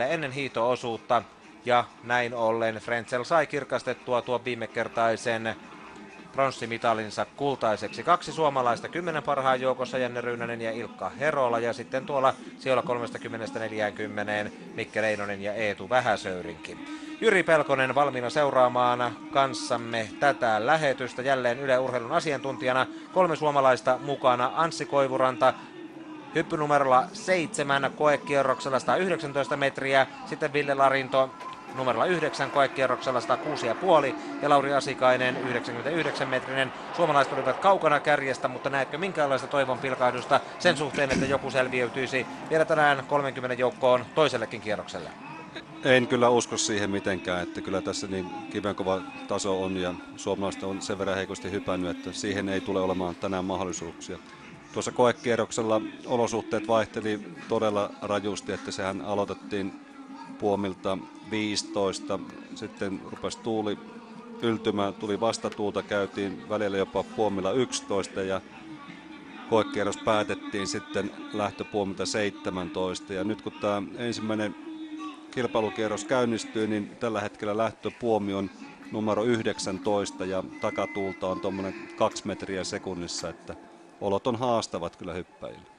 ennen hiitoosuutta. Ja näin ollen Frenzel sai kirkastettua tuon viimekertaisen pronssimitalinsa kultaiseksi. Kaksi suomalaista kymmenen parhaan joukossa, Janne Ryynänen ja Ilkka Herola. Ja sitten tuolla siellä 30-40 Mikke Reinonen ja Eetu Vähäsöyrinkin. Jyri Pelkonen valmiina seuraamaan kanssamme tätä lähetystä. Jälleen Yle Urheilun asiantuntijana. Kolme suomalaista mukana. Anssi Koivuranta, hyppynumerolla 7 koekierroksella 119 metriä. Sitten Ville Larinto numerolla 9 koekierroksella 106,5 ja Lauri Asikainen 99 metrinen. Suomalaiset olivat kaukana kärjestä, mutta näetkö minkäänlaista toivon pilkahdusta sen suhteen, että joku selviytyisi vielä tänään 30 joukkoon toisellekin kierrokselle? En kyllä usko siihen mitenkään, että kyllä tässä niin kivenkova taso on ja suomalaiset on sen verran heikosti hypännyt, että siihen ei tule olemaan tänään mahdollisuuksia. Tuossa koekierroksella olosuhteet vaihteli todella rajusti, että sehän aloitettiin puomilta 15, sitten rupesi tuuli yltymään, tuli vastatuulta, käytiin välillä jopa puomilla 11 ja koekierros päätettiin sitten lähtöpuomilta 17 ja nyt kun tämä ensimmäinen kilpailukierros käynnistyy, niin tällä hetkellä lähtöpuomi on numero 19 ja takatuulta on tuommoinen kaksi metriä sekunnissa, että olot on haastavat kyllä hyppäjille.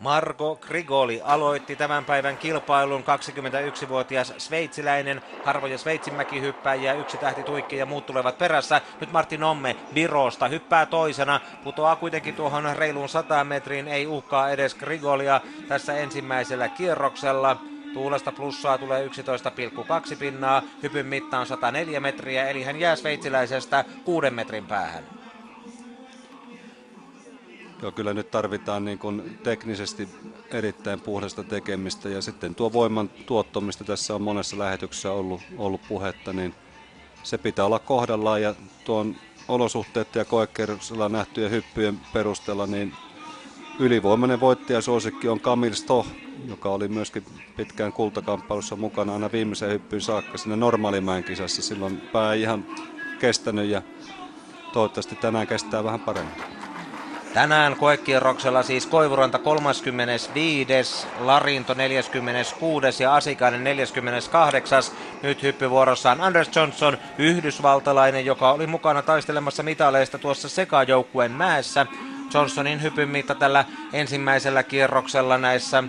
Marko Grigoli aloitti tämän päivän kilpailun 21-vuotias sveitsiläinen, harvoja sveitsinmäkihyppäjiä, yksi tähti tuikki ja muut tulevat perässä. Nyt Martin Omme Virosta hyppää toisena, putoaa kuitenkin tuohon reiluun 100 metriin, ei uhkaa edes Grigolia tässä ensimmäisellä kierroksella. Tuulesta plussaa tulee 11,2 pinnaa, hypyn mitta on 104 metriä, eli hän jää sveitsiläisestä 6 metrin päähän. Joo, kyllä nyt tarvitaan niin kuin teknisesti erittäin puhdasta tekemistä ja sitten tuo voiman tuottomista tässä on monessa lähetyksessä ollut, ollut puhetta, niin se pitää olla kohdallaan ja tuon olosuhteet ja koekerroksella nähtyjen hyppyjen perusteella, niin ylivoimainen voittajasuosikki on Kamil Stoh, joka oli myöskin pitkään kultakamppailussa mukana aina viimeiseen hyppyyn saakka siinä normaalimäen kisassa. Silloin pää ei ihan kestänyt ja toivottavasti tänään kestää vähän paremmin. Tänään koekierroksella siis Koivuranta 35, Larinto 46 ja Asikainen 48. Nyt hyppyvuorossa on Anders Johnson, yhdysvaltalainen, joka oli mukana taistelemassa mitaleista tuossa sekajoukkueen mäessä. Johnsonin hypyn mitta tällä ensimmäisellä kierroksella näissä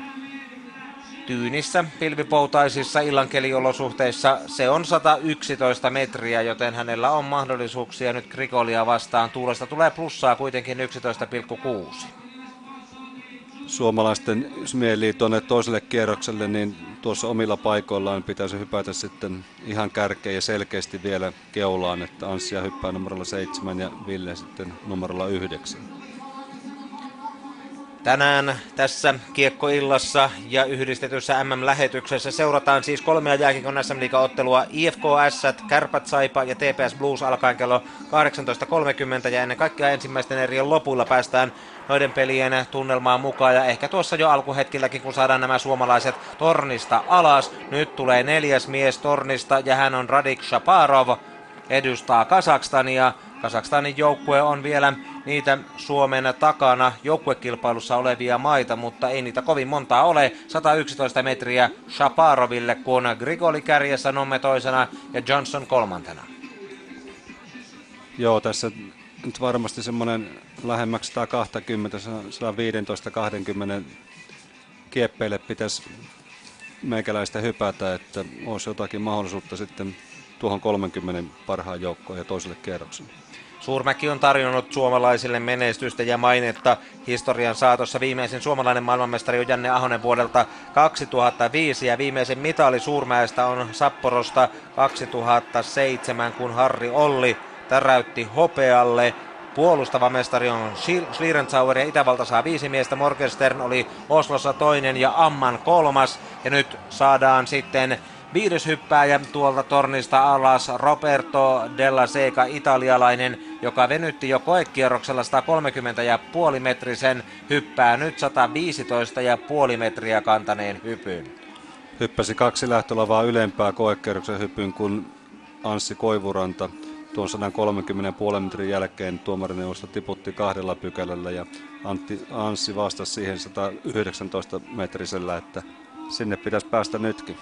tyynissä pilvipoutaisissa illankeliolosuhteissa se on 111 metriä, joten hänellä on mahdollisuuksia nyt Grikolia vastaan. Tuulesta tulee plussaa kuitenkin 11,6. Suomalaisten, mieli tuonne toiselle kierrokselle, niin tuossa omilla paikoillaan pitäisi hypätä sitten ihan kärkeen ja selkeästi vielä keulaan, että Anssia hyppää numerolla 7 ja Ville sitten numerolla 9. Tänään tässä kiekkoillassa ja yhdistetyssä MM-lähetyksessä seurataan siis kolmea jääkiekon sm ottelua IFKS, Kärpät Saipa ja TPS Blues alkaen kello 18.30 ja ennen kaikkea ensimmäisten erien lopulla päästään noiden pelien tunnelmaan mukaan ja ehkä tuossa jo alkuhetkilläkin kun saadaan nämä suomalaiset tornista alas. Nyt tulee neljäs mies tornista ja hän on Radik Shaparov, edustaa Kasakstania. Kasakstanin joukkue on vielä niitä Suomen takana joukkuekilpailussa olevia maita, mutta ei niitä kovin montaa ole. 111 metriä Shaparoville, kun Grigoli kärjessä, Nomme toisena ja Johnson kolmantena. Joo, tässä nyt varmasti semmoinen lähemmäksi 120, 115-20 kieppeille pitäisi meikäläistä hypätä, että olisi jotakin mahdollisuutta sitten tuohon 30 parhaan joukkoon ja toiselle kierrokselle. Suurmäki on tarjonnut suomalaisille menestystä ja mainetta historian saatossa. Viimeisin suomalainen maailmanmestari on Janne Ahonen vuodelta 2005 ja viimeisen mitali Suurmäestä on Sapporosta 2007, kun Harri Olli täräytti hopealle. Puolustava mestari on Schlierenzauer ja Itävalta saa viisi miestä. Morgenstern oli Oslossa toinen ja Amman kolmas. Ja nyt saadaan sitten Viides hyppääjä tuolta tornista alas Roberto Della Seca, italialainen, joka venytti jo koekierroksella 130,5 metrisen, hyppää nyt 115,5 metriä kantaneen hypyn. Hyppäsi kaksi lähtölavaa ylempää koekierroksen hypyn kuin Anssi Koivuranta. Tuon 130,5 metrin jälkeen tuomarineuvosto tiputti kahdella pykälällä ja Antti, Anssi vastasi siihen 119 metrisellä, että sinne pitäisi päästä nytkin.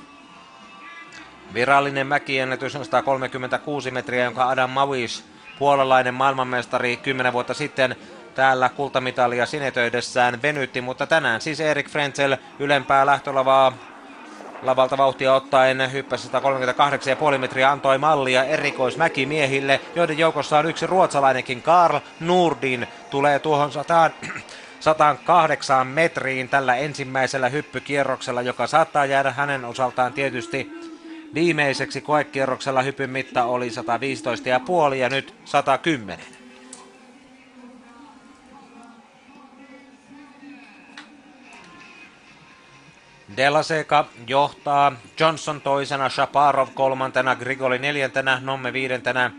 Virallinen mäkiennätys on 136 metriä, jonka Adam Mavis, puolalainen maailmanmestari 10 vuotta sitten täällä kultamitalia sinetöidessään venytti, mutta tänään siis Erik Frenzel ylempää lähtölavaa lavalta vauhtia ottaen hyppäsi 138,5 metriä antoi mallia erikoismäkimiehille, joiden joukossa on yksi ruotsalainenkin Karl Nurdin tulee tuohon 100 108 metriin tällä ensimmäisellä hyppykierroksella, joka saattaa jäädä hänen osaltaan tietysti viimeiseksi koekierroksella hypyn mitta oli 115,5 ja nyt 110. Delaseca johtaa, Johnson toisena, Shaparov kolmantena, Grigoli neljäntenä, Nomme viidentenä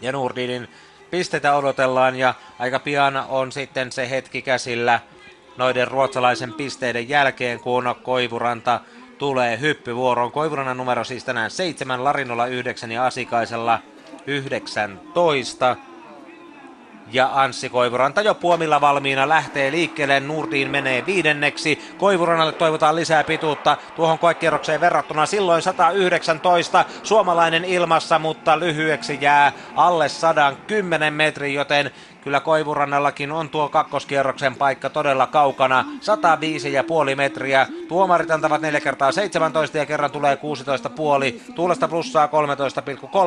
ja Nurdinin pisteitä odotellaan ja aika pian on sitten se hetki käsillä noiden ruotsalaisen pisteiden jälkeen, kun Koivuranta tulee hyppyvuoroon. Koivurannan numero siis tänään 7, Larinolla 9 ja Asikaisella 19 ja Anssi Koivuranta jo puomilla valmiina lähtee liikkeelle. Nurdiin menee viidenneksi. Koivurannalle toivotaan lisää pituutta tuohon koekierrokseen verrattuna. Silloin 119 suomalainen ilmassa, mutta lyhyeksi jää alle 110 metrin, joten Kyllä Koivurannallakin on tuo kakkoskierroksen paikka todella kaukana. 105,5 metriä. Tuomarit antavat 4 kertaa 17 ja kerran tulee 16,5. Tuulesta plussaa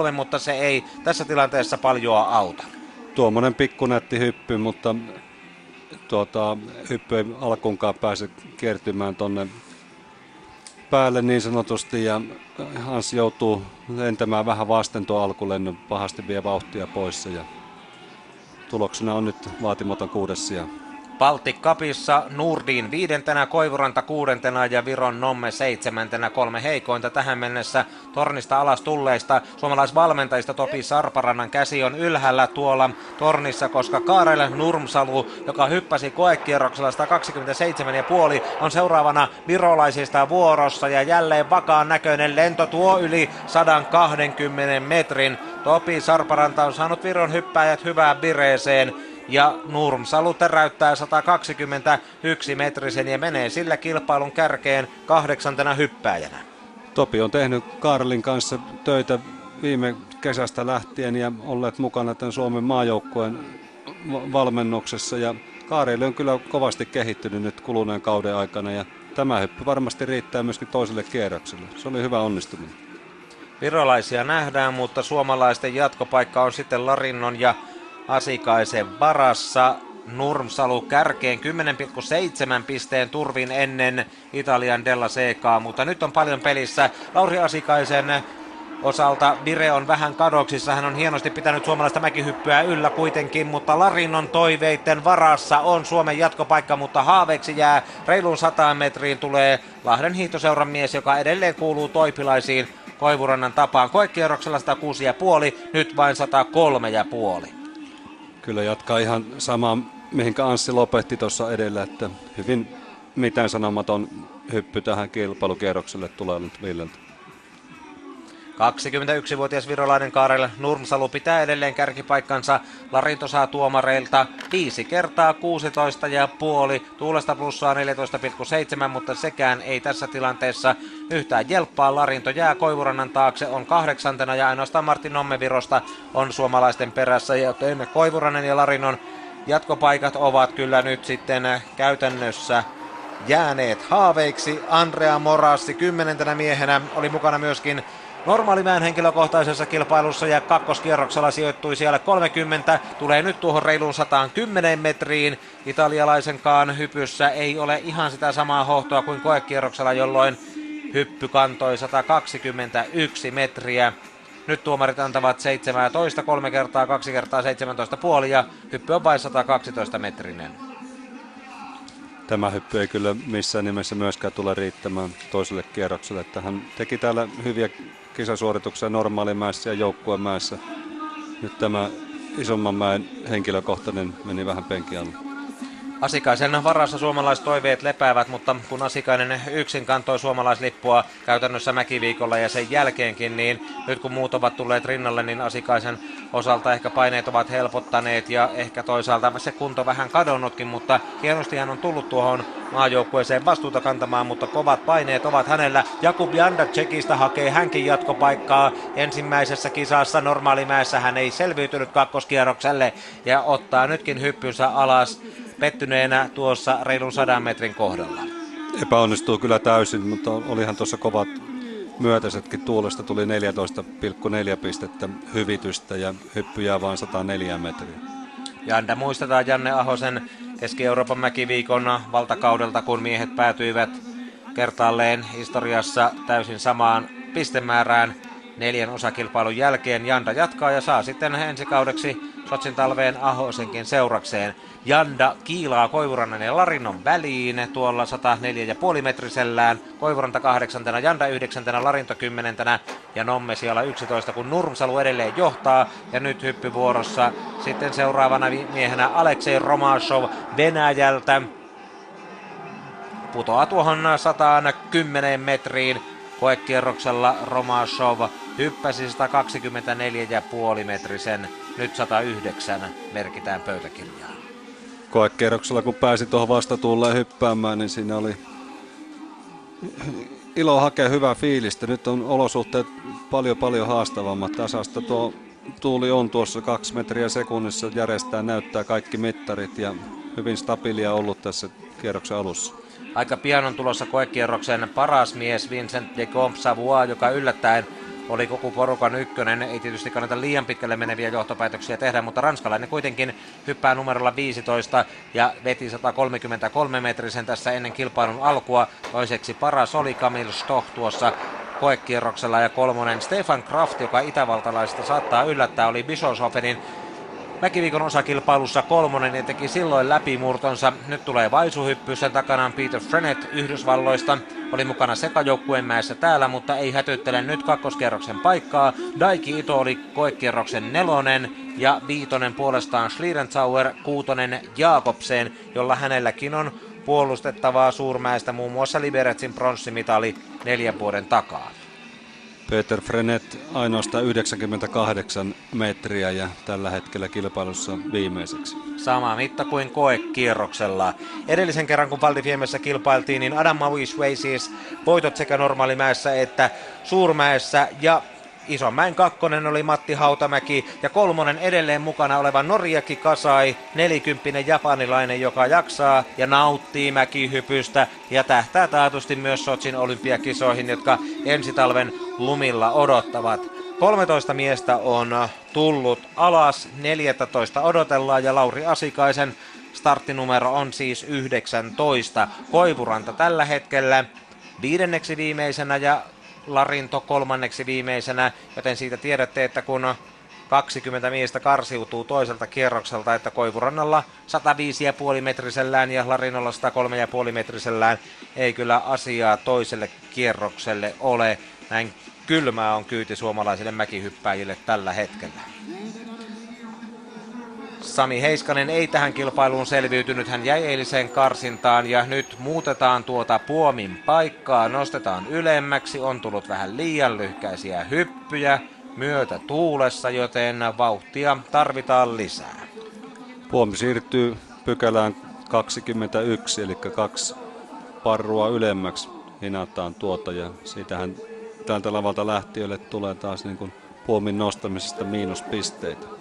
13,3, mutta se ei tässä tilanteessa paljoa auta tuommoinen pikkunätti hyppy, mutta tuota, hyppy ei alkuunkaan pääse kiertymään tonne päälle niin sanotusti ja Hans joutuu lentämään vähän vasten tuo alkulennon, pahasti vie vauhtia pois ja tuloksena on nyt vaatimaton kuudes sija. Baltic Cupissa Nurdin viidentenä, Koivuranta kuudentena ja Viron Nomme seitsemäntenä. Kolme heikointa tähän mennessä tornista alas tulleista. Suomalaisvalmentajista Topi Sarparannan käsi on ylhäällä tuolla tornissa, koska Kaarel Nurmsalu, joka hyppäsi koekierroksella 127,5, on seuraavana virolaisista vuorossa ja jälleen vakaan näköinen lento tuo yli 120 metrin. Topi Sarparanta on saanut Viron hyppäjät hyvään vireeseen ja Nurmsalu täräyttää 121 metrisen ja menee sillä kilpailun kärkeen kahdeksantena hyppääjänä. Topi on tehnyt Karlin kanssa töitä viime kesästä lähtien ja olleet mukana tämän Suomen maajoukkueen valmennuksessa ja Kaareli on kyllä kovasti kehittynyt nyt kuluneen kauden aikana ja tämä hyppy varmasti riittää myöskin toiselle kierrokselle. Se oli hyvä onnistuminen. Virolaisia nähdään, mutta suomalaisten jatkopaikka on sitten Larinnon ja Asikaisen varassa. Nurmsalu kärkeen 10,7 pisteen turvin ennen Italian Della Seca, mutta nyt on paljon pelissä. Lauri Asikaisen osalta Vire on vähän kadoksissa. Hän on hienosti pitänyt suomalaista mäkihyppyä yllä kuitenkin, mutta Larinnon toiveiden varassa on Suomen jatkopaikka, mutta haaveeksi jää reilun 100 metriin tulee Lahden hiihtoseuran mies, joka edelleen kuuluu toipilaisiin Koivurannan tapaan. Koekierroksella 106,5, nyt vain 103,5. Kyllä jatkaa ihan samaa, mihinkä Anssi lopetti tuossa edellä, että hyvin mitään sanomaton hyppy tähän kilpailukierrokselle tulee nyt Villeltä. 21-vuotias virolainen Kaarel Nurmsalu pitää edelleen kärkipaikkansa. Larinto saa tuomareilta 5 kertaa 16 ja puoli. Tuulesta plussaa 14,7, mutta sekään ei tässä tilanteessa yhtään jelppaa. Larinto jää Koivurannan taakse, on kahdeksantena ja ainoastaan Martin Nommevirosta on suomalaisten perässä. Joten Koivuranen ja Larinnon jatkopaikat ovat kyllä nyt sitten käytännössä jääneet haaveiksi. Andrea Morassi kymmenentenä miehenä oli mukana myöskin Normaalimään henkilökohtaisessa kilpailussa ja kakkoskierroksella sijoittui siellä 30, tulee nyt tuohon reiluun 110 metriin. Italialaisenkaan hypyssä ei ole ihan sitä samaa hohtoa kuin koekierroksella, jolloin hyppy kantoi 121 metriä. Nyt tuomarit antavat 17, kolme kertaa, kaksi kertaa 17 puoli ja hyppy on vain 112 metrinen. Tämä hyppy ei kyllä missään nimessä myöskään tule riittämään toiselle kierrokselle. Että hän teki täällä hyviä kisasuorituksia normaalimäessä ja joukkuemäessä. Nyt tämä isomman mäen henkilökohtainen meni vähän penkin alle. Asikaisen varassa suomalaiset toiveet lepäävät, mutta kun Asikainen yksin kantoi suomalaislippua käytännössä mäkiviikolla ja sen jälkeenkin, niin nyt kun muut ovat tulleet rinnalle, niin Asikaisen osalta ehkä paineet ovat helpottaneet ja ehkä toisaalta se kunto vähän kadonnutkin, mutta hienosti hän on tullut tuohon maajoukkueeseen vastuuta kantamaan, mutta kovat paineet ovat hänellä. Jakub Janda Tsekistä hakee hänkin jatkopaikkaa ensimmäisessä kisassa. Normaalimäessä hän ei selviytynyt kakkoskierrokselle ja ottaa nytkin hyppynsä alas pettyneenä tuossa reilun sadan metrin kohdalla. Epäonnistuu kyllä täysin, mutta olihan tuossa kovat myötäisetkin tuulesta tuli 14,4 pistettä hyvitystä ja hyppyjä vain 104 metriä. Janda muistetaan Janne Ahosen Keski-Euroopan mäkiviikon valtakaudelta, kun miehet päätyivät kertaalleen historiassa täysin samaan pistemäärään neljän osakilpailun jälkeen. Janda jatkaa ja saa sitten ensi kaudeksi Sotsin talveen Ahosenkin seurakseen. Janda kiilaa Koivurannan ja Larinnon väliin tuolla 104,5 metrisellään. Koivuranta kahdeksantena, Janda yhdeksäntenä, Larinto kymmenentenä ja Nomme siellä 11, kun Nurmsalu edelleen johtaa. Ja nyt hyppyvuorossa sitten seuraavana miehenä Aleksei Romashov Venäjältä. Putoaa tuohon 110 metriin. Koekierroksella Romashov hyppäsi 124,5 metrisen, nyt 109 merkitään pöytäkirjaan koekierroksella, kun pääsi tuohon vastatuulle hyppäämään, niin siinä oli ilo hakea hyvää fiilistä. Nyt on olosuhteet paljon paljon haastavammat. Tasasta tuo tuuli on tuossa kaksi metriä sekunnissa, järjestää näyttää kaikki mittarit ja hyvin stabiilia ollut tässä kierroksen alussa. Aika pian on tulossa koekierroksen paras mies Vincent de Comte Savoie, joka yllättäen oli koko porukan ykkönen. Ei tietysti kannata liian pitkälle meneviä johtopäätöksiä tehdä, mutta ranskalainen kuitenkin hyppää numerolla 15 ja veti 133 metrisen tässä ennen kilpailun alkua. Toiseksi paras oli Camille Stoch tuossa koekierroksella ja kolmonen Stefan Kraft, joka itävaltalaisista saattaa yllättää, oli Bischofshoferin Mäkiviikon osakilpailussa kolmonen ja teki silloin läpimurtonsa. Nyt tulee vaisuhyppy, sen takana Peter Frenet Yhdysvalloista. Oli mukana sekajoukkueen mäessä täällä, mutta ei hätyttele nyt kakkoskerroksen paikkaa. Daiki Ito oli koekierroksen nelonen ja viitonen puolestaan Schlierenzauer, kuutonen Jakobsen, jolla hänelläkin on puolustettavaa suurmäestä muun muassa Liberetsin pronssimitali neljän vuoden takaa. Peter Frenet ainoastaan 98 metriä ja tällä hetkellä kilpailussa viimeiseksi. Sama mitta kuin koekierroksella. Edellisen kerran kun Valdifiemessä kilpailtiin, niin Adam Mavis vei siis voitot sekä normaalimäessä että suurmäessä ja Isonmäen kakkonen oli Matti Hautamäki ja kolmonen edelleen mukana oleva Norjaki Kasai, nelikymppinen japanilainen, joka jaksaa ja nauttii mäkihypystä ja tähtää taatusti myös Sotsin olympiakisoihin, jotka ensi talven lumilla odottavat. 13 miestä on tullut alas, 14 odotellaan ja Lauri Asikaisen starttinumero on siis 19. Koivuranta tällä hetkellä viidenneksi viimeisenä ja Larinto kolmanneksi viimeisenä, joten siitä tiedätte, että kun 20 miestä karsiutuu toiselta kierrokselta, että Koivurannalla 105,5 metrisellään ja Larinolla 103,5 metrisellään ei kyllä asiaa toiselle kierrokselle ole. Näin kylmää on kyyti suomalaisille mäkihyppäjille tällä hetkellä. Sami Heiskanen ei tähän kilpailuun selviytynyt, hän jäi eiliseen karsintaan ja nyt muutetaan tuota puomin paikkaa, nostetaan ylemmäksi, on tullut vähän liian lyhkäisiä hyppyjä myötä tuulessa, joten vauhtia tarvitaan lisää. Puomi siirtyy pykälään 21, eli kaksi parrua ylemmäksi hinataan tuota ja siitähän tältä lavalta lähtiöille tulee taas niin kuin puomin nostamisesta miinuspisteitä.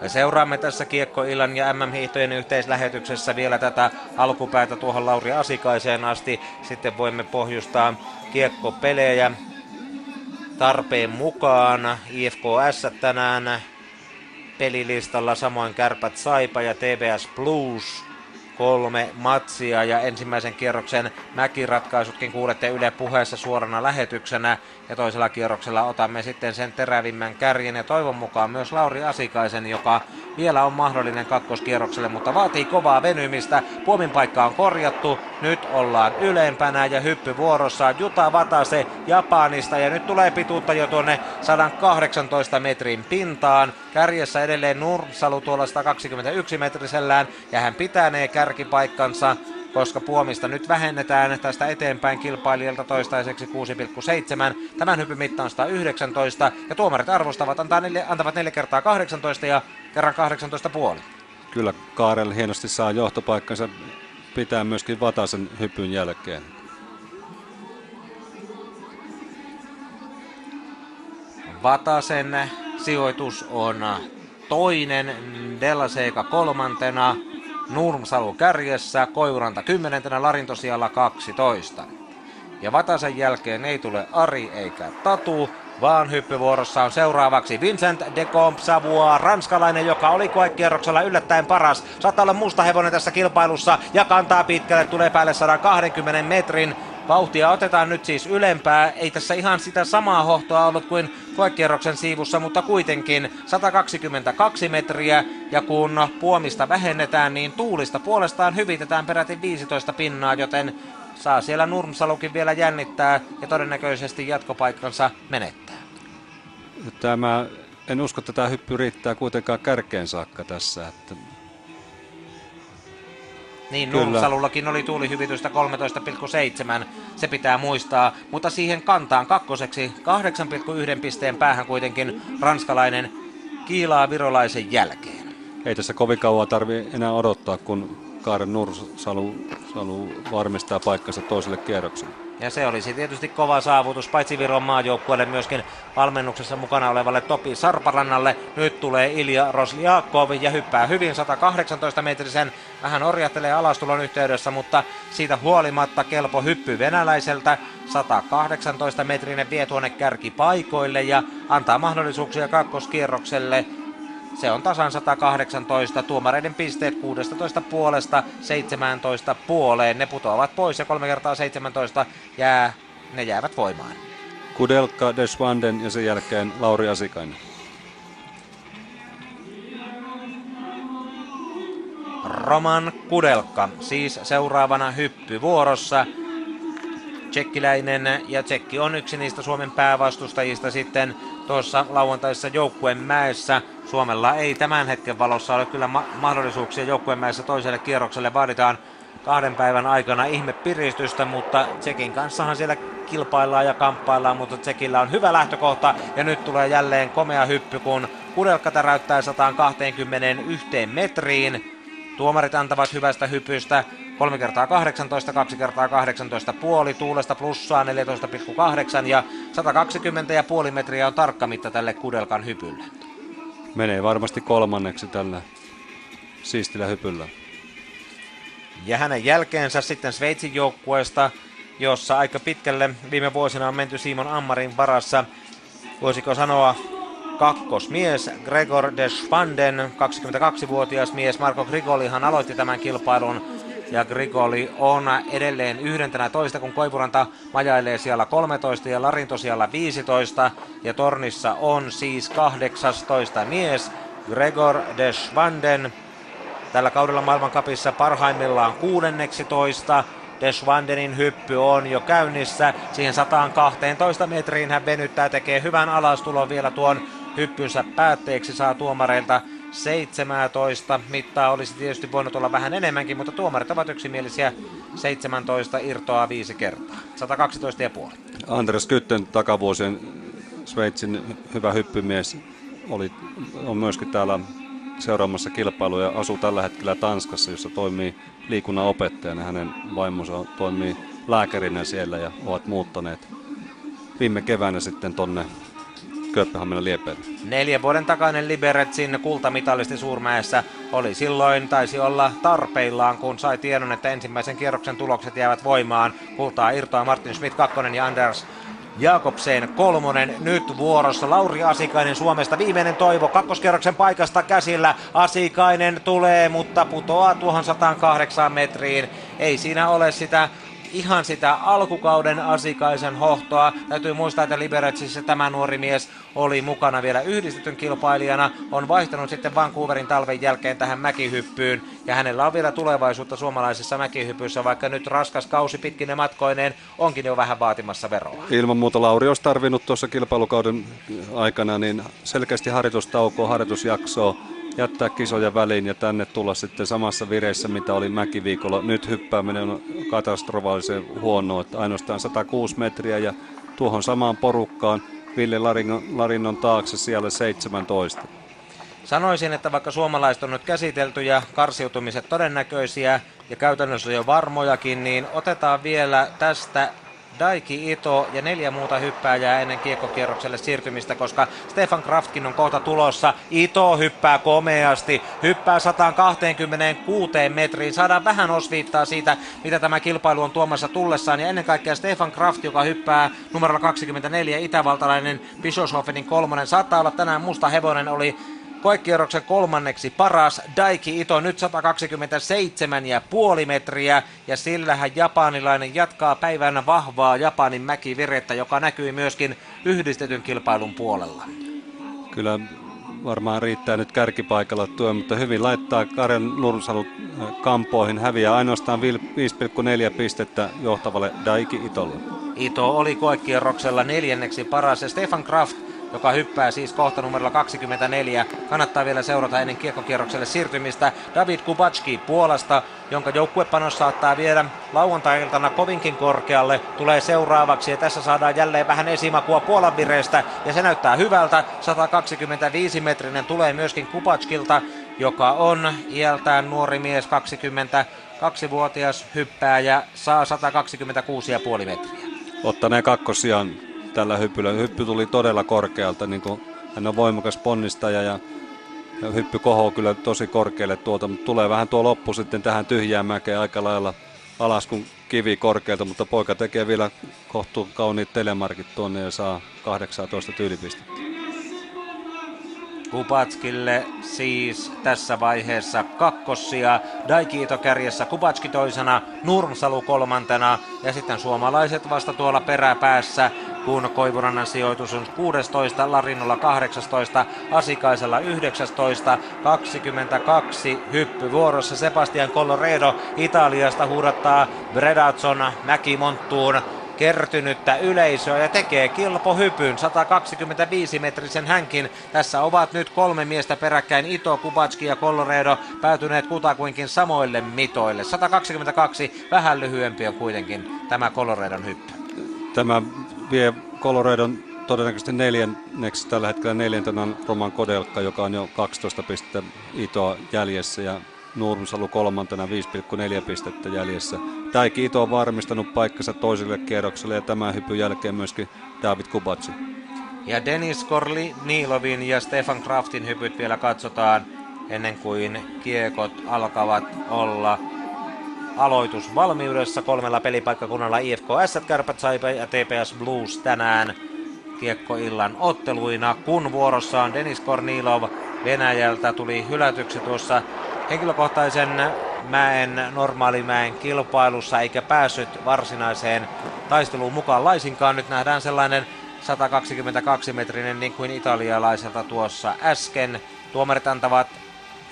Me seuraamme tässä Kiekko-illan ja MM-hiihtojen yhteislähetyksessä vielä tätä alkupäätä tuohon Lauri Asikaiseen asti. Sitten voimme pohjustaa Kiekko-pelejä tarpeen mukaan. IFKS tänään pelilistalla samoin Kärpät Saipa ja TBS Blues kolme matsia ja ensimmäisen kierroksen mäkiratkaisutkin kuulette Yle puheessa suorana lähetyksenä ja toisella kierroksella otamme sitten sen terävimmän kärjen ja toivon mukaan myös Lauri Asikaisen, joka vielä on mahdollinen kakkoskierrokselle, mutta vaatii kovaa venymistä. Puomin paikka on korjattu, nyt ollaan ylempänä ja hyppy vuorossa Juta Vatase Japanista ja nyt tulee pituutta jo tuonne 118 metrin pintaan. Kärjessä edelleen Nursalu tuolla 121 metrisellään ja hän pitänee kärkipaikkansa koska puomista nyt vähennetään tästä eteenpäin kilpailijalta toistaiseksi 6,7. Tämän hypyn mitta on 119 ja tuomarit arvostavat antaa neljä, antavat 4 kertaa 18 ja kerran 18,5. Kyllä Kaarel hienosti saa johtopaikkansa pitää myöskin Vatasen hypyn jälkeen. Vatasen sijoitus on toinen, Della kolmantena, Nurmsalu kärjessä, Koivuranta kymmenentenä, Larintosijalla 12. Ja Vatasen jälkeen ei tule Ari eikä Tatu, vaan hyppyvuorossa on seuraavaksi Vincent de Compsavua, ranskalainen, joka oli koekierroksella yllättäen paras. Saattaa olla musta hevonen tässä kilpailussa ja kantaa pitkälle, tulee päälle 120 metrin. Vauhtia otetaan nyt siis ylempää. Ei tässä ihan sitä samaa hohtoa ollut kuin koekierroksen siivussa, mutta kuitenkin 122 metriä. Ja kun puomista vähennetään, niin tuulista puolestaan hyvitetään peräti 15 pinnaa, joten saa siellä Nurmsalukin vielä jännittää ja todennäköisesti jatkopaikkansa menettää. Tämä, en usko, että tämä hyppy riittää kuitenkaan kärkeen saakka tässä. Että niin, Nurmsalullakin oli tuulihyvitystä 13,7, se pitää muistaa, mutta siihen kantaan kakkoseksi 8,1 pisteen päähän kuitenkin ranskalainen kiilaa virolaisen jälkeen. Ei tässä kovin kauan tarvi enää odottaa, kun Kaaren Nursalu Salu varmistaa paikkansa toiselle kierrokselle. Ja se olisi tietysti kova saavutus, paitsi Viron maajoukkueelle myöskin valmennuksessa mukana olevalle Topi Sarparannalle. Nyt tulee Ilja Rosliakov ja hyppää hyvin 118 metrisen. Vähän orjattelee alastulon yhteydessä, mutta siitä huolimatta kelpo hyppy venäläiseltä. 118 metrinen vie tuonne kärkipaikoille ja antaa mahdollisuuksia kakkoskierrokselle. Se on tasan 118. Tuomareiden pisteet 16 puolesta 17 puoleen. Ne putoavat pois ja 3 kertaa 17 jää, ne jäävät voimaan. Kudelka, Deswanden ja sen jälkeen Lauri Asikainen. Roman Kudelka, siis seuraavana hyppy vuorossa. Tsekkiläinen ja Tsekki on yksi niistä Suomen päävastustajista sitten tuossa lauantaisessa joukkueen mäessä. Suomella ei tämän hetken valossa ole kyllä ma- mahdollisuuksia joukkueen mäessä toiselle kierrokselle. Vaaditaan kahden päivän aikana ihme piristystä, mutta Tsekin kanssahan siellä kilpaillaan ja kamppaillaan, mutta Tsekillä on hyvä lähtökohta ja nyt tulee jälleen komea hyppy, kun Kudelka täräyttää 121 metriin. Tuomarit antavat hyvästä hypystä 3 kertaa 18, 2 kertaa 18 puoli, tuulesta plussaa 14,8 ja 120 ja puoli metriä on tarkka mitta tälle Kudelkan hypylle. Menee varmasti kolmanneksi tällä siistillä hypyllä. Ja hänen jälkeensä sitten Sveitsin joukkueesta, jossa aika pitkälle viime vuosina on menty Simon Ammarin varassa. Voisiko sanoa kakkosmies Gregor Deschwanden, 22-vuotias mies. Marko Grigolihan aloitti tämän kilpailun ja Grigoli on edelleen 11, kun Koivuranta majailee siellä 13 ja Larinto siellä 15 ja Tornissa on siis 18 mies Gregor Deschwanden. Tällä kaudella maailmankapissa parhaimmillaan 16. Deschwandenin hyppy on jo käynnissä. Siihen 112 metriin hän venyttää, tekee hyvän alastulon vielä tuon hyppynsä päätteeksi, saa tuomareilta 17. Mittaa olisi tietysti voinut olla vähän enemmänkin, mutta tuomarit ovat yksimielisiä. 17 irtoaa viisi kertaa. 112,5. Andres Kytten takavuosien Sveitsin hyvä hyppymies oli, on myöskin täällä seuraamassa kilpailuja ja asuu tällä hetkellä Tanskassa, jossa toimii liikunnan opettajana. Hänen vaimonsa toimii lääkärinä siellä ja ovat muuttaneet viime keväänä sitten tonne Kööpenhaminan liepeille. Neljän vuoden takainen Liberetsin kultamitalisti Suurmäessä oli silloin, taisi olla tarpeillaan, kun sai tiedon, että ensimmäisen kierroksen tulokset jäävät voimaan. Kultaa irtoaa Martin Schmidt kakkonen ja Anders Jakobsen kolmonen nyt vuorossa. Lauri Asikainen Suomesta viimeinen toivo kakkoskerroksen paikasta käsillä. Asikainen tulee, mutta putoaa tuohon 108 metriin. Ei siinä ole sitä ihan sitä alkukauden Asikaisen hohtoa. Täytyy muistaa, että Liberatsissa tämä nuori mies oli mukana vielä yhdistetyn kilpailijana. On vaihtanut sitten Vancouverin talven jälkeen tähän mäkihyppyyn. Ja hänellä on vielä tulevaisuutta suomalaisessa mäkihypyssä, vaikka nyt raskas kausi pitkine matkoineen onkin jo vähän vaatimassa veroa. Ilman muuta Lauri olisi tarvinnut tuossa kilpailukauden aikana niin selkeästi harjoitustaukoa, harjoitusjaksoa jättää kisoja väliin ja tänne tulla sitten samassa vireessä, mitä oli mäkiviikolla. Nyt hyppääminen on katastrofaalisen huono, että ainoastaan 106 metriä ja tuohon samaan porukkaan Ville Larinnon, Larinnon taakse siellä 17. Sanoisin, että vaikka suomalaiset on nyt käsitelty ja karsiutumiset todennäköisiä ja käytännössä jo varmojakin, niin otetaan vielä tästä Daiki Ito ja neljä muuta hyppääjää ennen kiekkokierrokselle siirtymistä, koska Stefan Kraftkin on kohta tulossa. Ito hyppää komeasti, hyppää 126 metriin. Saadaan vähän osviittaa siitä, mitä tämä kilpailu on tuomassa tullessaan. Ja ennen kaikkea Stefan Kraft, joka hyppää numerolla 24, itävaltalainen Bischofshoffenin kolmonen. Saattaa olla tänään musta hevonen, oli koekierroksen kolmanneksi paras Daiki Ito nyt 127,5 metriä ja sillähän japanilainen jatkaa päivänä vahvaa Japanin mäkivirettä, joka näkyy myöskin yhdistetyn kilpailun puolella. Kyllä varmaan riittää nyt kärkipaikalla tuo, mutta hyvin laittaa Karel Nursalu äh, kampoihin. Häviää ainoastaan 5,4 pistettä johtavalle Daiki Itolle. Ito oli koekierroksella neljänneksi paras ja Stefan Kraft joka hyppää siis kohta numerolla 24. Kannattaa vielä seurata ennen kiekkokierrokselle siirtymistä. David Kubacki Puolasta, jonka joukkuepanos saattaa viedä lauantai-iltana kovinkin korkealle, tulee seuraavaksi ja tässä saadaan jälleen vähän esimakua Puolan vireestä ja se näyttää hyvältä. 125 metrinen tulee myöskin Kubachkilta, joka on iältään nuori mies 20 vuotias hyppääjä, saa 126,5 metriä. Ottaneen kakkosiaan tällä hyppyllä. Hyppy tuli todella korkealta, niin kuin hän on voimakas ponnistaja ja, ja hyppy kohoo kyllä tosi korkealle tuolta, mutta tulee vähän tuo loppu sitten tähän tyhjään mäkeen aika lailla alas kuin kivi korkealta, mutta poika tekee vielä kohtuu kauniit telemarkit tuonne ja saa 18 tyylipistettä. Kupatskille siis tässä vaiheessa kakkossia, Daikiito kärjessä, Kupatski toisena, Nurmsalu kolmantena ja sitten suomalaiset vasta tuolla peräpäässä, kun Koivurannan sijoitus on 16, Larinnolla 18, Asikaisella 19, 22 hyppy vuorossa Sebastian Colloredo Italiasta huudattaa Bredazon Mäkimonttuun kertynyttä yleisöä ja tekee kilpohypyn 125-metrisen hänkin. Tässä ovat nyt kolme miestä peräkkäin, Ito, Kubatski ja Colloredo päätyneet kutakuinkin samoille mitoille. 122, vähän lyhyempi on kuitenkin tämä Colloredon hyppy. Tämä vie Coloredon todennäköisesti neljänneksi tällä hetkellä neljäntenä Roman Kodelka, joka on jo 12 pistettä Itoa jäljessä ja Nurmsalu kolmantena 5,4 pistettä jäljessä. Täikin Ito on varmistanut paikkansa toiselle kierrokselle ja tämän hypyn jälkeen myöskin David Kubatsi. Ja Denis Korli, Niilovin ja Stefan Kraftin hypyt vielä katsotaan ennen kuin kiekot alkavat olla aloitusvalmiudessa kolmella pelipaikkakunnalla IFK S, Kärpät Saipa ja TPS Blues tänään kiekkoillan otteluina, kun vuorossa on Denis Kornilov Venäjältä tuli hylätyksi tuossa henkilökohtaisen mäen, normaalimäen kilpailussa eikä päässyt varsinaiseen taisteluun mukaan laisinkaan. Nyt nähdään sellainen 122-metrinen niin kuin italialaiselta tuossa äsken. Tuomarit antavat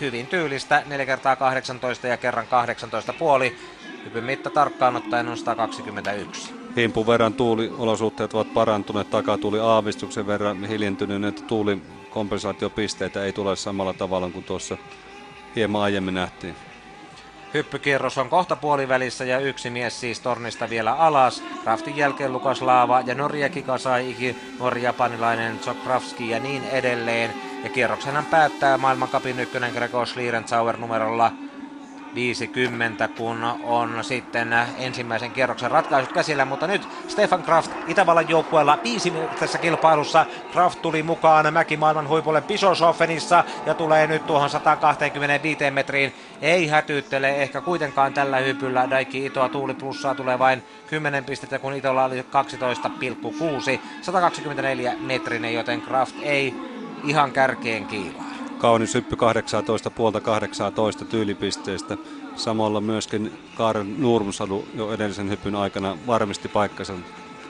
hyvin tyylistä 4 kertaa 18 ja kerran 18 puoli. Hypyn mitta tarkkaan ottaen on 121. Himpun verran tuuliolosuhteet ovat parantuneet, takatuuli aavistuksen verran hiljentynyt, että tuuli kompensaatiopisteitä ei tule samalla tavalla kuin tuossa hieman aiemmin nähtiin. Hyppykierros on kohta puolivälissä ja yksi mies siis tornista vielä alas. Raftin jälkeen Lukas Laava ja Norja Kikasaiki, nuori japanilainen Zokravski ja niin edelleen. Ja kierroksenhan päättää maailmankapin ykkönen Gregor Schlierenzauer numerolla 50, kun on sitten ensimmäisen kierroksen ratkaisut käsillä, mutta nyt Stefan Kraft Itävallan joukkueella viisi tässä kilpailussa. Kraft tuli mukaan mäkimaailman huipulle Bischofenissa ja tulee nyt tuohon 125 metriin. Ei hätyyttele ehkä kuitenkaan tällä hypyllä. Daiki Itoa tuuli plussaa tulee vain 10 pistettä, kun Itolla oli 12,6. 124 metrinen, joten Kraft ei ihan kärkeen kiilaa. Kaunis hyppy 18 puolta 18 tyylipisteestä. Samalla myöskin Kaaren Nurmsadu jo edellisen hypyn aikana varmisti paikkansa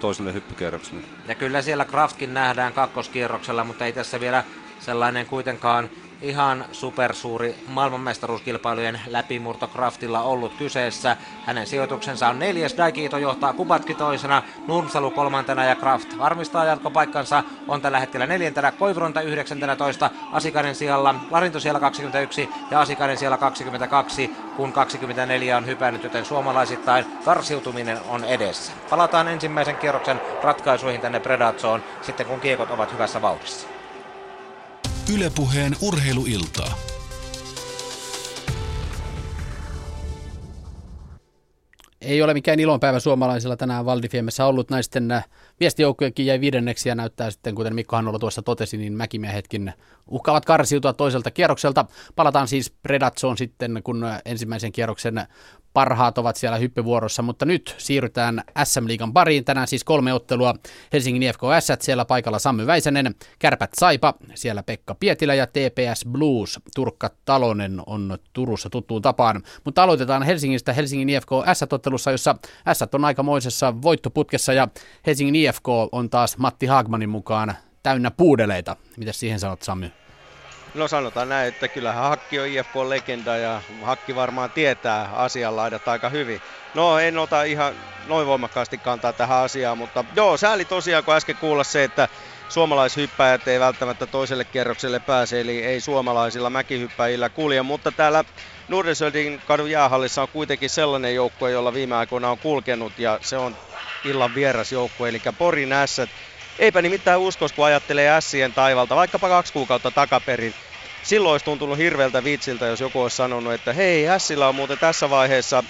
toiselle hyppykierrokselle. Ja kyllä siellä Kraftkin nähdään kakkoskierroksella, mutta ei tässä vielä sellainen kuitenkaan ihan supersuuri maailmanmestaruuskilpailujen läpimurto Kraftilla ollut kyseessä. Hänen sijoituksensa on neljäs, Daikito johtaa Kubatki toisena, Nurmsalu kolmantena ja Kraft varmistaa jatkopaikkansa. On tällä hetkellä neljäntenä, Koivronta 19, Asikainen siellä, Larinto siellä 21 ja Asikainen siellä 22, kun 24 on hypännyt, joten suomalaisittain karsiutuminen on edessä. Palataan ensimmäisen kierroksen ratkaisuihin tänne Predatsoon sitten kun kiekot ovat hyvässä vauhdissa. Ylepuheen urheiluiltaa. Ei ole mikään ilonpäivä suomalaisilla tänään Valdifiemessä ollut. Naisten äh, viestijoukkojenkin jäi viidenneksi ja näyttää sitten, kuten Mikko Hannola tuossa totesi, niin mäkimiehetkin uhkaavat karsiutua toiselta kierrokselta. Palataan siis Predatsoon sitten, kun äh, ensimmäisen kierroksen parhaat ovat siellä hyppyvuorossa, mutta nyt siirrytään SM-liigan pariin. Tänään siis kolme ottelua. Helsingin IFK S, siellä paikalla Sammy Väisänen, Kärpät Saipa, siellä Pekka Pietilä ja TPS Blues. Turkka Talonen on Turussa tuttuun tapaan. Mutta aloitetaan Helsingistä Helsingin IFK S-ottelussa, jossa S on aikamoisessa voittoputkessa ja Helsingin IFK on taas Matti Haagmanin mukaan täynnä puudeleita. Mitä siihen sanot Sammy? No sanotaan näin, että kyllähän Hakki on IFK-legenda ja Hakki varmaan tietää asianlaidat aika hyvin. No en ota ihan noin voimakkaasti kantaa tähän asiaan, mutta joo, sääli tosiaan kun äsken kuulla se, että suomalaishyppäjät ei välttämättä toiselle kerrokselle pääse, eli ei suomalaisilla mäkihyppäjillä kulje, mutta täällä Nordensöldin kadun jäähallissa on kuitenkin sellainen joukkue, jolla viime aikoina on kulkenut ja se on illan vieras joukkue, eli Porin Ässät. Eipä nimittäin uskos, kun ajattelee Ässien taivalta, vaikkapa kaksi kuukautta takaperin silloin olisi tuntunut hirveältä vitsiltä, jos joku olisi sanonut, että hei, Hässillä on muuten tässä vaiheessa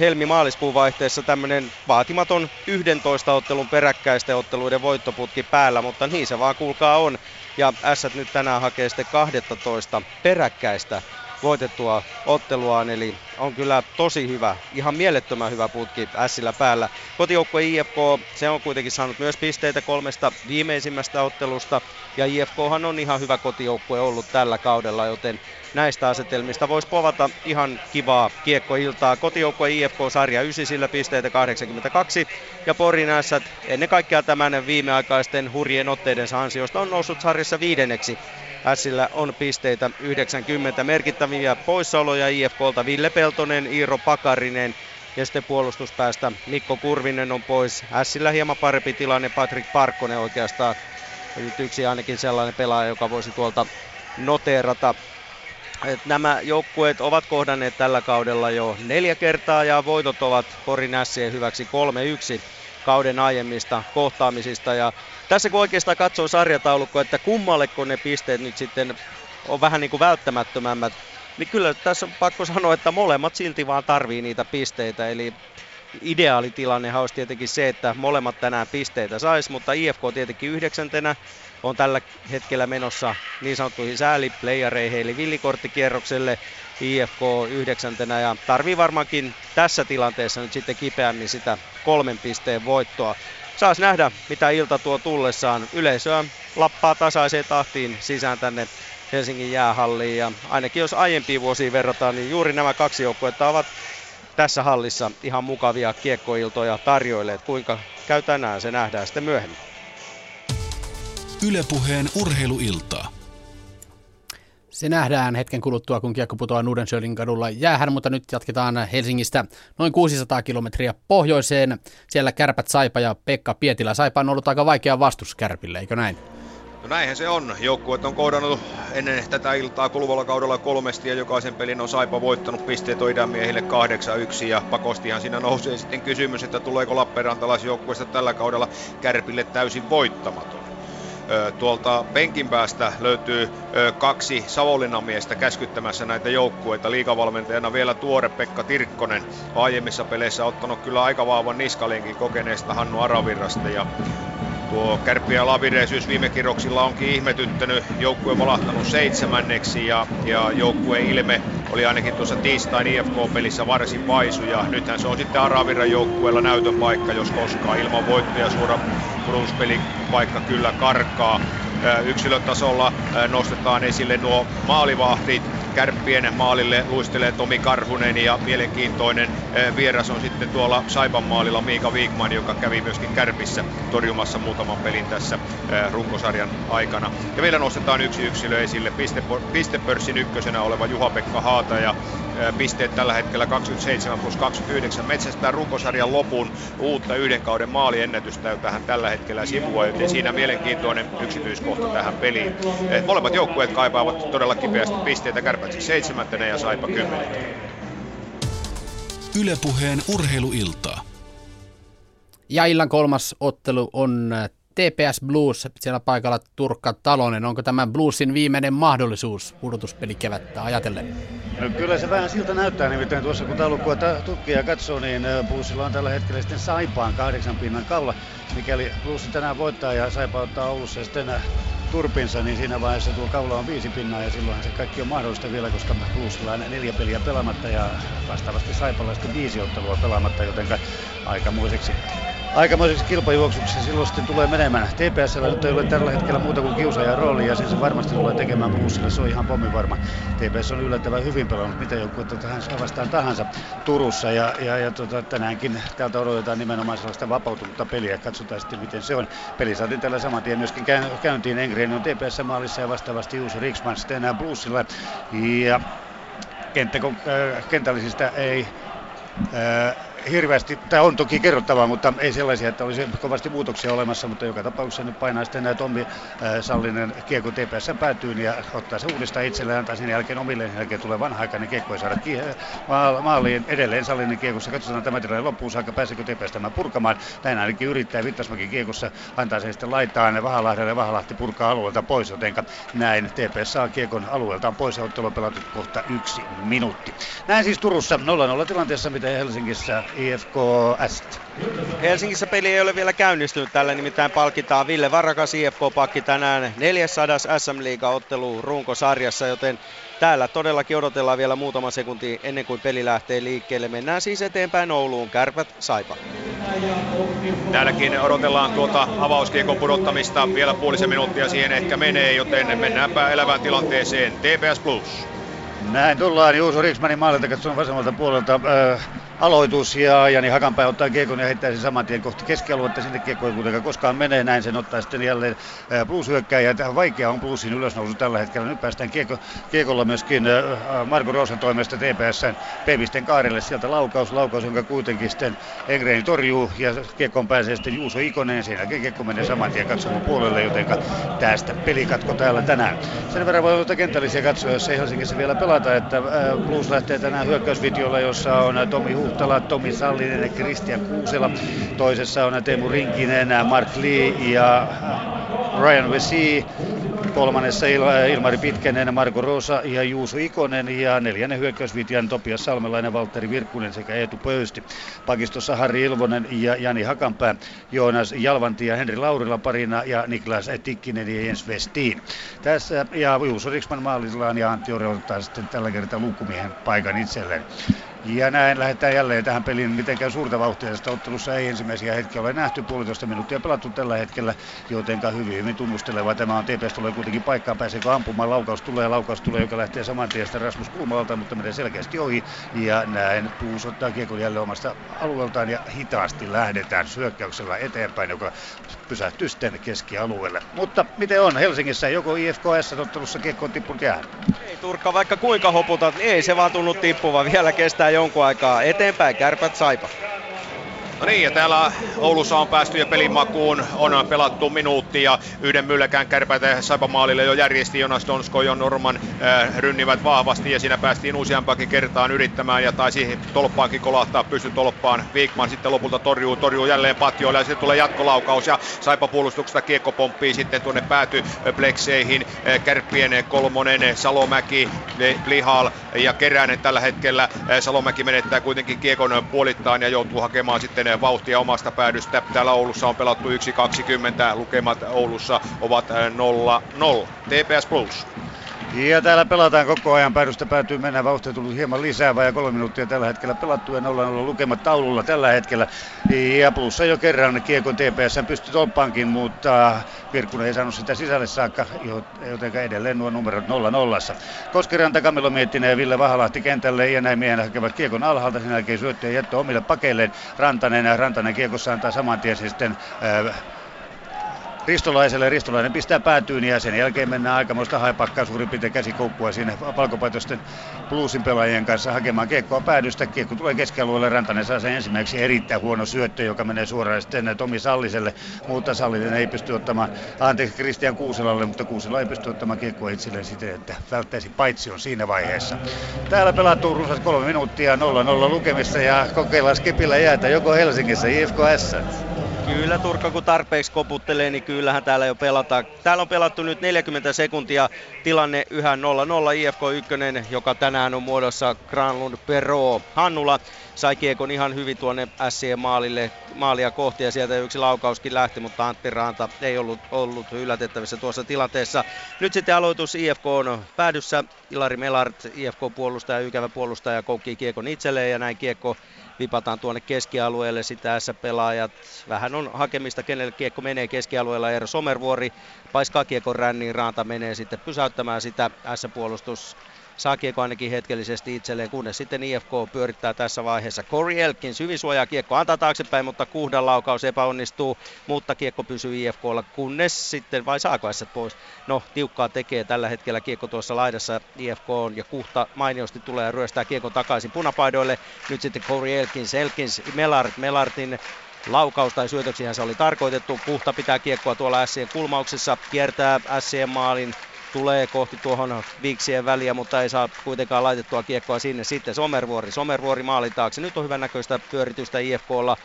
helmi-maaliskuun vaihteessa tämmöinen vaatimaton 11 ottelun peräkkäisten otteluiden voittoputki päällä, mutta niin se vaan kuulkaa on. Ja S nyt tänään hakee sitten 12 peräkkäistä voitettua otteluaan, eli on kyllä tosi hyvä, ihan mielettömän hyvä putki Sillä päällä. Kotijoukkue IFK, se on kuitenkin saanut myös pisteitä kolmesta viimeisimmästä ottelusta, ja IFKhan on ihan hyvä kotijoukkue ollut tällä kaudella, joten näistä asetelmista voisi povata ihan kivaa kiekkoiltaa. Kotijoukkue IFK sarja 9 sillä pisteitä 82 ja Porin ässät ennen kaikkea tämän viimeaikaisten hurjien otteidensa ansiosta on noussut sarjassa viidenneksi. Ässillä on pisteitä 90 merkittäviä poissaoloja IFKlta Ville Peltonen, Iiro Pakarinen ja sitten puolustuspäästä Mikko Kurvinen on pois. Ässillä hieman parempi tilanne, Patrick Parkkonen oikeastaan nyt yksi ainakin sellainen pelaaja, joka voisi tuolta noteerata että nämä joukkueet ovat kohdanneet tällä kaudella jo neljä kertaa ja voitot ovat Porin Ässien hyväksi 3-1 kauden aiemmista kohtaamisista. Ja tässä kun oikeastaan katsoo sarjataulukkoa, että kummalleko ne pisteet nyt sitten on vähän niin kuin välttämättömämmät, niin kyllä tässä on pakko sanoa, että molemmat silti vaan tarvii niitä pisteitä. Eli ideaalitilannehan olisi tietenkin se, että molemmat tänään pisteitä saisi, mutta IFK tietenkin yhdeksäntenä on tällä hetkellä menossa niin sanottuihin sääliplayereihin eli villikorttikierrokselle IFK yhdeksäntenä ja tarvii varmaankin tässä tilanteessa nyt sitten kipeämmin sitä kolmen pisteen voittoa. Saas nähdä, mitä ilta tuo tullessaan. Yleisöä lappaa tasaiseen tahtiin sisään tänne Helsingin jäähalliin ja ainakin jos aiempiin vuosiin verrataan, niin juuri nämä kaksi joukkuetta ovat tässä hallissa ihan mukavia kiekkoiltoja tarjoilleet. Kuinka käy tänään, se nähdään sitten myöhemmin. Ylepuheen urheiluiltaa. Se nähdään hetken kuluttua, kun kiekko putoaa Nudensjöldin kadulla jäähän, mutta nyt jatketaan Helsingistä noin 600 kilometriä pohjoiseen. Siellä Kärpät Saipa ja Pekka Pietilä. Saipa on ollut aika vaikea vastus Kärpille, eikö näin? No näinhän se on. Joukkueet on kohdannut ennen tätä iltaa kuluvalla kaudella kolmesti ja jokaisen pelin on Saipa voittanut pisteet on miehille 8-1 ja pakostihan siinä nousee sitten kysymys, että tuleeko Lappeenrantalaisjoukkueesta tällä kaudella Kärpille täysin voittamaton. Tuolta penkin päästä löytyy kaksi Savonlinnan miestä käskyttämässä näitä joukkueita. Liikavalmentajana vielä tuore Pekka Tirkkonen. Aiemmissa peleissä ottanut kyllä aika vahvan niskalinkin kokeneesta Hannu Aravirrasta. Ja Tuo Kärppiä Lavireisyys viime kirroksilla onkin ihmetyttänyt. Joukkue valahtanut seitsemänneksi ja, ja joukkueen ilme oli ainakin tuossa tiistain IFK-pelissä varsin vaisu. Ja nythän se on sitten Araviran joukkueella näytön paikka, jos koskaan ilman voittoja suora paikka kyllä karkaa. Yksilötasolla nostetaan esille nuo maalivahdit. Kärppien maalille luistelee Tomi Karhunen ja mielenkiintoinen vieras on sitten tuolla Saipan maalilla Miika Viikman, joka kävi myöskin Kärpissä torjumassa muutaman pelin tässä runkosarjan aikana. Ja vielä nostetaan yksi yksilö esille, piste, pistepörssin ykkösenä oleva Juha-Pekka Haata ja pisteet tällä hetkellä 27 plus 29 metsästää runkosarjan lopun uutta yhden kauden maaliennätystä, jota hän tällä hetkellä sivua, joten siinä mielenkiintoinen yksityiskohta tähän peliin. Molemmat joukkueet kaipaavat todella kipeästi pisteitä, Kärpätsi seitsemäntenä ja Saipa kymmenentenä. Ylepuheen urheiluiltaa. Ja illan kolmas ottelu on TPS Blues, siellä paikalla Turkka Talonen. Onko tämä Bluesin viimeinen mahdollisuus pudotuspelikevättä ajatellen? No, kyllä se vähän siltä näyttää, nimittäin tuossa kun taulukkoa tutkii ja katsoo, niin Bluesilla on tällä hetkellä sitten Saipaan kahdeksan pinnan kaula. Mikäli Blues tänään voittaa ja Saipa ottaa Oulussa sitten turpinsa, niin siinä vaiheessa tuo kaula on viisi pinnaa ja silloin se kaikki on mahdollista vielä, koska Bluesilla on neljä peliä pelaamatta ja vastaavasti Saipalla sitten viisi ottelua pelaamatta, joten aikamoiseksi aikamoiseksi kilpajuoksuksi silloin sitten tulee menemään. TPS nyt ei ole tällä hetkellä muuta kuin kiusaajan rooli ja sen se varmasti tulee tekemään Bluesilla, se on ihan pommin varma. TPS on yllättävän hyvin pelannut mitä joukkuetta tähän vastaan tahansa Turussa ja, ja, ja tota, tänäänkin täältä odotetaan nimenomaan sellaista vapautunutta peliä. Katsotaan sitten miten se on. Peli saatiin tällä saman tien myöskin käyntiin. Engren on TPS maalissa ja vastaavasti Juuso Riksman sitten enää Bluesilla. Ja kenttä, äh, kentällisistä ei äh, hirveästi, tämä on toki kerrottavaa, mutta ei sellaisia, että olisi kovasti muutoksia olemassa, mutta joka tapauksessa nyt painaa sitten Tommi äh, Sallinen kiekko TPS päätyyn ja ottaa se uudestaan itselleen, antaa sen jälkeen omille, sen jälkeen tulee vanha-aikainen kiekko ja saada maaliin edelleen Sallinen kiekossa. Katsotaan tämä tilanne loppuun saakka, pääseekö TPS tämän purkamaan. Näin ainakin yrittää Vittasmäki kiekossa, antaa sen sitten laitaan Vahalahdelle Vahalahti purkaa alueelta pois, jotenka näin TPS saa kiekon alueeltaan pois ja ottelu pelattu kohta yksi minuutti. Näin siis Turussa 0-0 tilanteessa, mitä Helsingissä IFK Est. Helsingissä peli ei ole vielä käynnistynyt. Tällä nimittäin palkitaan Ville Varakas IFK-pakki tänään 400 SM Liiga-ottelu runkosarjassa, joten täällä todellakin odotellaan vielä muutama sekunti ennen kuin peli lähtee liikkeelle. Mennään siis eteenpäin Ouluun. Kärpät, Saipa. Täälläkin odotellaan tuota avauskiekon pudottamista. Vielä puolisen minuuttia siihen ehkä menee, joten mennäänpä elävään tilanteeseen. TPS Plus. Näin tullaan Juuso Riksmanin maalilta katsomaan vasemmalta puolelta. Äh, aloitus ja Jani Hakanpää ottaa kiekon ja heittää sen saman tien kohti keskialuetta. Sinne kiekko ei kuitenkaan koskaan menee. Näin sen ottaa sitten jälleen Blues hyökkääjä. Vaikea on Bluesin ylösnousu tällä hetkellä. Nyt päästään kiekko, kiekolla myöskin Marko Roosan toimesta TPSn Pevisten kaarelle. Sieltä laukaus, laukaus, jonka kuitenkin sitten Engren torjuu ja kiekkoon pääsee sitten Juuso Ikonen. Sen kiekko menee saman tien katsomaan puolelle, joten tästä pelikatko täällä tänään. Sen verran voi olla kentällisiä katsoja, jos ei Helsingissä vielä pelata, että Blues lähtee tänään hyökkäysvideolla, jossa on Tomi Huhtala, Tomi Sallinen ja Kristian Kuusela. Toisessa on Teemu Rinkinen, Mark Lee ja Ryan Vesi. Kolmannessa Il- Ilmari Pitkänen, Marko Rosa ja Juuso Ikonen ja neljännen hyökkäysvitian Topias Salmelainen, Valtteri Virkkunen sekä Eetu Pöysti. Pakistossa Harri Ilvonen ja Jani Hakanpää, Joonas Jalvanti ja Henri Laurila parina ja Niklas Tikkinen ja Jens Westin. Tässä ja Juuso Riksman maalillaan ja Antti Ori ottaa sitten tällä kertaa luukkumiehen paikan itselleen. Ja näin lähdetään jälleen tähän peliin. Mitenkään suurta vauhtia tästä ottelussa ei ensimmäisiä hetkiä ole nähty. Puolitoista minuuttia pelattu tällä hetkellä, jotenka hyvin, hyvin tunnusteleva. Tämä on TPS tulee kuitenkin paikkaan. Pääseekö ampumaan? Laukaus tulee, laukaus tulee, joka lähtee saman tien Rasmus Kulmalalta, mutta menee selkeästi ohi. Ja näin Tuus ottaa kiekon jälleen omasta alueeltaan ja hitaasti lähdetään syökkäyksellä eteenpäin, joka pysähtyy sitten keskialueelle. Mutta miten on Helsingissä? Joko IFKS-ottelussa kiekko on tippunut jäähän? Ei Turkka, vaikka kuinka hoputat, niin ei se vaan tunnu tippuva. Vielä kestää jonkun aikaa. Eteenpäin, kärpät saipa. No niin, ja täällä Oulussa on päästy jo pelimakuun, on pelattu minuutti ja yhden mylläkään kärpäitä Saipamaalille jo järjesti Jonas Donsko ja Norman äh, rynnivät vahvasti ja siinä päästiin useampakin kertaan yrittämään ja taisi tolppaankin kolahtaa pysty tolppaan. Viikman sitten lopulta torjuu, torjuu jälleen patjoille ja sitten tulee jatkolaukaus ja Saipa puolustuksesta kiekko pomppii sitten tuonne pääty plekseihin. Äh, Kärppien kolmonen, Salomäki, Plihal ja Keränen tällä hetkellä. Äh, Salomäki menettää kuitenkin kiekon puolittain ja joutuu hakemaan sitten sitten vauhtia omasta päädystä. Täällä Oulussa on pelattu 1.20, lukemat Oulussa ovat 0-0. TPS Plus. Ja täällä pelataan koko ajan. Päädystä päätyy mennä. Vauhtia tullut hieman lisää. Vajaa kolme minuuttia tällä hetkellä pelattu ja 0-0 lukemat taululla tällä hetkellä. Ja plussa jo kerran kiekon TPS pystyi tolppaankin, mutta Virkkunen ei saanut sitä sisälle saakka, joten edelleen nuo numerot 0 0 Koskiranta, Kamilo Miettinen ja Ville Vahalahti kentälle ja näin miehen hakevat kiekon alhaalta. Sen jälkeen syöttöä jättö omille pakeilleen. Rantanen ja Rantanen kiekossa antaa saman tien sitten äh, Ristolaiselle. Ristolainen pistää päätyyn ja sen jälkeen mennään aikamoista haipakkaa suurin piirtein käsikoukkua siinä palkopaitosten bluesin pelaajien kanssa hakemaan kiekkoa päädystä. Kiekko tulee keskialueelle. Rantanen saa sen ensimmäiseksi erittäin huono syöttö, joka menee suoraan sitten Tomi Salliselle. Mutta Sallinen ei pysty ottamaan, anteeksi Kristian Kuuselalle, mutta Kuusela ei pysty ottamaan kiekkoa itselleen siten, että välttäisi paitsi on siinä vaiheessa. Täällä pelattu runsas kolme minuuttia 0-0 lukemissa ja kokeillaan Skipillä jäätä joko Helsingissä IFK S. Kyllä Turkka kun tarpeeksi koputtelee, niin kyllähän täällä jo pelataan. Täällä on pelattu nyt 40 sekuntia, tilanne yhä 0-0 IFK 1, joka tänään on muodossa Granlund Perro. Hannula sai kiekon ihan hyvin tuonne SC maalille, maalia kohti ja sieltä yksi laukauskin lähti, mutta Antti Ranta ei ollut, ollut yllätettävissä tuossa tilanteessa. Nyt sitten aloitus IFK on päädyssä. Ilari Melart, IFK-puolustaja, ykävä puolustaja, koukkii kiekon itselleen ja näin kiekko vipataan tuonne keskialueelle, sitä S-pelaajat, vähän on hakemista, kenelle kiekko menee keskialueella, Eero Somervuori paiskaa kiekon ränniin, Raanta menee sitten pysäyttämään sitä S-puolustus saa kiekko ainakin hetkellisesti itselleen, kunnes sitten IFK pyörittää tässä vaiheessa. Corey Elkins hyvin suojaa kiekko, antaa taaksepäin, mutta kuhdan laukaus epäonnistuu, mutta kiekko pysyy IFKlla, kunnes sitten, vai saako pois? No, tiukkaa tekee tällä hetkellä kiekko tuossa laidassa IFK on, ja kuhta mainiosti tulee ja ryöstää kiekon takaisin punapaidoille. Nyt sitten Corey Elkins, Elkins, Melart, Melartin laukaus tai syötöksihän se oli tarkoitettu. Kuhta pitää kiekkoa tuolla Sien kulmauksessa, kiertää Sien maalin tulee kohti tuohon viiksien väliä, mutta ei saa kuitenkaan laitettua kiekkoa sinne. Sitten Somervuori, Somervuori maalin taakse. Nyt on hyvän näköistä pyöritystä IFKlla.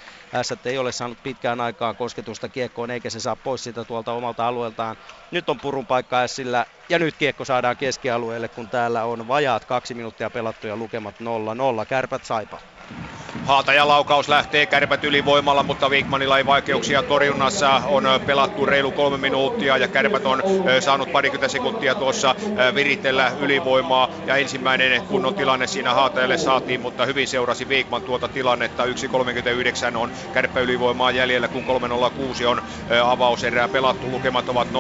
S ei ole saanut pitkään aikaan kosketusta kiekkoon, eikä se saa pois sitä tuolta omalta alueeltaan. Nyt on purun paikka Sillä ja nyt kiekko saadaan keskialueelle, kun täällä on vajaat kaksi minuuttia pelattu ja lukemat 0-0. Kärpät saipa. Haataja laukaus lähtee kärpät ylivoimalla, mutta Wigmanilla ei vaikeuksia torjunnassa. On pelattu reilu kolme minuuttia ja kärpät on saanut parikymmentä sekuntia tuossa viritellä ylivoimaa. Ja ensimmäinen kunnon tilanne siinä Haatajalle saatiin, mutta hyvin seurasi Wigman tuota tilannetta. 1.39 on kärppä ylivoimaa jäljellä, kun 3.06 on avauserää pelattu. Lukemat ovat 0-0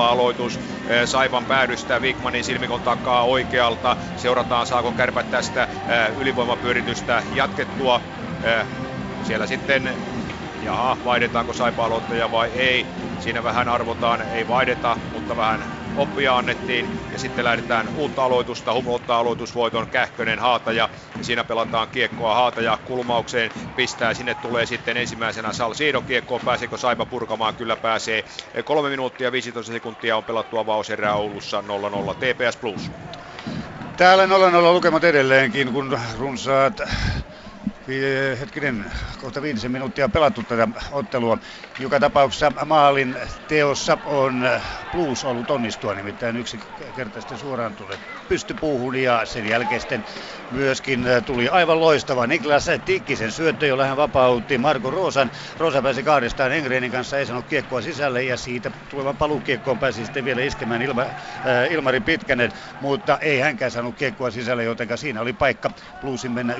aloitus Saivan päädystä Wigmanin silmikon takaa oikealta. Seurataan saako kärpät tästä ylivoimapyöritystä jatkettua. Siellä sitten, jaha, vaihdetaanko saipa vai ei. Siinä vähän arvotaan, ei vaihdeta, mutta vähän oppia annettiin ja sitten lähdetään uutta aloitusta. Humu ottaa aloitusvoiton Kähkönen Haataja ja siinä pelataan kiekkoa Haataja kulmaukseen pistää. Sinne tulee sitten ensimmäisenä Salsido kiekkoon. Pääseekö Saipa purkamaan? Kyllä pääsee. 3 minuuttia 15 sekuntia on pelattu avauserää Oulussa 0-0 TPS Plus. Täällä 0-0 lukemat edelleenkin, kun runsaat hetkinen, kohta viitisen minuuttia pelattu tätä ottelua. Joka tapauksessa maalin teossa on Blues ollut onnistua, nimittäin yksi kerta suoraan tulee pystypuuhun ja sen jälkeen sitten myöskin tuli aivan loistava Niklas Tikkisen syöttö, jolla hän vapautti Marko Roosan. Roosa pääsi kahdestaan Engrenin kanssa, ei sanonut kiekkoa sisälle ja siitä tulevan palukiekkoon pääsi sitten vielä iskemään Ilma, äh, Ilmari Pitkänen, mutta ei hänkään saanut kiekkoa sisälle, joten siinä oli paikka Bluesin mennä 1-0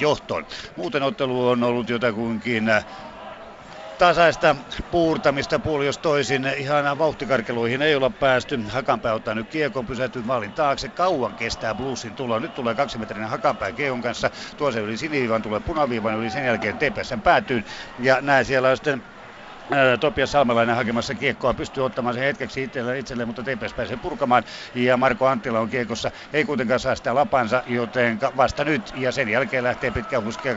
johtoon. Muuten ottelu on ollut jotakuinkin äh, tasaista puurtamista puoli jos toisin. Ihan vauhtikarkeluihin ei olla päästy. Hakanpää ottaa nyt kiekon, pysähtyy maalin taakse. Kauan kestää Bluesin tulo. Nyt tulee kaksimetrinen Hakanpää Keon kanssa. Tuossa yli siniviivan tulee punaviivan yli sen jälkeen TPSn päätyyn. Ja näin siellä on sitten Topias Salmelainen hakemassa kiekkoa, pystyy ottamaan sen hetkeksi itselleen, itselle, mutta TPS pääsee purkamaan. Ja Marko Anttila on kiekossa, ei kuitenkaan saa sitä lapansa, joten vasta nyt. Ja sen jälkeen lähtee pitkä huskea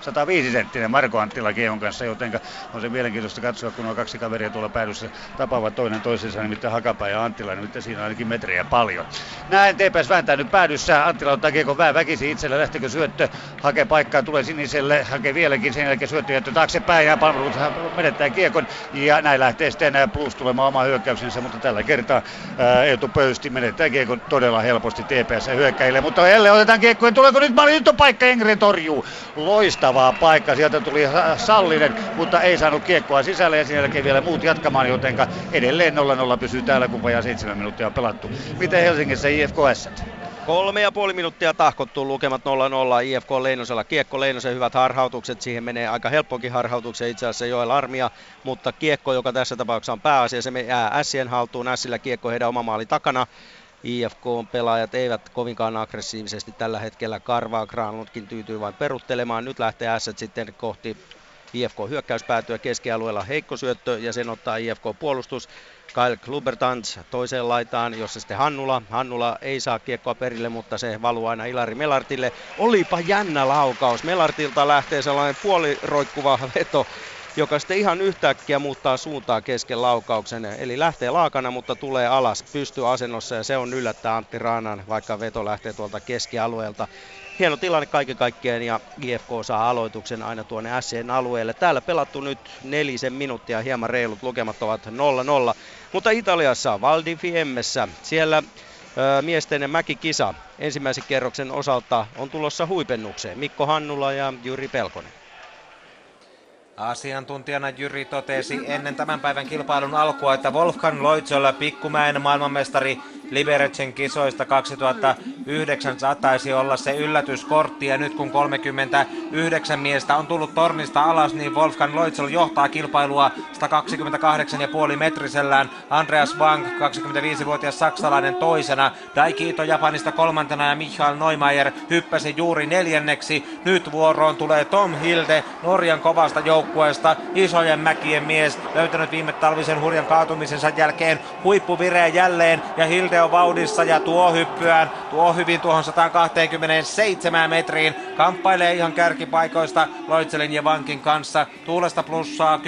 105 senttinen Marko Anttila Kiekon kanssa, joten on se mielenkiintoista katsoa, kun nuo kaksi kaveria tuolla päädyssä tapaavat toinen toisensa, nimittäin Hakapää ja Anttila, nimittäin siinä on ainakin metriä paljon. Näin TPS vääntää nyt päädyssä, Anttila ottaa kiekon vähän väkisin itselle, lähtekö syöttö, hakee paikkaa, tulee siniselle, hakee vieläkin, sen jälkeen syöttö jättö taaksepäin ja palvelut menettää menettää kiekon. Ja näin lähtee sitten Plus tulemaan oma hyökkäyksensä, mutta tällä kertaa Eetu Pöysti menettää kiekon todella helposti TPS hyökkäille, mutta jälleen otetaan kiekkojen, tuleeko nyt maali, nyt on paikka, Engren torjuu, loistavaa paikka, sieltä tuli Sallinen, mutta ei saanut kiekkoa sisälle. Ja sen jälkeen vielä muut jatkamaan, joten edelleen 0-0 pysyy täällä, kun vajaa 7 minuuttia on pelattu. Miten Helsingissä IFK S? Kolme ja puoli minuuttia tahkottu lukemat 0-0 IFK Leinosella. Kiekko Leinosen hyvät harhautukset, siihen menee aika helppokin harhautuksia itse asiassa Joel Armia, mutta kiekko, joka tässä tapauksessa on pääasia, se jää Sien haltuun, Sillä kiekko heidän oma maali takana. IFK-pelaajat eivät kovinkaan aggressiivisesti tällä hetkellä karvaa. Granlundkin tyytyy vain peruttelemaan. Nyt lähtee S sitten kohti IFK hyökkäyspäätyä keskialueella heikko syöttö ja sen ottaa IFK puolustus. Kyle Klubertans toiseen laitaan, jossa sitten Hannula. Hannula ei saa kiekkoa perille, mutta se valuu aina Ilari Melartille. Olipa jännä laukaus. Melartilta lähtee sellainen puoliroikkuva veto joka sitten ihan yhtäkkiä muuttaa suuntaa kesken laukauksen. Eli lähtee laakana, mutta tulee alas pystyasennossa ja se on yllättää Antti Raanan, vaikka veto lähtee tuolta keskialueelta. Hieno tilanne kaiken kaikkiaan ja IFK saa aloituksen aina tuonne SCN alueelle. Täällä pelattu nyt nelisen minuuttia, hieman reilut lukemat ovat 0-0. Mutta Italiassa Valdi Fiemmessä, siellä ö, miesten mäkikisa ensimmäisen kerroksen osalta on tulossa huipennukseen. Mikko Hannula ja Juri Pelkonen. Asiantuntijana Jyri totesi ennen tämän päivän kilpailun alkua, että Wolfgang Loitzola, pikkumäen maailmanmestari Liberecen kisoista 2009 saattaisi olla se yllätyskortti. Ja nyt kun 39 miestä on tullut tornista alas, niin Wolfgang Loitzel johtaa kilpailua 128,5 metrisellään. Andreas Wang, 25-vuotias saksalainen toisena. Daikiito Japanista kolmantena ja Michael Neumeier hyppäsi juuri neljänneksi. Nyt vuoroon tulee Tom Hilde Norjan kovasta joukkueesta. Isojen mäkien mies, löytänyt viime talvisen hurjan kaatumisensa jälkeen huippuvireen jälleen. Ja Hilde on vauhdissa ja tuo hyppyään, tuo hyvin tuohon 127 metriin. Kamppailee ihan kärkipaikoista Loitselin ja Vankin kanssa. Tuulesta plussaa 10,6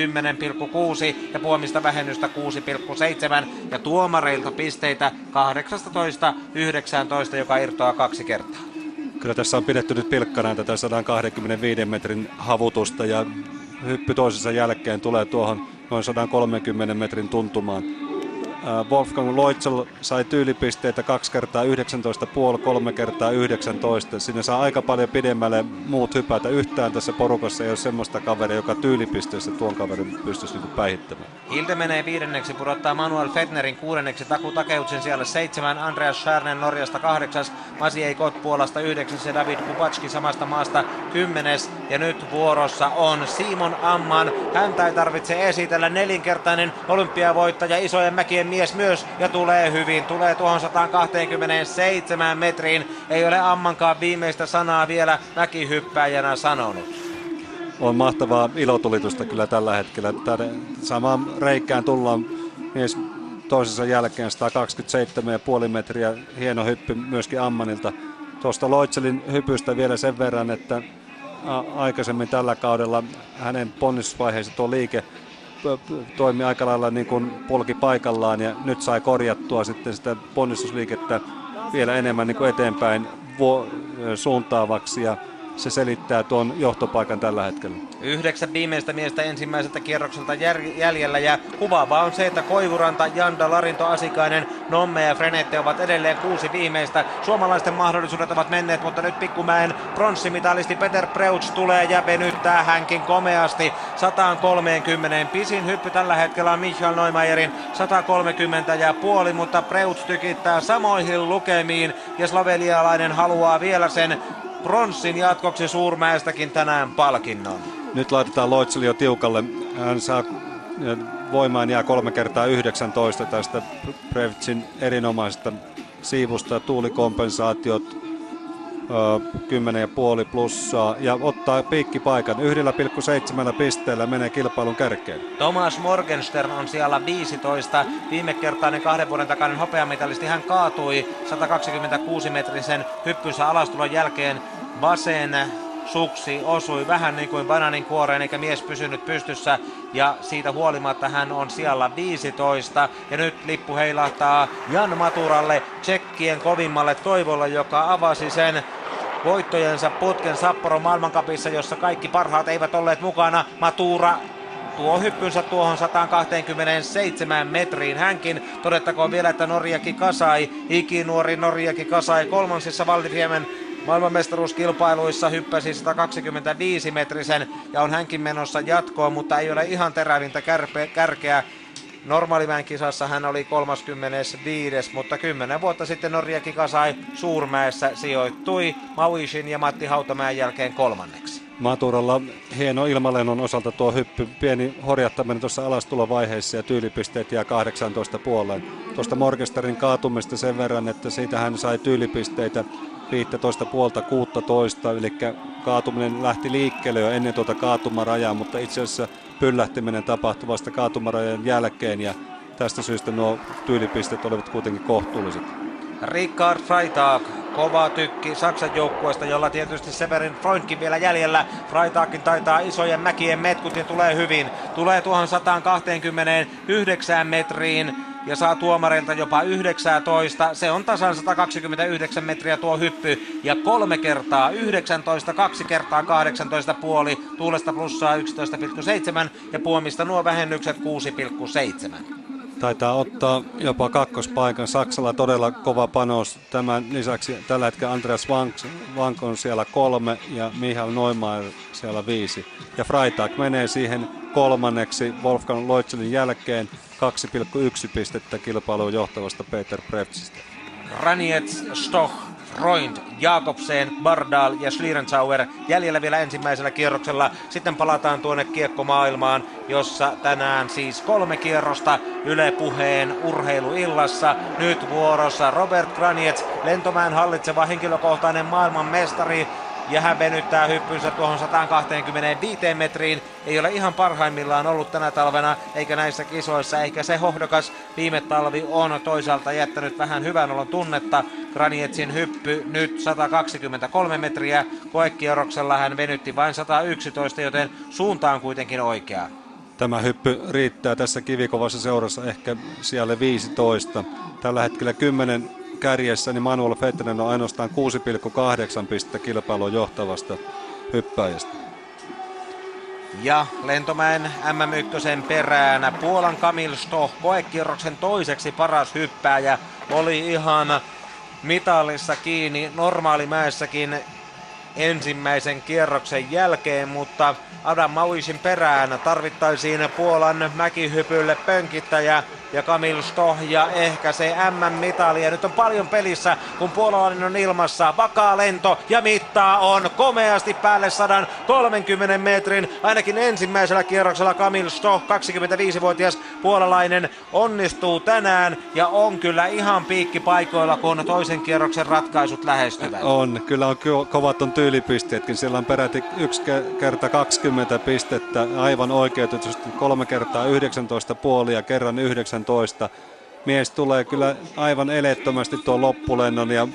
ja puomista vähennystä 6,7 ja tuomareilta pisteitä 18-19, joka irtoaa kaksi kertaa. Kyllä tässä on pidetty nyt pilkkana tätä 125 metrin havutusta ja hyppy toisensa jälkeen tulee tuohon noin 130 metrin tuntumaan. Äh, Wolfgang Loitzel sai tyylipisteitä kaksi kertaa 19,5, kolme kertaa 19. Sinne saa aika paljon pidemmälle muut hypätä. Yhtään tässä porukassa ei ole semmoista kaveria, joka tyylipisteessä tuon kaverin pystyisi niin päihittämään. Hilde menee viidenneksi, pudottaa Manuel Fetnerin kuudenneksi, Taku Takeutsen siellä seitsemän, Andreas Schärnen Norjasta kahdeksas, Masiei Kot Puolasta yhdeksäs ja David Kupatski samasta maasta kymmenes. Ja nyt vuorossa on Simon Amman. Häntä ei tarvitse esitellä nelinkertainen olympiavoittaja isojen mäkien mies myös ja tulee hyvin. Tulee tuohon 127 metriin. Ei ole Ammankaan viimeistä sanaa vielä mäkihyppäjänä sanonut. On mahtavaa ilotulitusta kyllä tällä hetkellä. Tänne samaan reikään tullaan mies toisensa jälkeen 127,5 metriä. Hieno hyppy myöskin Ammanilta. Tuosta Loitselin hypystä vielä sen verran, että aikaisemmin tällä kaudella hänen ponnistusvaiheessa tuo liike toimi aika lailla niin kuin polki paikallaan ja nyt sai korjattua sitten sitä ponnistusliikettä vielä enemmän niin kuin eteenpäin suuntaavaksi. Ja se selittää tuon johtopaikan tällä hetkellä. Yhdeksän viimeistä miestä ensimmäiseltä kierrokselta jäljellä ja kuvaavaa on se, että Koivuranta, Janda, Larinto, Asikainen, Nomme ja Frenette ovat edelleen kuusi viimeistä. Suomalaisten mahdollisuudet ovat menneet, mutta nyt pikkumäen pronssimitalisti Peter Preuts tulee ja venyttää hänkin komeasti 130. Pisin hyppy tällä hetkellä on Michael Neumeyerin 130 ja puoli, mutta Preuts tykittää samoihin lukemiin ja slovelialainen haluaa vielä sen pronssin jatkoksi Suurmäestäkin tänään palkinnon. Nyt laitetaan Loitseli jo tiukalle. Hän saa voimaan jää kolme kertaa 19 tästä Previtsin erinomaisesta siivusta. Tuulikompensaatiot 10,5 plussaa ja ottaa piikkipaikan. 1,7 pisteellä menee kilpailun kärkeen. Thomas Morgenstern on siellä 15. Viime kertainen kahden vuoden takainen hopeamitalisti. Hän kaatui 126 metrisen hyppynsä alastulon jälkeen vasen suksi osui vähän niin kuin bananin kuoreen eikä mies pysynyt pystyssä ja siitä huolimatta hän on siellä 15 ja nyt lippu heilahtaa Jan Maturalle tsekkien kovimmalle toivolle joka avasi sen voittojensa putken Sapporo maailmankapissa, jossa kaikki parhaat eivät olleet mukana. Matura tuo hyppynsä tuohon 127 metriin. Hänkin todettakoon vielä, että Norjaki Kasai, ikinuori Norjaki Kasai kolmansissa Valdifiemen maailmanmestaruuskilpailuissa hyppäsi 125 metrisen ja on hänkin menossa jatkoon, mutta ei ole ihan terävintä kärpe, kärkeä. Normaalimäen kisassa hän oli 35, mutta 10 vuotta sitten Norjaki Kasai Suurmäessä sijoittui Mauishin ja Matti Hautamäen jälkeen kolmanneksi. Maturalla hieno ilmalennon osalta tuo hyppy, pieni horjattaminen tuossa alastulovaiheessa ja tyylipisteet jää 18 puoleen. Tuosta Morgesterin kaatumista sen verran, että siitä hän sai tyylipisteitä 15 puolta 16, eli kaatuminen lähti liikkeelle jo ennen tuota kaatumarajaa, mutta itse asiassa pyllähtiminen tapahtui vasta kaatumarajan jälkeen ja tästä syystä nuo tyylipisteet olivat kuitenkin kohtuulliset. Richard Freitag, kova tykki Saksan joukkueesta, jolla tietysti Severin Freundkin vielä jäljellä. Freitagkin taitaa isojen mäkien metkut ja tulee hyvin. Tulee tuohon 129 metriin ja saa tuomarilta jopa 19. Se on tasan 129 metriä tuo hyppy. Ja kolme kertaa 19, kaksi kertaa 18 puoli, tuulesta plussaa 11,7 ja puomista nuo vähennykset 6,7 taitaa ottaa jopa kakkospaikan. Saksalla todella kova panos. Tämän lisäksi tällä hetkellä Andreas Wank on siellä kolme ja Mihail Neumayer siellä viisi. Ja Freitag menee siihen kolmanneksi Wolfgang Leutzelin jälkeen 2,1 pistettä kilpailuun johtavasta Peter Prevtsistä. Raniets, Stoch, Freund, Jakobsen, Bardal ja Schlierenzauer jäljellä vielä ensimmäisellä kierroksella. Sitten palataan tuonne kiekkomaailmaan, jossa tänään siis kolme kierrosta Yle Puheen urheiluillassa. Nyt vuorossa Robert Graniets, lentomään hallitseva henkilökohtainen maailmanmestari ja hän venyttää hyppynsä tuohon 125 metriin. Ei ole ihan parhaimmillaan ollut tänä talvena eikä näissä kisoissa. Eikä se hohdokas viime talvi on toisaalta jättänyt vähän hyvän olon tunnetta. Granietsin hyppy nyt 123 metriä. Koekierroksella hän venytti vain 111, joten suunta on kuitenkin oikea. Tämä hyppy riittää tässä kivikovassa seurassa ehkä siellä 15. Tällä hetkellä 10 kärjessä, niin Manuel Fettinen on ainoastaan 6,8 pistettä kilpailun johtavasta hyppäjästä. Ja Lentomäen MM1 perään Puolan Kamil Stoh, koekierroksen toiseksi paras hyppääjä, oli ihan mitalissa kiinni normaalimäessäkin ensimmäisen kierroksen jälkeen, mutta Adam Mauisin perään. Tarvittaisiin Puolan mäkihypylle pönkittäjä ja Kamil Stoh ja ehkä se MM-mitali. Ja nyt on paljon pelissä, kun puolalainen on ilmassa. Vakaa lento ja mittaa on komeasti päälle 130 metrin. Ainakin ensimmäisellä kierroksella Kamil Stoh, 25-vuotias puolalainen, onnistuu tänään ja on kyllä ihan piikkipaikoilla, kun toisen kierroksen ratkaisut lähestyvät. On, kyllä on kovat on tyylipisteetkin. Siellä on peräti yksi kerta 20 pistettä aivan oikeutetusti, kolme kertaa 19 puoli ja kerran 9 18. Mies tulee kyllä aivan elettömästi tuon loppulennon ja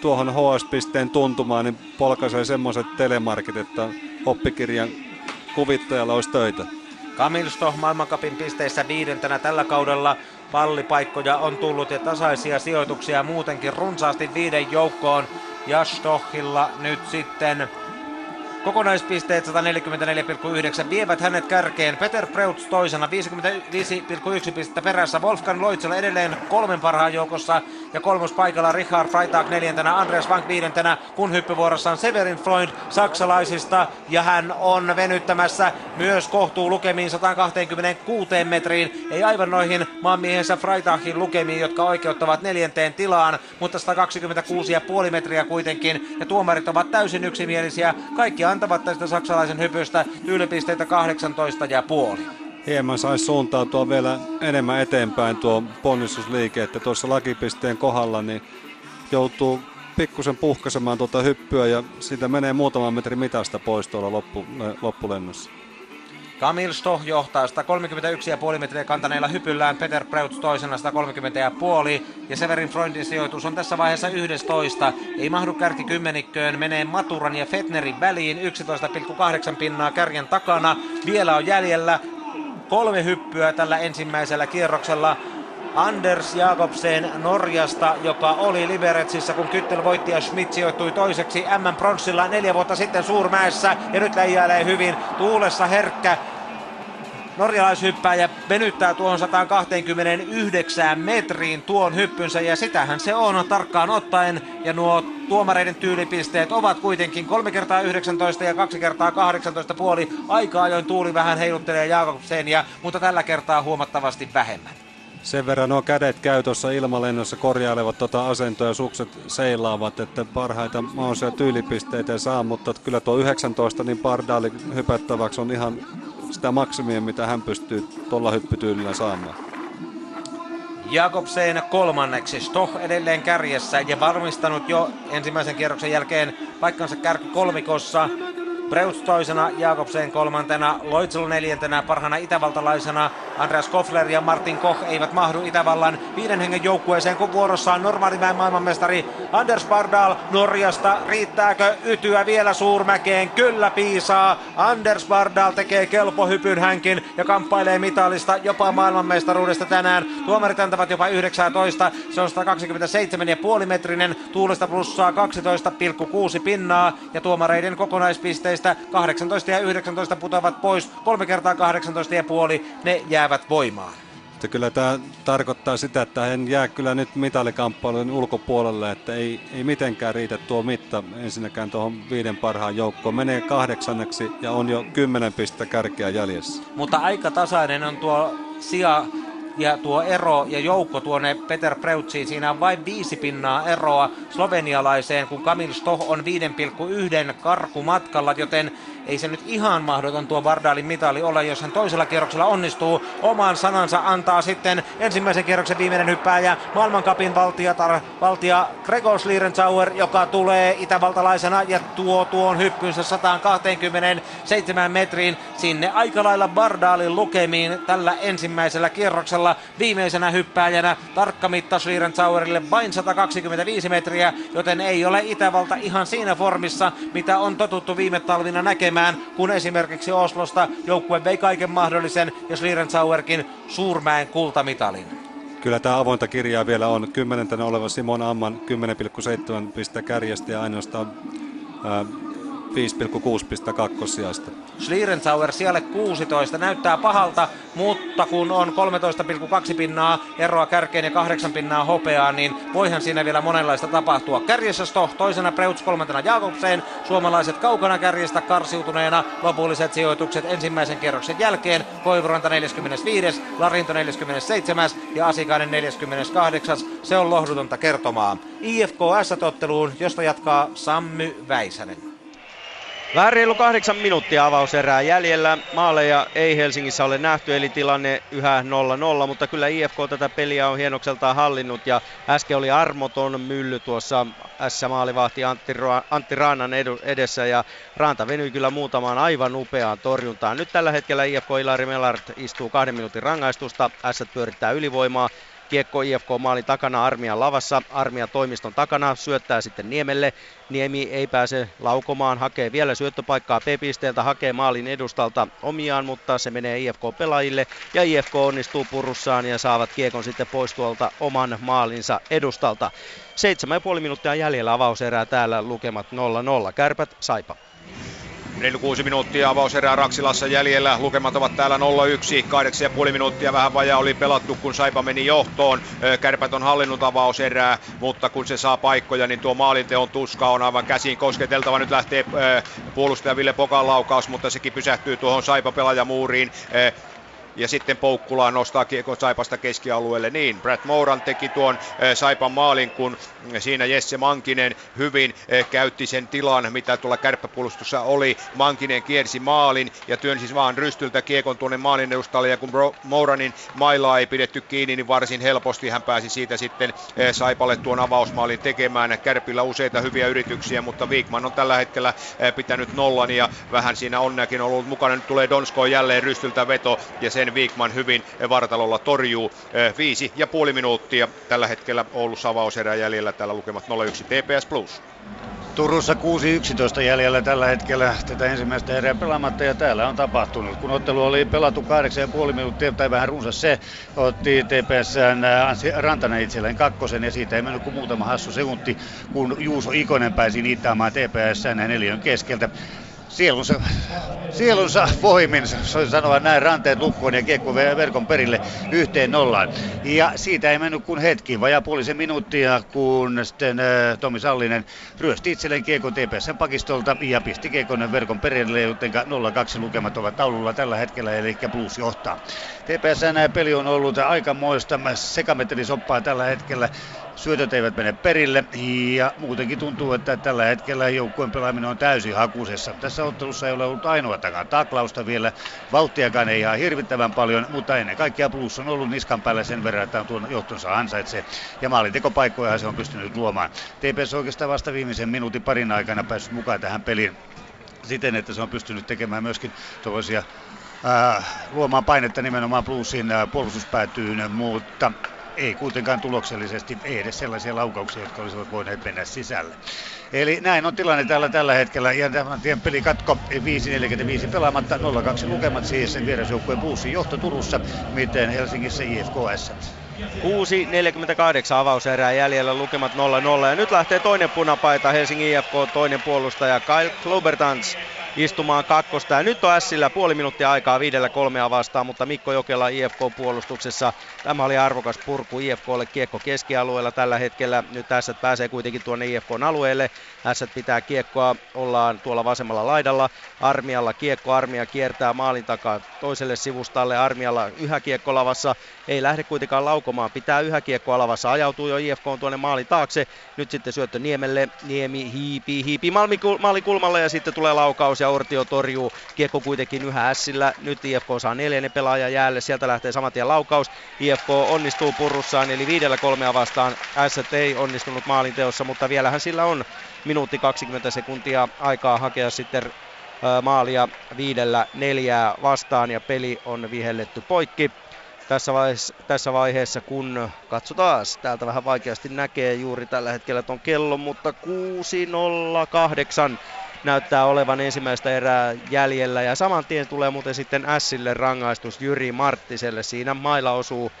tuohon HS-pisteen tuntumaan, niin polkaisee semmoiset telemarkit, että oppikirjan kuvittajalla olisi töitä. Kamil Stoh maailmankapin pisteissä viidentenä tällä kaudella. Pallipaikkoja on tullut ja tasaisia sijoituksia muutenkin runsaasti viiden joukkoon. Ja Stohilla nyt sitten Kokonaispisteet 144,9 vievät hänet kärkeen. Peter Preutz toisena 55,1 pistettä perässä. Wolfgang Loitsela edelleen kolmen parhaan joukossa ja kolmospaikalla Richard Freitag neljäntenä, Andreas Wank viidentenä, kun hyppyvuorossa on Severin Freund saksalaisista ja hän on venyttämässä myös kohtuu lukemiin 126 metriin. Ei aivan noihin maanmiehensä Freitagin lukemiin, jotka oikeuttavat neljänteen tilaan, mutta 126,5 metriä kuitenkin ja tuomarit ovat täysin yksimielisiä. Kaikki antavat tästä saksalaisen hypystä tyylipisteitä 18 ja puoli. Hieman saisi suuntautua vielä enemmän eteenpäin tuo ponnistusliike, että tuossa lakipisteen kohdalla niin joutuu pikkusen puhkaisemaan tuota hyppyä ja siitä menee muutaman metrin mitasta pois tuolla loppu, loppulennossa. Kamil Stoh johtaa 131,5 metriä kantaneella hypyllään, Peter Preutz toisena 130,5 ja Severin Freundin sijoitus on tässä vaiheessa 11. Ei mahdu kärki kymmenikköön, menee Maturan ja Fetnerin väliin 11,8 pinnaa kärjen takana. Vielä on jäljellä kolme hyppyä tällä ensimmäisellä kierroksella. Anders Jakobsen Norjasta, joka oli Liberetsissä, kun Kyttel voitti ja Schmidt sijoittui toiseksi M Pronssilla neljä vuotta sitten Suurmäessä ja nyt läijäilee hyvin tuulessa herkkä norjalaishyppääjä venyttää tuohon 129 metriin tuon hyppynsä ja sitähän se on tarkkaan ottaen. Ja nuo tuomareiden tyylipisteet ovat kuitenkin 3 kertaa 19 ja 2 kertaa 18 puoli. Aika ajoin tuuli vähän heiluttelee Jakobsenia, mutta tällä kertaa huomattavasti vähemmän. Sen verran nuo kädet käy tuossa ilmalennossa, korjailevat tuota asentoa ja sukset seilaavat, että parhaita mahdollisia tyylipisteitä saa, mutta kyllä tuo 19 niin Pardaali hypättäväksi on ihan sitä maksimia, mitä hän pystyy tuolla hyppytyylillä saamaan. Jakobsen kolmanneksi, Stoh edelleen kärjessä ja varmistanut jo ensimmäisen kierroksen jälkeen paikkansa kärki kolmikossa. Preuts toisena, Jakobsen kolmantena, Loitsel neljäntenä, parhaana itävaltalaisena. Andreas Kofler ja Martin Koch eivät mahdu Itävallan viiden hengen joukkueeseen, kun vuorossa on normaalimäen maailmanmestari Anders Bardal Norjasta. Riittääkö ytyä vielä suurmäkeen? Kyllä piisaa. Anders Bardal tekee kelpohypyn hänkin ja kamppailee mitalista jopa maailmanmestaruudesta tänään. Tuomarit antavat jopa 19. Se on 127,5 metrinen. Tuulesta plussaa 12,6 pinnaa ja tuomareiden kokonaispisteistä pisteistä 18 ja 19 putoavat pois. Kolme kertaa 18 ja puoli, ne jäävät voimaan. Että kyllä tämä tarkoittaa sitä, että hän jää kyllä nyt mitalikamppailun ulkopuolelle, että ei, ei mitenkään riitä tuo mitta ensinnäkään tuohon viiden parhaan joukkoon. Menee kahdeksanneksi ja on jo kymmenen pistettä kärkeä jäljessä. Mutta aika tasainen on tuo sija ja tuo ero ja joukko tuonne Peter Preutsiin, siinä on vain viisi pinnaa eroa slovenialaiseen, kun Kamil Stoh on 5,1 karkumatkalla, joten ei se nyt ihan mahdoton tuo Vardalin mitali ole, jos hän toisella kierroksella onnistuu. Oman sanansa antaa sitten ensimmäisen kierroksen viimeinen hyppääjä, maailmankapin valtiatar, valtia Gregor Schlierenzauer, joka tulee itävaltalaisena ja tuo tuon hyppynsä 127 metriin sinne aika lailla Vardalin lukemiin tällä ensimmäisellä kierroksella. Viimeisenä hyppääjänä tarkka mitta Schlierenzauerille vain 125 metriä, joten ei ole Itävalta ihan siinä formissa, mitä on totuttu viime talvina näkemään tekemään, kun esimerkiksi Oslosta joukkue vei kaiken mahdollisen ja Schlierenzauerkin suurmäen kultamitalin. Kyllä tämä avointa kirjaa vielä on. Kymmenentenä oleva Simon Amman 10,7 pistä kärjestä ja ainoastaan 5,6 pistä kakkosijasta. Schlierenzauer siellä 16 näyttää pahalta, mutta kun on 13,2 pinnaa eroa kärkeen ja 8 pinnaa hopeaa, niin voihan siinä vielä monenlaista tapahtua. Kärjessä Stoh, toisena Preuts, kolmantena Jakobsen, suomalaiset kaukana kärjestä karsiutuneena, lopulliset sijoitukset ensimmäisen kierroksen jälkeen, Koivuranta 45, Larinto 47 ja Asikainen 48. Se on lohdutonta kertomaa. IFK S-totteluun, josta jatkaa Sammy Väisänen. Vähän reilu kahdeksan minuuttia avauserää jäljellä. Maaleja ei Helsingissä ole nähty, eli tilanne yhä 0-0, mutta kyllä IFK tätä peliä on hienokseltaan hallinnut ja äsken oli armoton mylly tuossa S-maalivahti Antti, Antti Raanan edessä ja Raanta venyi kyllä muutamaan aivan upeaan torjuntaan. Nyt tällä hetkellä IFK Ilari Melart istuu kahden minuutin rangaistusta, S pyörittää ylivoimaa Kiekko IFK maalin takana Armian lavassa, Armia toimiston takana, syöttää sitten Niemelle. Niemi ei pääse laukomaan, hakee vielä syöttöpaikkaa P-pisteeltä, hakee maalin edustalta omiaan, mutta se menee IFK-pelaajille ja IFK onnistuu purussaan ja saavat kiekon sitten pois tuolta oman maalinsa edustalta. 7,5 minuuttia jäljellä avauserää täällä lukemat 0-0. Kärpät, Saipa. Reilu kuusi minuuttia avauserää Raksilassa jäljellä. Lukemat ovat täällä 0-1. puoli minuuttia vähän vajaa oli pelattu, kun Saipa meni johtoon. Kärpät on hallinnut avauserää, mutta kun se saa paikkoja, niin tuo maalinteon tuska on aivan käsiin kosketeltava. Nyt lähtee puolustaja Ville Pokan laukaus, mutta sekin pysähtyy tuohon Saipa-pelaajamuuriin ja sitten Poukkula nostaa kiekon Saipasta keskialueelle. Niin, Brad Moran teki tuon Saipan maalin, kun siinä Jesse Mankinen hyvin käytti sen tilan, mitä tuolla kärppäpuolustussa oli. Mankinen kiersi maalin ja työnsi vaan rystyltä kiekon tuonne maalin edustalle ja kun Moranin mailaa ei pidetty kiinni, niin varsin helposti hän pääsi siitä sitten Saipalle tuon avausmaalin tekemään. Kärpillä useita hyviä yrityksiä, mutta Viikman on tällä hetkellä pitänyt nollan ja vähän siinä onnäkin ollut mukana. Nyt tulee Donsko jälleen rystyltä veto ja se sen Viikman hyvin vartalolla torjuu. Viisi ja puoli minuuttia tällä hetkellä Oulussa avauserä jäljellä. Täällä lukemat 01 TPS Plus. Turussa 6-11 jäljellä tällä hetkellä tätä ensimmäistä erää pelaamatta ja täällä on tapahtunut. Kun ottelu oli pelattu 8,5 minuuttia tai vähän runsas se, otti TPS Ansi Rantanen itselleen kakkosen ja siitä ei mennyt kuin muutama hassu sekunti, kun Juuso Ikonen pääsi niittaamaan TPS neljön keskeltä. Sielunsa, sielunsa voimin, soin sanoa näin, ranteet lukkoon ja kiekko verkon perille yhteen nollaan. Ja siitä ei mennyt kuin hetki, vajaa puolisen minuuttia, kun sitten äh, Tomi Sallinen ryösti itselleen kiekon TPSn pakistolta ja pisti kiekon verkon perille, joten 0-2 lukemat ovat taululla tällä hetkellä, eli Blues johtaa. TPSn peli on ollut aikamoista sekametelisoppaa tällä hetkellä syötöt eivät mene perille ja muutenkin tuntuu, että tällä hetkellä joukkueen pelaaminen on täysin hakusessa. Tässä ottelussa ei ole ollut ainoatakaan taklausta vielä, vauhtiakaan ei ihan hirvittävän paljon, mutta ennen kaikkea plus on ollut niskan päällä sen verran, että on tuon johtonsa ansaitsee ja maalintekopaikkoja se on pystynyt luomaan. TPS oikeastaan vasta viimeisen minuutin parin aikana päässyt mukaan tähän peliin siten, että se on pystynyt tekemään myöskin tuollaisia luomaan painetta nimenomaan plussin äh, puolustuspäätyyn, mutta ei kuitenkaan tuloksellisesti, ei edes sellaisia laukauksia, jotka olisivat voineet mennä sisälle. Eli näin on tilanne tällä, tällä hetkellä. Ja tämän tien pelikatko 5.45 pelaamatta, 0-2 lukemat siis vierasjoukkueen Buussin johto Turussa, miten Helsingissä IFKS. 6.48 avauserää jäljellä lukemat 0-0 ja nyt lähtee toinen punapaita Helsingin IFK toinen puolustaja Kyle Klubertans istumaan kakkosta. Ja nyt on Sillä puoli minuuttia aikaa viidellä kolmea vastaan, mutta Mikko Jokela IFK-puolustuksessa. Tämä oli arvokas purku IFKlle kiekko keskialueella tällä hetkellä. Nyt tässä pääsee kuitenkin tuonne IFKn alueelle. Tässä pitää kiekkoa, ollaan tuolla vasemmalla laidalla. Armialla kiekko, Armia kiertää maalin takaa toiselle sivustalle. Armialla yhä kiekko lavassa, ei lähde kuitenkaan laukomaan. Pitää yhä kiekko lavassa, ajautuu jo IFK on tuonne maalin taakse. Nyt sitten syöttö Niemelle, Niemi hiipii, hiipii maalikulmalle ja sitten tulee laukaus ja Ortio torjuu. Kiekko kuitenkin yhä ässillä. Nyt IFK saa neljännen pelaajan jäälle. Sieltä lähtee saman tien laukaus. IFK onnistuu purrussaan, eli viidellä kolmea vastaan. S ei onnistunut maalinteossa, mutta vielähän sillä on minuutti 20 sekuntia aikaa hakea sitten maalia viidellä neljää vastaan ja peli on vihelletty poikki. Tässä vaiheessa, tässä vaiheessa, kun katsotaan, täältä vähän vaikeasti näkee juuri tällä hetkellä tuon kellon, mutta 6.08 näyttää olevan ensimmäistä erää jäljellä. Ja saman tien tulee muuten sitten Sille rangaistus Jyri Marttiselle. Siinä maila osuu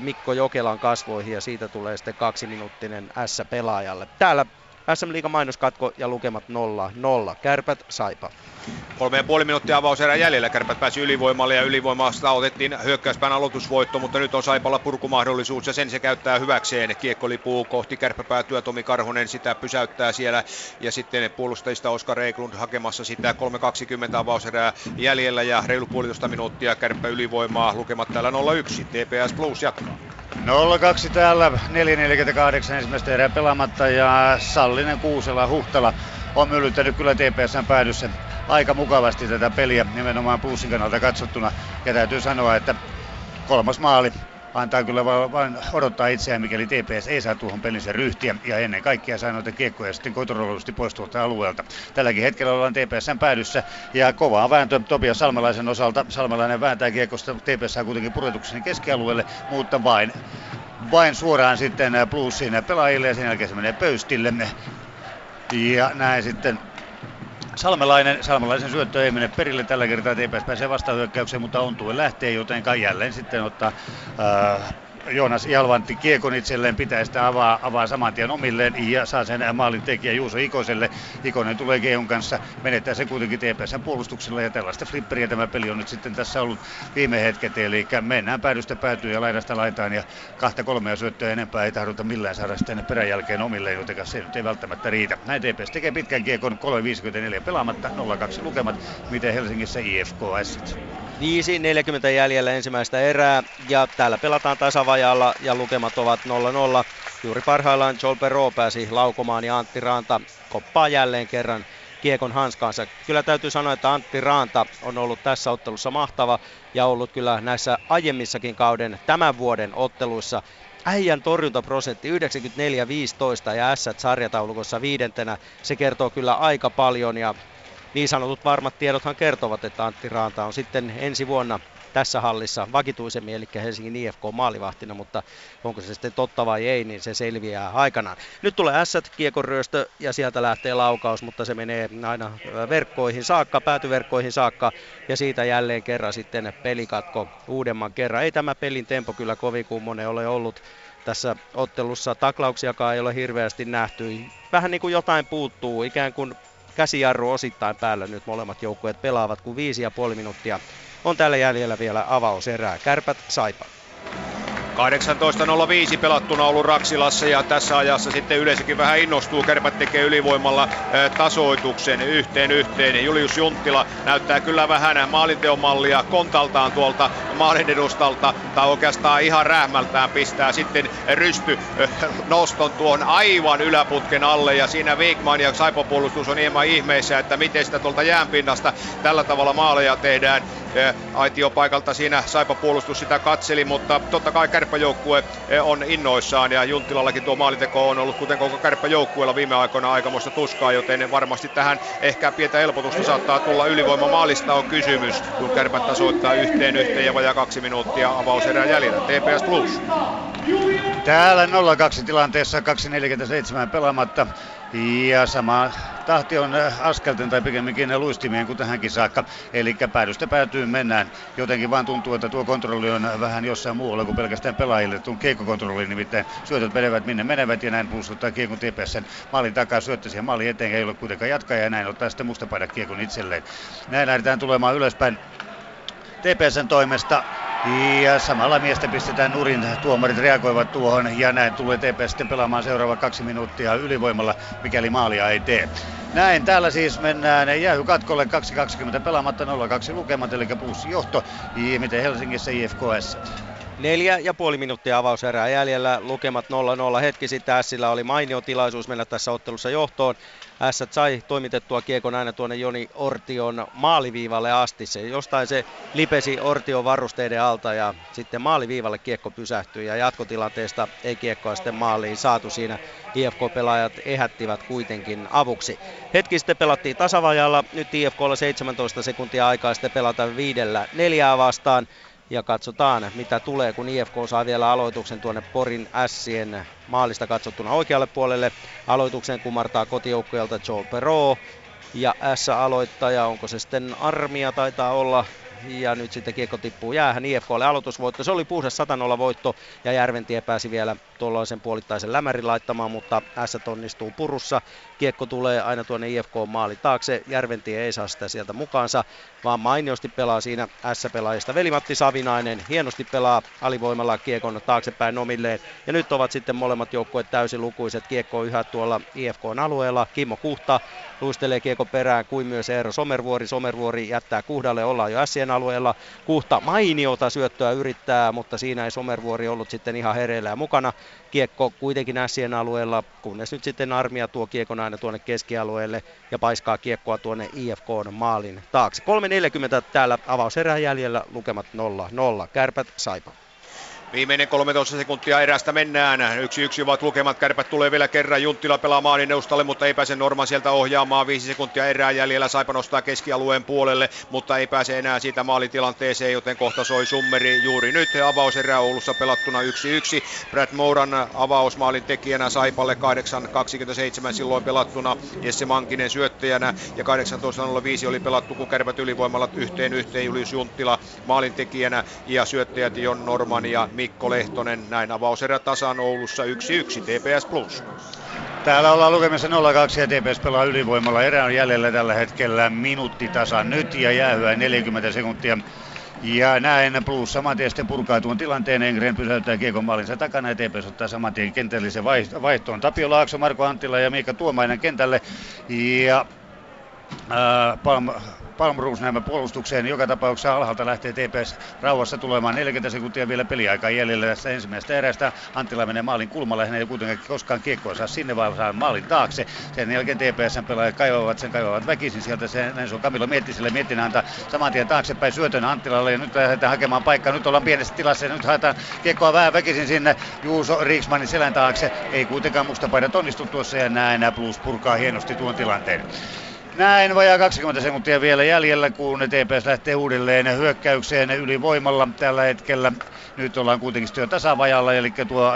Mikko Jokelan kasvoihin ja siitä tulee sitten kaksiminuuttinen S-pelaajalle. Täällä SM Liiga mainoskatko ja lukemat 0-0. Kärpät, Saipa. Kolme ja puoli minuuttia avauserän jäljellä. Kärpät pääsi ylivoimalle ja ylivoimasta otettiin hyökkäyspään aloitusvoitto, mutta nyt on Saipalla purkumahdollisuus ja sen se käyttää hyväkseen. Kiekko lipuu kohti kärppäpäätyä. Tomi Karhonen sitä pysäyttää siellä ja sitten puolustajista Oskar Reiklund hakemassa sitä 3.20 avauserää jäljellä ja reilu puolitoista minuuttia kärppä ylivoimaa. Lukemat täällä 0-1. TPS Plus jatkaa. 0-2 täällä, 4.48 ensimmäistä erää pelaamatta ja Sallinen, Kuusela, Huhtala on myllyttänyt kyllä TPSn päädyssä aika mukavasti tätä peliä nimenomaan plussin kannalta katsottuna. Ja täytyy sanoa, että kolmas maali antaa kyllä vain odottaa itseään, mikäli TPS ei saa tuohon pelinsä ryhtiä ja ennen kaikkea saa noita kiekkoja sitten kontrolloidusti pois tuolta alueelta. Tälläkin hetkellä ollaan TPSn päädyssä ja kovaa vääntö Topias Salmelaisen osalta. Salmelainen vääntää kiekosta TPS saa kuitenkin puretuksen keskialueelle, mutta vain vain suoraan sitten Bluesin pelaajille ja sen jälkeen se menee pöystille. Ja näin sitten Salmelainen, Salmelaisen syöttö ei mene perille tällä kertaa, TPS pääsee vastahyökkäykseen, mutta on tuo lähtee, joten jälleen sitten ottaa äh, Joonas Jalvantti kiekon itselleen, pitää sitä avaa, avaa saman tien omilleen ja saa sen maalin tekijä Juuso Ikoselle. Ikonen tulee Geun kanssa, menettää se kuitenkin TPSn puolustuksella ja tällaista flipperiä tämä peli on nyt sitten tässä ollut viime hetket, eli mennään päädystä päätyy ja laidasta laitaan ja kahta kolmea syöttöä enempää ei tahduta millään saada sitten perän omilleen, joten se nyt ei välttämättä riitä. Näin TPS tekee pitkän kiekon 3.54 pelaamatta, 0-2 lukemat, miten Helsingissä IFKS. 5.40 jäljellä ensimmäistä erää ja täällä pelataan tasavajalla ja lukemat ovat 0-0. Juuri parhaillaan Joel Perro pääsi laukomaan ja Antti Ranta koppaa jälleen kerran kiekon hanskaansa. Kyllä täytyy sanoa, että Antti Raanta on ollut tässä ottelussa mahtava ja ollut kyllä näissä aiemmissakin kauden tämän vuoden otteluissa äijän torjuntaprosentti 94-15 ja S sarjataulukossa viidentenä. Se kertoo kyllä aika paljon ja niin sanotut varmat tiedothan kertovat, että Antti Raanta on sitten ensi vuonna tässä hallissa vakituisemmin, eli Helsingin IFK maalivahtina, mutta onko se sitten totta vai ei, niin se selviää aikanaan. Nyt tulee S, kiekonryöstö ja sieltä lähtee laukaus, mutta se menee aina verkkoihin saakka, päätyverkkoihin saakka ja siitä jälleen kerran sitten pelikatko uudemman kerran. Ei tämä pelin tempo kyllä kovin kummonen ole ollut tässä ottelussa. Taklauksiakaan ei ole hirveästi nähty. Vähän niin kuin jotain puuttuu, ikään kuin käsijarru osittain päällä nyt molemmat joukkueet pelaavat, kun viisi ja puoli minuuttia on tällä jäljellä vielä avauserää. Kärpät Saipa. 18.05 pelattuna ollut Raksilassa ja tässä ajassa sitten yleisökin vähän innostuu. Kärpät tekee ylivoimalla tasoituksen yhteen yhteen. Julius Junttila näyttää kyllä vähän maalinteon mallia kontaltaan tuolta maalin edustalta tai oikeastaan ihan rähmältään pistää sitten rysty noston tuon aivan yläputken alle ja siinä Wigman ja Saipo puolustus on hieman ihmeissä, että miten sitä tuolta jäänpinnasta tällä tavalla maaleja tehdään. Aitiopaikalta siinä Saipa puolustus sitä katseli, mutta totta kai kärppäjoukkue on innoissaan ja Junttilallakin tuo maalinteko on ollut kuten koko kärppäjoukkueella viime aikoina aikamoista tuskaa, joten varmasti tähän ehkä pientä helpotusta saattaa tulla ylivoimamaalista on kysymys, kun kärpät tasoittaa yhteen yhteen ja vajaa kaksi minuuttia avauserää jäljellä. TPS Plus. Täällä 0-2 tilanteessa 2.47 pelaamatta. Ja sama tahti on askelten tai pikemminkin luistimien kuin tähänkin saakka. Eli päädystä päätyy mennään. Jotenkin vaan tuntuu, että tuo kontrolli on vähän jossain muualla kuin pelkästään pelaajille. Tuon keikkokontrolli nimittäin syötöt menevät minne menevät ja näin puustuttaa kiekon TPSn maalin takaa syöttö siihen maalin eteen. Ei ole kuitenkaan jatkaa ja näin ottaa sitten mustapaidat kiekon itselleen. Näin lähdetään tulemaan ylöspäin TPSn toimesta. Ja samalla miestä pistetään nurin. Tuomarit reagoivat tuohon ja näin tulee TPS sitten pelaamaan seuraava kaksi minuuttia ylivoimalla, mikäli maalia ei tee. Näin, täällä siis mennään jäähy katkolle 2.20 pelaamatta 0-2 lukemat, eli puussi johto. Miten Helsingissä IFKS? Neljä ja puoli minuuttia avauserää jäljellä, lukemat 0-0 hetki sitten. Sillä oli mainio tilaisuus mennä tässä ottelussa johtoon. S sai toimitettua kiekon aina tuonne Joni Ortion maaliviivalle asti. Se jostain se lipesi Ortion varusteiden alta ja sitten maaliviivalle kiekko pysähtyi ja jatkotilanteesta ei kiekkoa sitten maaliin saatu siinä. IFK-pelaajat ehättivät kuitenkin avuksi. Hetki sitten pelattiin tasavajalla, nyt IFKlla 17 sekuntia aikaa sitten pelata viidellä neljää vastaan. Ja katsotaan, mitä tulee, kun IFK saa vielä aloituksen tuonne Porin Sien maalista katsottuna oikealle puolelle. Aloituksen kumartaa kotijoukkueelta Joe Perot. Ja S-aloittaja, onko se sitten Armia, taitaa olla ja nyt sitten kiekko tippuu jäähän IFKlle aloitusvoitto. Se oli puhdas 100 voitto ja Järventie pääsi vielä tuollaisen puolittaisen lämärin laittamaan, mutta S onnistuu purussa. Kiekko tulee aina tuonne IFK-maali taakse. Järventie ei saa sitä sieltä mukaansa, vaan mainiosti pelaa siinä S-pelaajista. Veli-Matti Savinainen hienosti pelaa alivoimalla kiekon taaksepäin omilleen. Ja nyt ovat sitten molemmat joukkueet täysin lukuiset. Kiekko yhä tuolla IFKn alueella. Kimmo Kuhta luistelee kiekko perään kuin myös Eero Somervuori. Somervuori jättää Kuhdalle, ollaan jo Sien alueella. Kuhta mainiota syöttöä yrittää, mutta siinä ei Somervuori ollut sitten ihan hereillä ja mukana. Kiekko kuitenkin Sien alueella, kunnes nyt sitten armia tuo kiekon aina tuonne keskialueelle ja paiskaa kiekkoa tuonne IFK maalin taakse. 3.40 täällä avauserää jäljellä, lukemat 0-0. Kärpät Saipa. Viimeinen 13 sekuntia erästä mennään. Yksi yksi ovat lukemat. Kärpät tulee vielä kerran. Junttila pelaa maalin neustalle, mutta ei pääse Norman sieltä ohjaamaan. Viisi sekuntia erää jäljellä. Saipa nostaa keskialueen puolelle, mutta ei pääse enää siitä maalitilanteeseen, joten kohta soi summeri juuri nyt. Avauserä Oulussa pelattuna 1-1. Brad Mouran avausmaalin tekijänä Saipalle 8.27 silloin pelattuna. Jesse Mankinen syöttäjänä ja 18.05 oli pelattu, kun Kärpät ylivoimalla yhteen yhteen Julius Junttila maalin tekijänä ja syöttäjät Jon Norman ja Mikko Lehtonen. Näin avauserä tasan Oulussa 1-1 TPS Plus. Täällä ollaan lukemassa 0-2 ja TPS pelaa ylivoimalla. Erä on jäljellä tällä hetkellä minuutti tasan nyt ja jäähyä 40 sekuntia. Ja näin Plus saman tien sitten purkaa tuon tilanteen. Engren pysäyttää Kiekon maalinsa takana ja TPS ottaa saman tien kentällisen vaihtoon. Tapio Laakso, Marko Anttila ja Miika Tuomainen kentälle. Ja ää, Palm Palmruusnämä puolustukseen. Joka tapauksessa alhaalta lähtee TPS rauhassa tulemaan 40 sekuntia vielä peliaikaa jäljellä tästä ensimmäisestä erästä. Anttila menee maalin kulmalle, hän ei kuitenkaan koskaan kiekkoa saa sinne, vaan saa maalin taakse. Sen jälkeen TPS pelaajat kaivavat sen, kaivavat väkisin sieltä. Se, näin se on Kamilo Miettiselle. Miettinen antaa saman tien taaksepäin syötön Anttilalle ja nyt lähdetään hakemaan paikkaa. Nyt ollaan pienessä tilassa ja nyt haetaan kiekkoa vähän väkisin sinne Juuso Riksmanin selän taakse. Ei kuitenkaan mustapaidat onnistu tuossa ja näin Plus purkaa hienosti tuon tilanteen. Näin vajaa 20 sekuntia vielä jäljellä, kun TPS lähtee uudelleen hyökkäykseen ylivoimalla tällä hetkellä. Nyt ollaan kuitenkin jo tasavajalla, eli tuo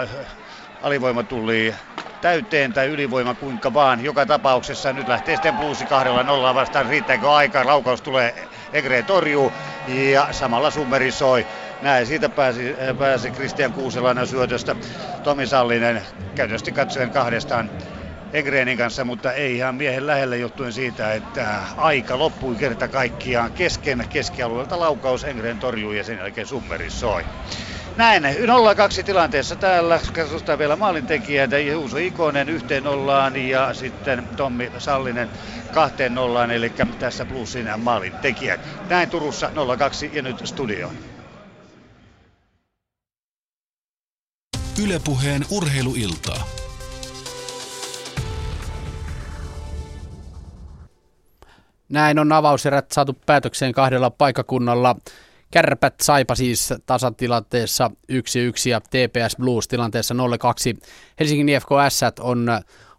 alivoima tuli täyteen tai ylivoima kuinka vaan. Joka tapauksessa nyt lähtee sitten plusi kahdella nollaa vastaan. Riittääkö aika? Laukaus tulee, Egre torjuu ja samalla summeri soi. Näin siitä pääsi, pääsi Kristian Kuuselainen syötöstä. Tomi Sallinen käytösti katsoen kahdestaan Engrenin kanssa, mutta ei ihan miehen lähelle johtuen siitä, että aika loppui kerta kaikkiaan kesken keskialueelta laukaus Engren torjuu ja sen jälkeen Summeri soi. Näin, 0-2 tilanteessa täällä. Katsotaan vielä maalintekijät. Juuso Ikonen yhteen nollaan ja sitten Tommi Sallinen kahteen nollaan, eli tässä plussin maalintekijät. Näin Turussa 0-2 ja nyt studioon. Ylepuheen urheiluiltaa. Näin on avauserät saatu päätökseen kahdella paikakunnalla. Kärpät Saipa siis tasatilanteessa 1-1 ja TPS Blues tilanteessa 0-2. Helsingin IFK S on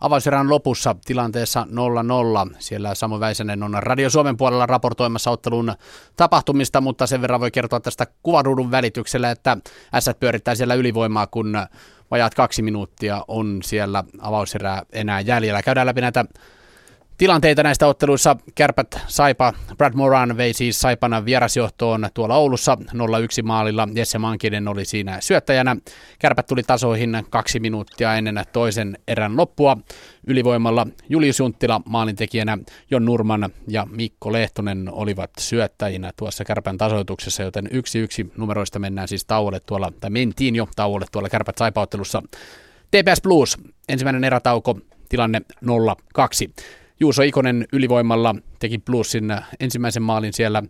avauserän lopussa tilanteessa 0-0. Siellä Samu Väisänen on Radio Suomen puolella raportoimassa ottelun tapahtumista, mutta sen verran voi kertoa tästä kuvaruudun välityksellä, että S pyörittää siellä ylivoimaa, kun vajaat kaksi minuuttia on siellä avauserää enää jäljellä. Käydään läpi näitä tilanteita näistä otteluissa. Kärpät Saipa, Brad Moran vei siis Saipana vierasjohtoon tuolla Oulussa 0-1 maalilla. Jesse Mankinen oli siinä syöttäjänä. Kärpät tuli tasoihin kaksi minuuttia ennen toisen erän loppua. Ylivoimalla Julius Junttila maalintekijänä, Jon Nurman ja Mikko Lehtonen olivat syöttäjinä tuossa Kärpän tasoituksessa, joten yksi yksi numeroista mennään siis tauolle tuolla, tai mentiin jo tauolle tuolla Kärpät Saipa-ottelussa. TPS Blues, ensimmäinen erätauko, tilanne 0-2. Juuso Ikonen ylivoimalla teki plussin ensimmäisen maalin siellä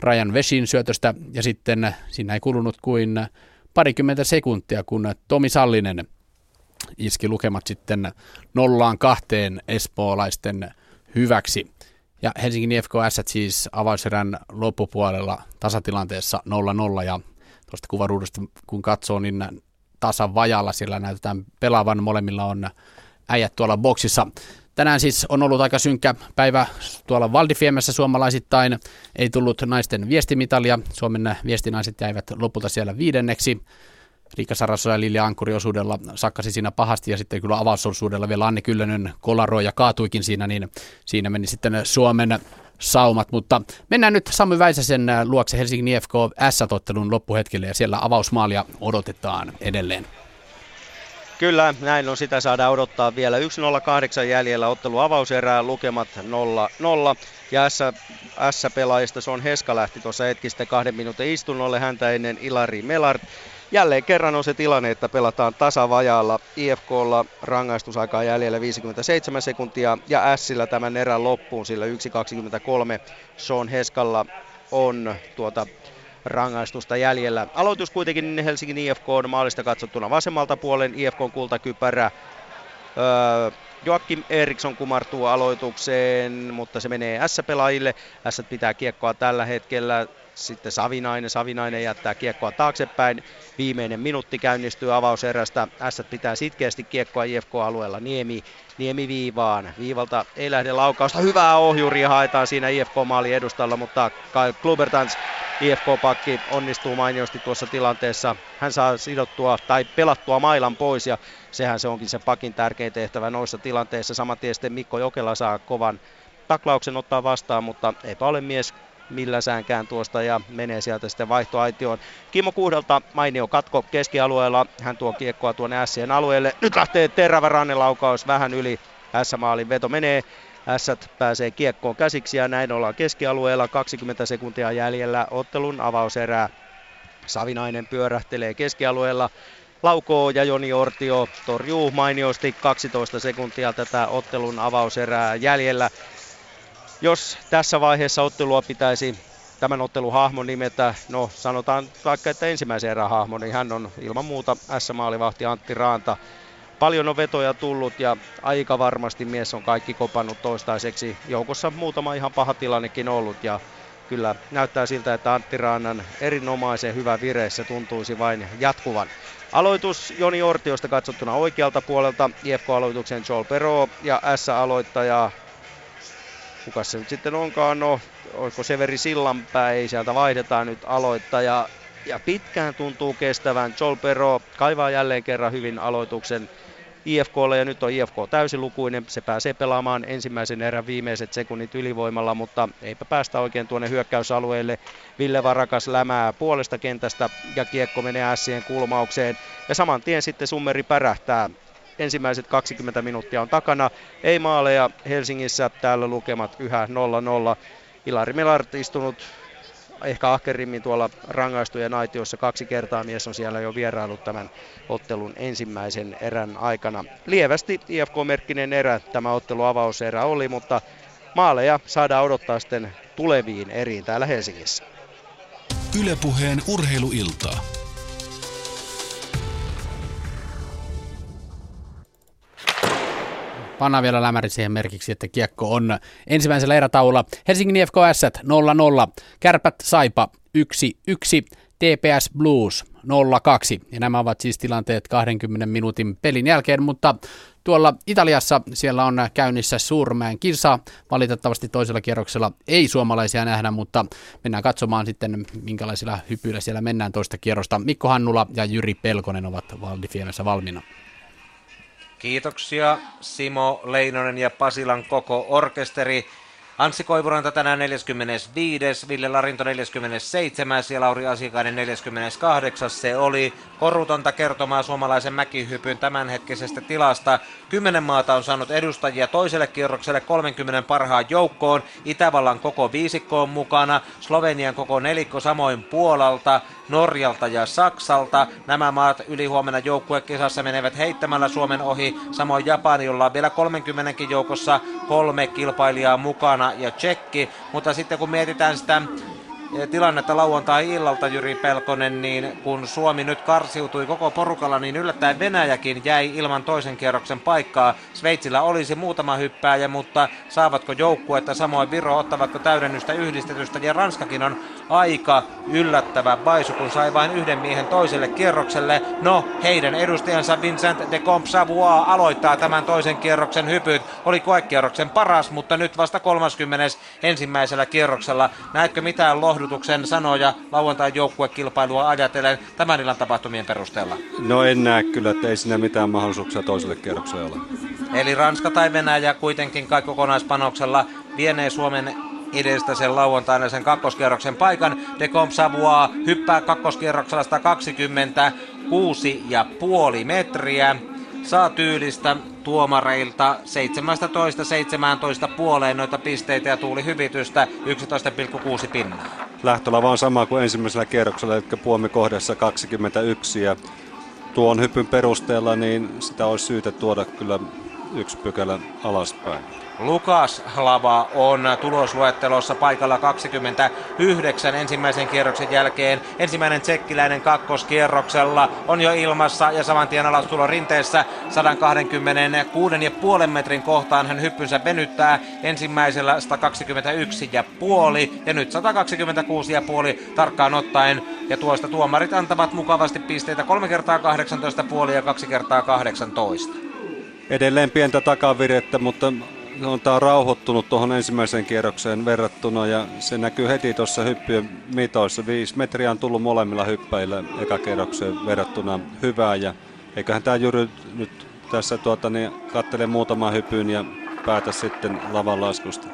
Rajan Vesin syötöstä ja sitten siinä ei kulunut kuin parikymmentä sekuntia, kun Tomi Sallinen iski lukemat sitten nollaan kahteen espoolaisten hyväksi. Ja Helsingin IFK S siis avauserän loppupuolella tasatilanteessa 0-0 ja tuosta kuvaruudusta kun katsoo, niin tasan vajalla siellä näytetään pelaavan. Molemmilla on äijät tuolla boksissa. Tänään siis on ollut aika synkkä päivä tuolla Valdifiemessä suomalaisittain. Ei tullut naisten viestimitalia. Suomen viestinaiset jäivät lopulta siellä viidenneksi. Riikka Sarasso ja Lilja Ankkuri osuudella sakkasi siinä pahasti ja sitten kyllä avausosuudella vielä Anni Kyllönen kolaroi ja kaatuikin siinä, niin siinä meni sitten Suomen saumat. Mutta mennään nyt Sami Väisäsen luokse Helsingin IFK S-tottelun loppuhetkelle ja siellä avausmaalia odotetaan edelleen. Kyllä, näin on. Sitä saadaan odottaa vielä. 1.08 jäljellä ottelu avauserää, lukemat 0-0. Ja S-pelaajista on Heska lähti tuossa hetki sitten kahden minuutin istunnolle häntä ennen Ilari Melart. Jälleen kerran on se tilanne, että pelataan tasavajaalla. IFKlla rangaistusaikaa jäljellä 57 sekuntia ja Sillä tämän erän loppuun, sillä 1.23 Sean Heskalla on tuota rangaistusta jäljellä. Aloitus kuitenkin Helsingin IFK on maalista katsottuna vasemmalta puolen IFK on kultakypärä. Öö, Joakim Eriksson kumartuu aloitukseen, mutta se menee S-pelaajille. S pitää kiekkoa tällä hetkellä. Sitten Savinainen, Savinainen jättää kiekkoa taaksepäin. Viimeinen minuutti käynnistyy avauserästä. S pitää sitkeästi kiekkoa IFK-alueella. Niemi, Niemi viivaan. Viivalta ei lähde laukausta. Hyvää ohjuria haetaan siinä IFK-maali edustalla, mutta Kyle Klubertans IFK-pakki onnistuu mainiosti tuossa tilanteessa. Hän saa sidottua tai pelattua mailan pois ja sehän se onkin se pakin tärkein tehtävä noissa tilanteissa. Samantien sitten Mikko Jokela saa kovan taklauksen ottaa vastaan, mutta eipä ole mies milläsäänkään tuosta ja menee sieltä sitten vaihtoaitioon. Kimmo Kuudelta mainio katko keskialueella. Hän tuo kiekkoa tuonne Sien alueelle. Nyt lähtee terävä rannelaukaus vähän yli. S-maalin veto menee. S pääsee kiekkoon käsiksi ja näin ollaan keskialueella 20 sekuntia jäljellä ottelun avauserää. Savinainen pyörähtelee keskialueella, laukoo ja Joni Ortio torjuu mainiosti 12 sekuntia tätä ottelun avauserää jäljellä. Jos tässä vaiheessa ottelua pitäisi tämän ottelun hahmon nimetä, no sanotaan vaikka, että ensimmäisen erän hahmo, niin hän on ilman muuta S-maalivahti Antti Raanta. Paljon on vetoja tullut ja aika varmasti mies on kaikki kopannut toistaiseksi. Joukossa muutama ihan paha tilannekin ollut ja kyllä näyttää siltä, että Antti Raannan erinomaisen hyvä vireessä tuntuisi vain jatkuvan. Aloitus Joni Ortiosta katsottuna oikealta puolelta, IFK-aloituksen Joel Pero ja S-aloittaja kuka se nyt sitten onkaan, no olisiko Severi Sillanpää, ei sieltä vaihdetaan nyt aloittaja. Ja pitkään tuntuu kestävän. Joel Pero kaivaa jälleen kerran hyvin aloituksen IFKlle ja nyt on IFK täysilukuinen. Se pääsee pelaamaan ensimmäisen erän viimeiset sekunnit ylivoimalla, mutta eipä päästä oikein tuonne hyökkäysalueelle. Ville Varakas lämää puolesta kentästä ja kiekko menee ässien kulmaukseen. Ja saman tien sitten Summeri pärähtää ensimmäiset 20 minuuttia on takana. Ei maaleja Helsingissä, täällä lukemat yhä 0-0. Ilari Melart istunut ehkä ahkerimmin tuolla rangaistujen aitiossa kaksi kertaa mies on siellä jo vierailut tämän ottelun ensimmäisen erän aikana. Lievästi IFK-merkkinen erä tämä ottelu avauserä oli, mutta maaleja saadaan odottaa sitten tuleviin eriin täällä Helsingissä. Ylepuheen urheiluiltaa. Pannaan vielä lämäri siihen merkiksi, että kiekko on ensimmäisellä erätaululla. Helsingin IFK S 0-0, Kärpät Saipa 1-1, TPS Blues 0-2. Ja nämä ovat siis tilanteet 20 minuutin pelin jälkeen, mutta tuolla Italiassa siellä on käynnissä Suurmäen kisa. Valitettavasti toisella kierroksella ei suomalaisia nähdä, mutta mennään katsomaan sitten, minkälaisilla hypyillä siellä mennään toista kierrosta. Mikko Hannula ja Jyri Pelkonen ovat Valdifiemessä valmiina. Kiitoksia Simo Leinonen ja Pasilan koko orkesteri. Anssi Koivuranta tänään 45, Ville Larinto 47 ja Lauri Asikainen 48. Se oli korutonta kertomaa suomalaisen mäkihypyn tämänhetkisestä tilasta. Kymmenen maata on saanut edustajia toiselle kierrokselle 30 parhaan joukkoon. Itävallan koko viisikko on mukana, Slovenian koko nelikko samoin Puolalta, Norjalta ja Saksalta. Nämä maat ylihuomenna joukkuekisassa menevät heittämällä Suomen ohi. Samoin Japani, jolla on vielä 30 joukossa kolme kilpailijaa mukana ja Tsekki. Mutta sitten kun mietitään sitä tilannetta lauantai-illalta, Jyri Pelkonen, niin kun Suomi nyt karsiutui koko porukalla, niin yllättäen Venäjäkin jäi ilman toisen kierroksen paikkaa. Sveitsillä olisi muutama hyppääjä, mutta saavatko joukkuetta samoin Viro, ottavatko täydennystä yhdistetystä, ja Ranskakin on aika yllättävä baisu, kun sai vain yhden miehen toiselle kierrokselle. No, heidän edustajansa Vincent de Compsavois aloittaa tämän toisen kierroksen hypyt. Oli koekierroksen paras, mutta nyt vasta 30. ensimmäisellä kierroksella. Näetkö mitään lohdutuksen sanoja lauantain joukkuekilpailua ajatellen tämän illan tapahtumien perusteella? No en näe kyllä, että ei siinä mitään mahdollisuuksia toiselle kierrokselle ole. Eli Ranska tai Venäjä kuitenkin kai kokonaispanoksella vienee Suomen edestä sen lauantaina sen kakkoskierroksen paikan. De Savoie hyppää kakkoskierroksella 126,5 metriä. Saa tyylistä tuomareilta 17-17 puoleen noita pisteitä ja tuuli hyvitystä 11,6 pinnaa. Lähtöllä vaan sama kuin ensimmäisellä kierroksella, eli puomi kohdassa 21 ja tuon hypyn perusteella niin sitä olisi syytä tuoda kyllä yksi pykälä alaspäin. Lukas Lava on tulosluettelossa paikalla 29 ensimmäisen kierroksen jälkeen. Ensimmäinen tsekkiläinen kakkoskierroksella on jo ilmassa ja saman tien alastulo rinteessä 126,5 metrin kohtaan hän hyppynsä venyttää ensimmäisellä 121 ja nyt 126 ja puoli tarkkaan ottaen ja tuosta tuomarit antavat mukavasti pisteitä 3 kertaa 18 puoli ja 2 kertaa 18. Edelleen pientä takavirettä, mutta on tämä rauhoittunut tuohon ensimmäiseen kierrokseen verrattuna ja se näkyy heti tuossa hyppyjen mitoissa. Viisi metriä on tullut molemmilla hyppäillä eka kierrokseen verrattuna hyvää ja eiköhän tämä Jyry nyt tässä tuota, niin kattele muutaman hypyn ja päätä sitten lavan laskusta.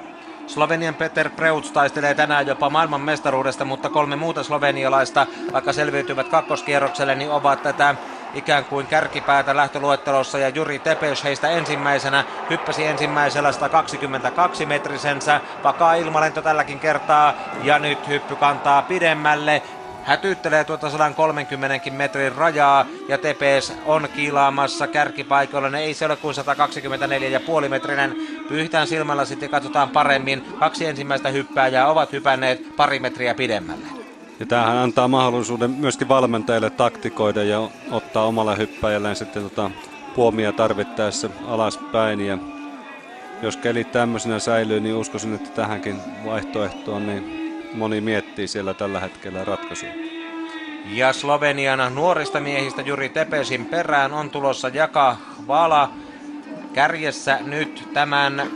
Slovenian Peter Preuts taistelee tänään jopa maailman mestaruudesta, mutta kolme muuta slovenialaista, vaikka selviytyvät kakkoskierrokselle, niin ovat tätä ikään kuin kärkipäätä lähtöluettelossa ja Juri Tepes heistä ensimmäisenä hyppäsi ensimmäisellä 122 metrisensä. Vakaa ilmalento tälläkin kertaa ja nyt hyppy kantaa pidemmälle hätyttelee tuota 130 metrin rajaa ja Tepes on kiilaamassa kärkipaikoilla. Ne ei se ole kuin 124,5 metrinen. Pyyhitään silmällä sitten katsotaan paremmin. Kaksi ensimmäistä hyppääjää ovat hypänneet pari metriä pidemmälle. Ja tämähän antaa mahdollisuuden myöskin valmentajille taktikoida ja ottaa omalla hyppäjälleen sitten tota puomia tarvittaessa alaspäin. Ja jos keli tämmöisenä säilyy, niin uskoisin, että tähänkin vaihtoehtoon niin moni miettii siellä tällä hetkellä ratkaisua. Ja Slovenian nuorista miehistä Juri Tepesin perään on tulossa Jaka Vala kärjessä nyt tämän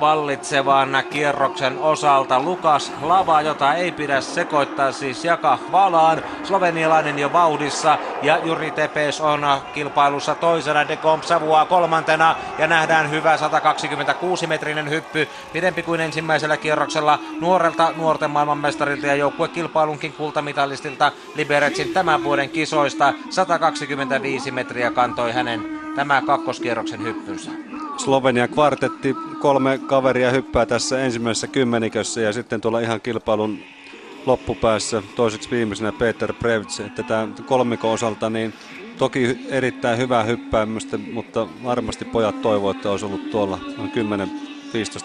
vallitsevan kierroksen osalta. Lukas Lava, jota ei pidä sekoittaa siis Jaka Valaan. Slovenialainen jo vauhdissa ja Juri Tepes on kilpailussa toisena. De Comp savuaa kolmantena ja nähdään hyvä 126 metrinen hyppy. Pidempi kuin ensimmäisellä kierroksella nuorelta nuorten maailmanmestarilta ja joukkuekilpailunkin kultamitalistilta Liberetsin tämän vuoden kisoista. 125 metriä kantoi hänen tämä kakkoskierroksen hyppynsä. Slovenia kvartetti, kolme kaveria hyppää tässä ensimmäisessä kymmenikössä ja sitten tuolla ihan kilpailun loppupäässä toiseksi viimeisenä Peter Prevts, että tämä kolmikon osalta niin toki erittäin hyvää hyppäämistä, mutta varmasti pojat toivoivat, että olisi ollut tuolla noin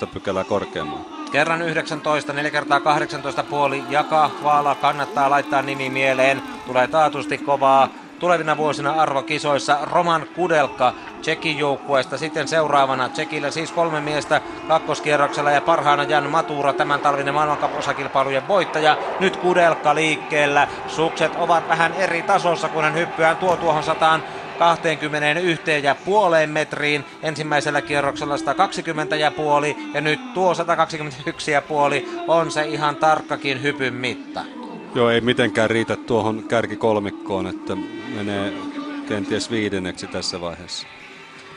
10-15 pykälää korkeammalla. Kerran 19, 4 kertaa 18 puoli, Jaka Vaala kannattaa laittaa nimi mieleen, tulee taatusti kovaa tulevina vuosina arvokisoissa Roman Kudelka Tsekin joukkueesta. Sitten seuraavana Tsekillä siis kolme miestä kakkoskierroksella ja parhaana Jan Matura tämän talvinen maailmankap-osakilpailujen voittaja. Nyt Kudelka liikkeellä. Sukset ovat vähän eri tasossa, kun hän hyppyään tuo tuohon sataan 21 ja puoleen metriin. Ensimmäisellä kierroksella 120 ja puoli ja nyt tuo 121 ja puoli on se ihan tarkkakin hypyn mitta. Joo, ei mitenkään riitä tuohon kärkikolmikkoon, että menee kenties viidenneksi tässä vaiheessa.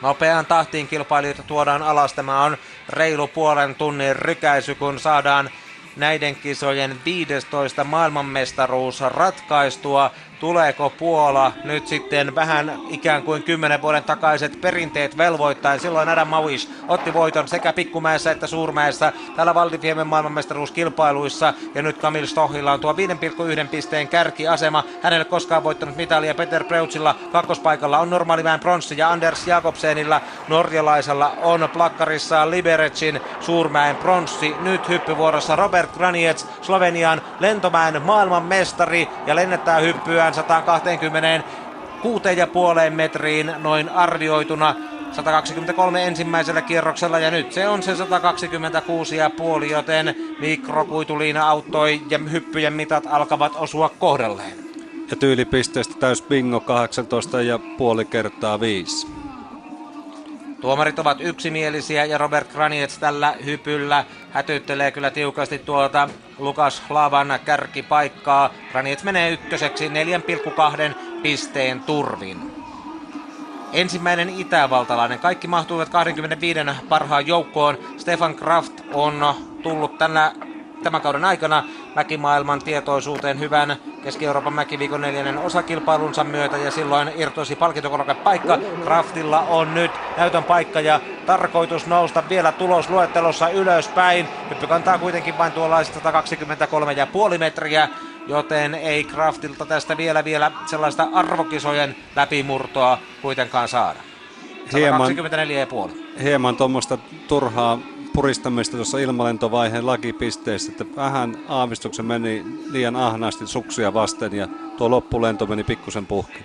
Nopeaan tahtiin kilpailijoita tuodaan alas. Tämä on reilu puolen tunnin rykäisy, kun saadaan näiden kisojen 15 maailmanmestaruus ratkaistua tuleeko Puola nyt sitten vähän ikään kuin kymmenen vuoden takaiset perinteet velvoittain. Silloin Adam Mawish otti voiton sekä Pikkumäessä että Suurmäessä täällä Valdifiemen maailmanmestaruuskilpailuissa. Ja nyt Kamil Stohilla on tuo 5,1 pisteen kärkiasema. Hänelle koskaan voittanut mitalia Peter Preutsilla kakkospaikalla on normaaliväen pronssi ja Anders Jakobsenilla norjalaisella on plakkarissa Liberecin Suurmäen pronssi. Nyt hyppyvuorossa Robert Graniec, Slovenian lentomäen maailmanmestari ja lennettää hyppyään 120 6,5 metriin noin arvioituna 123 ensimmäisellä kierroksella ja nyt se on se 126,5, joten mikrokuituliina auttoi ja hyppyjen mitat alkavat osua kohdalleen. Ja tyylipisteestä täys bingo 18 ja puoli kertaa 5. Tuomarit ovat yksimielisiä ja Robert Graniets tällä hypyllä hätyttelee kyllä tiukasti tuota Lukas Lavan kärkipaikkaa. Graniets menee ykköseksi 4,2 pisteen turvin. Ensimmäinen itävaltalainen. Kaikki mahtuivat 25 parhaan joukkoon. Stefan Kraft on tullut tänä tämän kauden aikana mäkimaailman tietoisuuteen hyvän Keski-Euroopan mäkiviikon neljännen osakilpailunsa myötä ja silloin irtoisi paikka. Kraftilla on nyt näytön paikka ja tarkoitus nousta vielä tulosluettelossa ylöspäin. Hyppy kantaa kuitenkin vain tuollaista 123,5 metriä, joten ei Kraftilta tästä vielä vielä sellaista arvokisojen läpimurtoa kuitenkaan saada. 124,5. Hieman tuommoista turhaa puristamista tuossa ilmalentovaiheen lakipisteissä, että vähän aavistuksen meni liian ahnaasti suksia vasten ja tuo loppulento meni pikkusen puhki.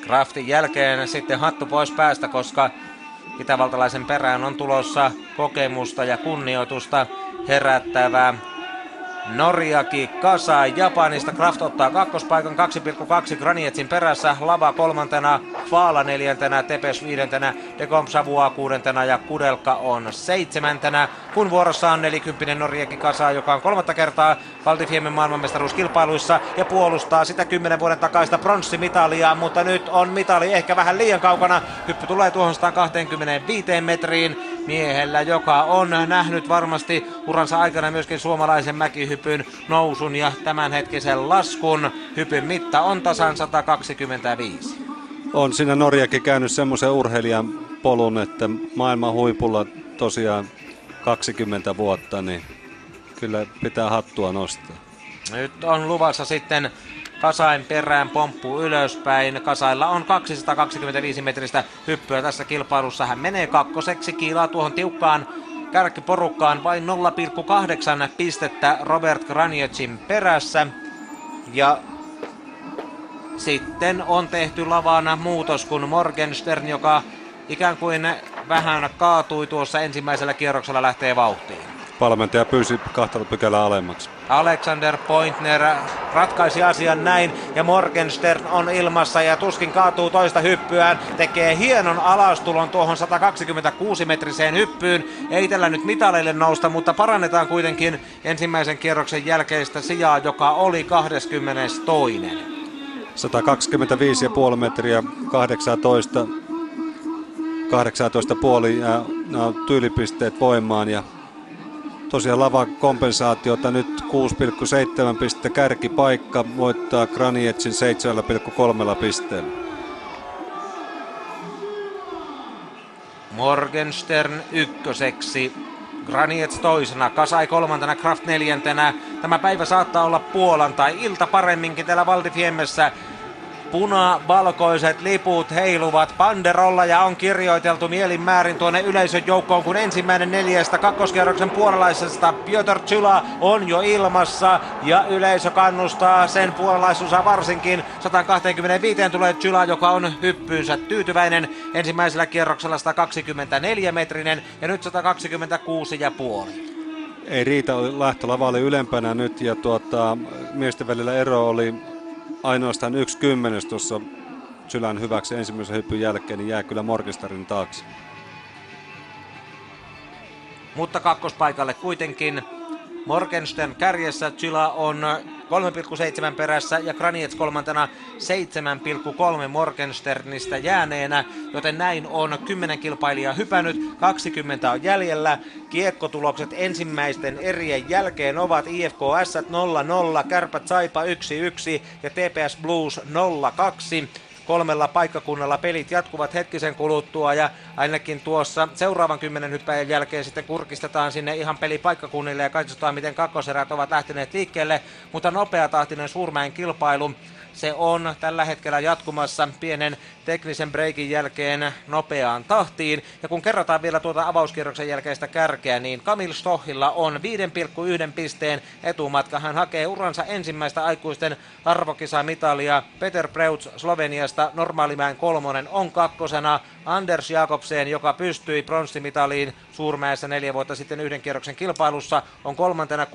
Kraftin jälkeen sitten hattu pois päästä, koska itävaltalaisen perään on tulossa kokemusta ja kunnioitusta herättävää Norjaki Kasa Japanista. Kraft ottaa kakkospaikan 2,2 Granietsin perässä. Lava kolmantena, Faala neljäntenä, Tepes viidentenä, Dekom Savua kuudentena ja Kudelka on seitsemäntenä. Kun vuorossa on 40 Norjaki Kasa, joka on kolmatta kertaa Valtifiemen maailmanmestaruuskilpailuissa ja puolustaa sitä 10 vuoden takaista pronssimitalia, mutta nyt on mitali ehkä vähän liian kaukana. Hyppy tulee tuohon 125 metriin miehellä, joka on nähnyt varmasti uransa aikana myöskin suomalaisen mäkihypyn nousun ja tämänhetkisen laskun. Hypyn mitta on tasan 125. On siinä Norjakin käynyt semmoisen urheilijan polun, että maailman huipulla tosiaan 20 vuotta, niin kyllä pitää hattua nostaa. Nyt on luvassa sitten Kasain perään pomppu ylöspäin. Kasailla on 225 metristä hyppyä tässä kilpailussa. Hän menee kakkoseksi, kiilaa tuohon tiukkaan kärkiporukkaan vain 0,8 pistettä Robert Graniecin perässä. Ja sitten on tehty lavana muutos, kun Morgenstern, joka ikään kuin vähän kaatui tuossa ensimmäisellä kierroksella, lähtee vauhtiin. Valmentaja pyysi kahta pykälää alemmaksi. Alexander Pointner ratkaisi asian näin ja Morgenstern on ilmassa ja tuskin kaatuu toista hyppyään. Tekee hienon alastulon tuohon 126-metriseen hyppyyn. Ei tällä nyt mitaleille nousta, mutta parannetaan kuitenkin ensimmäisen kierroksen jälkeistä sijaa, joka oli 22. 125,5 metriä 18 18,5 ja nämä tyylipisteet voimaan ja tosiaan lavan kompensaatiota nyt 6,7 pistettä kärkipaikka voittaa Granietsin 7,3 pisteellä. Morgenstern ykköseksi, Graniets toisena, Kasai kolmantena, Kraft neljäntenä. Tämä päivä saattaa olla Puolan tai ilta paremminkin täällä Valdifiemmessä Puna-valkoiset liput heiluvat. Panderolla ja on kirjoiteltu mielin määrin tuonne yleisön joukkoon, kun ensimmäinen neljästä kakkoskierroksen puolalaisesta Piotr Chyla on jo ilmassa. Ja yleisö kannustaa sen puolalaisuusa varsinkin. 125 tulee Chyla, joka on hyppyynsä tyytyväinen. Ensimmäisellä kierroksella 124 metrinen ja nyt 126 ja puoli ei riitä, oli ylempänä nyt ja tuota, miesten välillä ero oli ainoastaan yksi kymmenes tuossa Sylän hyväksi ensimmäisen hyppyn jälkeen, niin jää kyllä Morgenstarin taakse. Mutta kakkospaikalle kuitenkin Morgenstern kärjessä, Chila on 3,7 perässä ja Kraniets kolmantena 7,3 Morgensternistä jääneenä, joten näin on 10 kilpailijaa hypännyt, 20 on jäljellä. Kiekkotulokset ensimmäisten erien jälkeen ovat IFKS 0-0, Kärpät Saipa 1-1 ja TPS Blues 0-2 kolmella paikkakunnalla. Pelit jatkuvat hetkisen kuluttua ja ainakin tuossa seuraavan kymmenen hyppäjän jälkeen sitten kurkistetaan sinne ihan pelipaikkakunnille ja katsotaan miten kakkoserät ovat lähteneet liikkeelle, mutta nopeatahtinen suurmäen kilpailu se on tällä hetkellä jatkumassa pienen teknisen breikin jälkeen nopeaan tahtiin. Ja kun kerrotaan vielä tuota avauskierroksen jälkeistä kärkeä, niin Kamil Stohilla on 5,1 pisteen etumatka. Hän hakee uransa ensimmäistä aikuisten arvokisamitalia. Peter Preuts Sloveniasta normaalimäen kolmonen on kakkosena. Anders Jakobsen, joka pystyi pronssimitaliin Suurmäessä neljä vuotta sitten yhden kierroksen kilpailussa, on kolmantena 6,5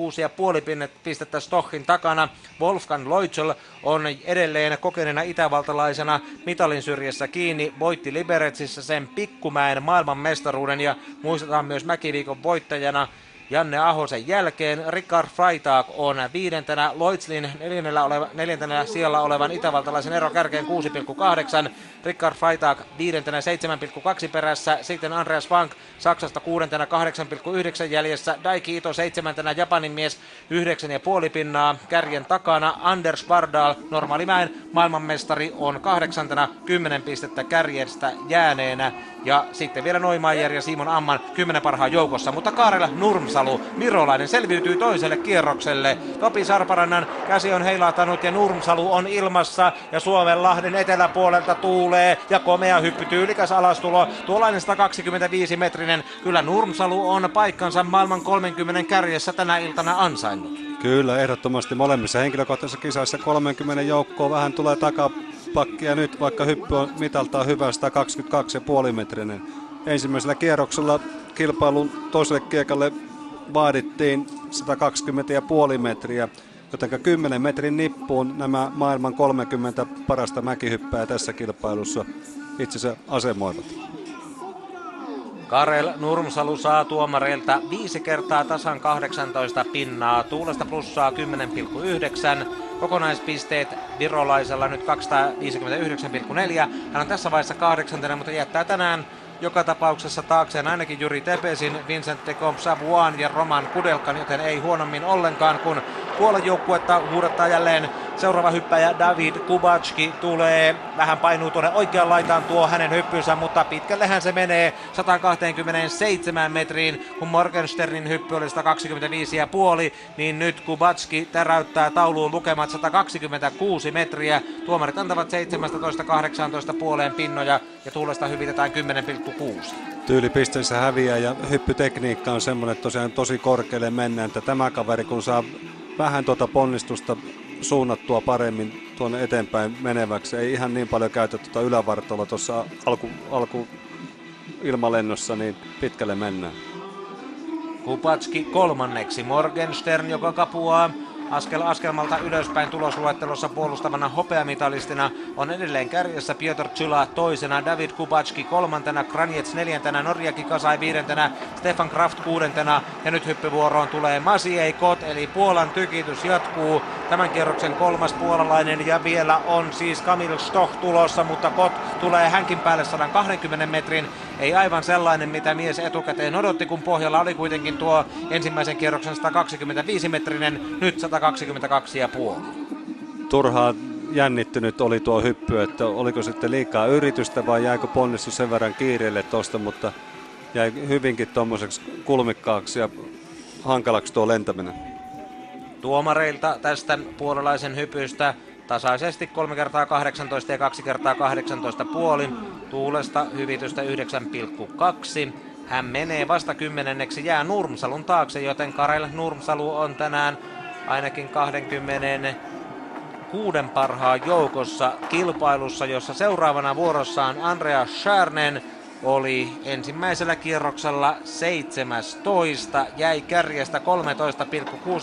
pistettä Stochin takana. Wolfgang Leutschel on edelleen kokeneena itävaltalaisena mitalin syrjässä kiinni, voitti Liberetsissä sen pikkumäen maailmanmestaruuden ja muistetaan myös mäkiviikon voittajana Janne Ahosen jälkeen. Rikard Freitag on viidentenä, Loitslin neljännellä, oleva, neljäntenä siellä olevan itävaltalaisen ero kärkeen 6,8. Rikard Freitag viidentenä 7,2 perässä. Sitten Andreas Vank Saksasta kuudentena 8,9 jäljessä. Daiki Ito seitsemäntenä Japanin mies 9,5 pinnaa kärjen takana. Anders Bardal normaalimäen maailmanmestari on kahdeksantena 10 pistettä kärjestä jääneenä. Ja sitten vielä Neumeier ja Simon Amman 10 parhaan joukossa. Mutta Kaarela Nurmsalu, Mirolainen selviytyy toiselle kierrokselle. Topi Sarparannan käsi on heilahtanut ja Nurmsalu on ilmassa. Ja Suomenlahden eteläpuolelta tuulee ja komea hyppy tyylikäs alastulo. Tuollainen 125 metrinen. Kyllä Nurmsalu on paikkansa maailman 30 kärjessä tänä iltana ansainnut. Kyllä, ehdottomasti molemmissa henkilökohtaisissa kisoissa 30 joukkoa vähän tulee takaa pakkia nyt, vaikka hyppy on mitaltaan hyvä 122,5 metrinen. Ensimmäisellä kierroksella kilpailun toiselle kiekalle vaadittiin 120,5 metriä, joten 10 metrin nippuun nämä maailman 30 parasta mäkihyppää tässä kilpailussa itsensä asemoivat. Karel Nurmsalu saa tuomareilta viisi kertaa tasan 18 pinnaa, Tuulesta plussaa 10,9, kokonaispisteet virolaisella nyt 259,4. Hän on tässä vaiheessa kahdeksantena, mutta jättää tänään joka tapauksessa taakseen ainakin Juri Tepesin, Vincent de Comp Savuan ja Roman Kudelkan, joten ei huonommin ollenkaan, kun Puolan joukkuetta huudattaa jälleen seuraava hyppäjä David Kubacki tulee, vähän painuu tuonne oikean laitaan tuo hänen hyppynsä, mutta pitkällehän se menee 127 metriin, kun Morgensternin hyppy oli 125,5, niin nyt Kubacki täräyttää tauluun lukemat 126 metriä. Tuomarit antavat 17-18 puoleen pinnoja ja tuulesta hyvitetään 10,6 tyylipisteessä häviää ja hyppytekniikka on semmoinen, että tosiaan tosi korkealle mennään, että tämä kaveri kun saa vähän tuota ponnistusta suunnattua paremmin tuonne eteenpäin meneväksi. Ei ihan niin paljon käytä tuota ylävartaloa tuossa alku, alku ilmalennossa, niin pitkälle mennään. Kupatski kolmanneksi. Morgenstern, joka kapuaa askel askelmalta ylöspäin tulosluettelossa puolustavana hopeamitalistina on edelleen kärjessä Piotr Chyla toisena, David Kubacki kolmantena, Kranjets neljäntenä, Norjaki Kasai viidentenä, Stefan Kraft kuudentena ja nyt hyppyvuoroon tulee Masiei Kot eli Puolan tykitys jatkuu. Tämän kierroksen kolmas puolalainen ja vielä on siis Kamil Stoch tulossa, mutta Kot tulee hänkin päälle 120 metrin. Ei aivan sellainen, mitä mies etukäteen odotti, kun pohjalla oli kuitenkin tuo ensimmäisen kierroksen 125 metrinen, nyt 122,5. Turhaa jännittynyt oli tuo hyppy, että oliko sitten liikaa yritystä vai jäikö ponnistus sen verran kiireelle tuosta, mutta jäi hyvinkin tuommoiseksi kulmikkaaksi ja hankalaksi tuo lentäminen. Tuomareilta tästä puolalaisen hypystä tasaisesti 3 kertaa 18 ja 2 kertaa 18 puoli. Tuulesta hyvitystä 9,2. Hän menee vasta kymmenenneksi, jää Nurmsalun taakse, joten Karel Nurmsalu on tänään ainakin 20 kuuden parhaan joukossa kilpailussa, jossa seuraavana vuorossaan Andreas Schärnen oli ensimmäisellä kierroksella 17, jäi kärjestä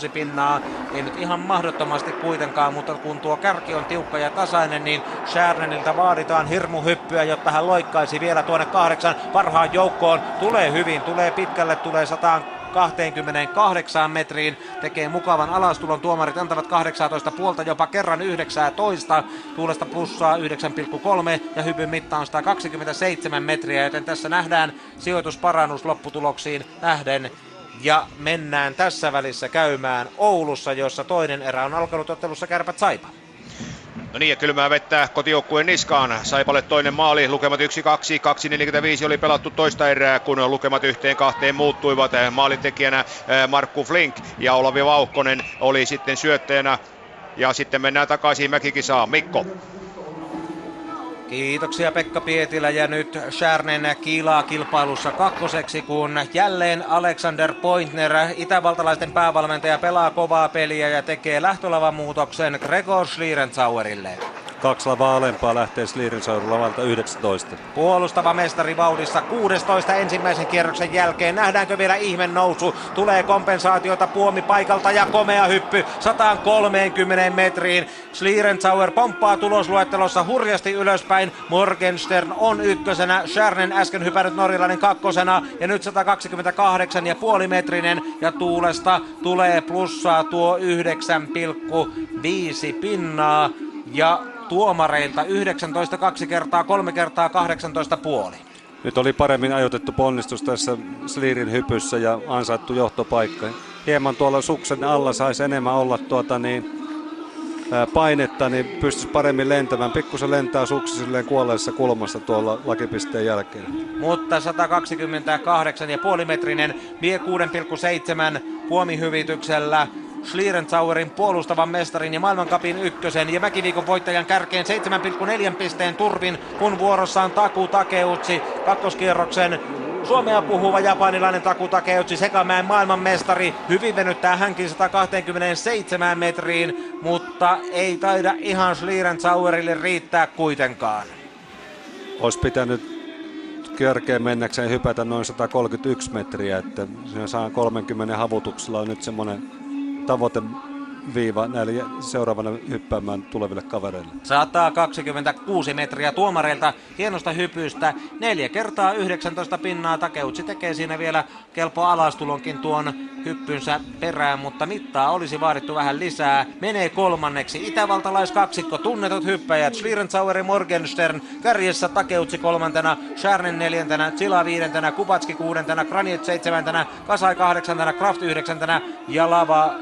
13,6 pinnaa, ei nyt ihan mahdottomasti kuitenkaan, mutta kun tuo kärki on tiukka ja tasainen, niin Schärneniltä vaaditaan hirmuhyppyä, jotta hän loikkaisi vielä tuonne kahdeksan parhaan joukkoon. Tulee hyvin, tulee pitkälle, tulee 100 28 metriin. Tekee mukavan alastulon. Tuomarit antavat 18 puolta jopa kerran 19. Tuulesta plussaa 9,3 ja hypyn mitta on 127 metriä, joten tässä nähdään sijoitusparannus lopputuloksiin nähden. Ja mennään tässä välissä käymään Oulussa, jossa toinen erä on alkanut ottelussa kärpät Saipa. No niin, ja kylmää vettä kotijoukkueen niskaan. Saipalle toinen maali, lukemat 1-2, 2-45 oli pelattu toista erää, kun lukemat yhteen kahteen muuttuivat. Maalintekijänä eh, Markku Flink ja Olavi Vauhkonen oli sitten syöttäjänä. Ja sitten mennään takaisin Mäkikisaan. Mikko. Kiitoksia Pekka Pietilä ja nyt Schärnen kiilaa kilpailussa kakkoseksi, kun jälleen Alexander Pointner, itävaltalaisten päävalmentaja, pelaa kovaa peliä ja tekee lähtölavan muutoksen Gregor Schlierenzauerille. Kaksi lavaa alempaa lähtee Slierensaudun lavalta 19. Puolustava mestari vauhdissa 16 ensimmäisen kierroksen jälkeen. Nähdäänkö vielä ihme nousu? Tulee kompensaatiota puomi paikalta ja komea hyppy 130 metriin. Schlierenzauer pomppaa tulosluettelossa hurjasti ylöspäin. Morgenstern on ykkösenä. Schärnen äsken hypännyt norjalainen kakkosena. Ja nyt 128 ja puoli metrinen. Ja tuulesta tulee plussaa tuo 9,5 pinnaa. Ja tuomareilta 19 kaksi kertaa, kolme kertaa 18 puoli. Nyt oli paremmin ajoitettu ponnistus tässä Sliirin hypyssä ja ansaittu johtopaikka. Hieman tuolla suksen alla saisi enemmän olla tuota niin, painetta, niin pystyisi paremmin lentämään. Pikkusen lentää suksi silleen kuolleessa kulmassa tuolla lakipisteen jälkeen. Mutta 128,5 metrinen vie 6,7 puomihyvityksellä Schlierenzauerin puolustavan mestarin ja maailmankapin ykkösen ja mäkiviikon voittajan kärkeen 7,4 pisteen turvin, kun vuorossa on Taku Takeutsi kakkoskierroksen Suomea puhuva japanilainen Taku Takeutsi Sekamäen maailmanmestari. Hyvin venyttää hänkin 127 metriin, mutta ei taida ihan Schlierenzauerille riittää kuitenkaan. Olisi pitänyt kärkeen mennäkseen hypätä noin 131 metriä, että siinä saa 30 havutuksella on nyt semmoinen tavoite viiva näille seuraavana hyppäämään tuleville kavereille. 126 metriä tuomareilta hienosta hypystä. Neljä kertaa 19 pinnaa. Takeutsi tekee siinä vielä kelpo alastulonkin tuon hyppynsä perään, mutta mittaa olisi vaadittu vähän lisää. Menee kolmanneksi. Itävaltalaiskaksikko, tunnetut hyppäjät. Schlierenzauer Morgenstern kärjessä Takeutsi kolmantena, Schärnen neljäntenä, Zila viidentenä, Kupatski kuudentena, Graniet seitsemäntenä, Kasai kahdeksantena, Kraft yhdeksäntenä ja Lava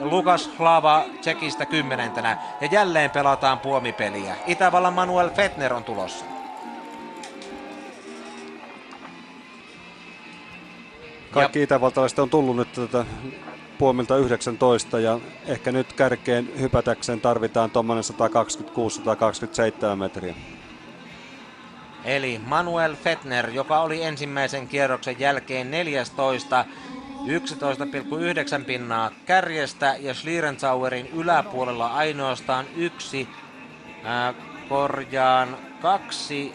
Lukas Hlava Tsekistä kymmenentenä ja jälleen pelataan puomipeliä. Itävallan Manuel Fetner on tulossa. Kaikki ja... itävaltalaiset on tullut nyt tätä puomilta 19 ja ehkä nyt kärkeen hypätäkseen tarvitaan tuommoinen 126-127 metriä. Eli Manuel Fetner, joka oli ensimmäisen kierroksen jälkeen 14, 11,9 pinnaa kärjestä ja Schlierenzauerin yläpuolella ainoastaan yksi ää, korjaan kaksi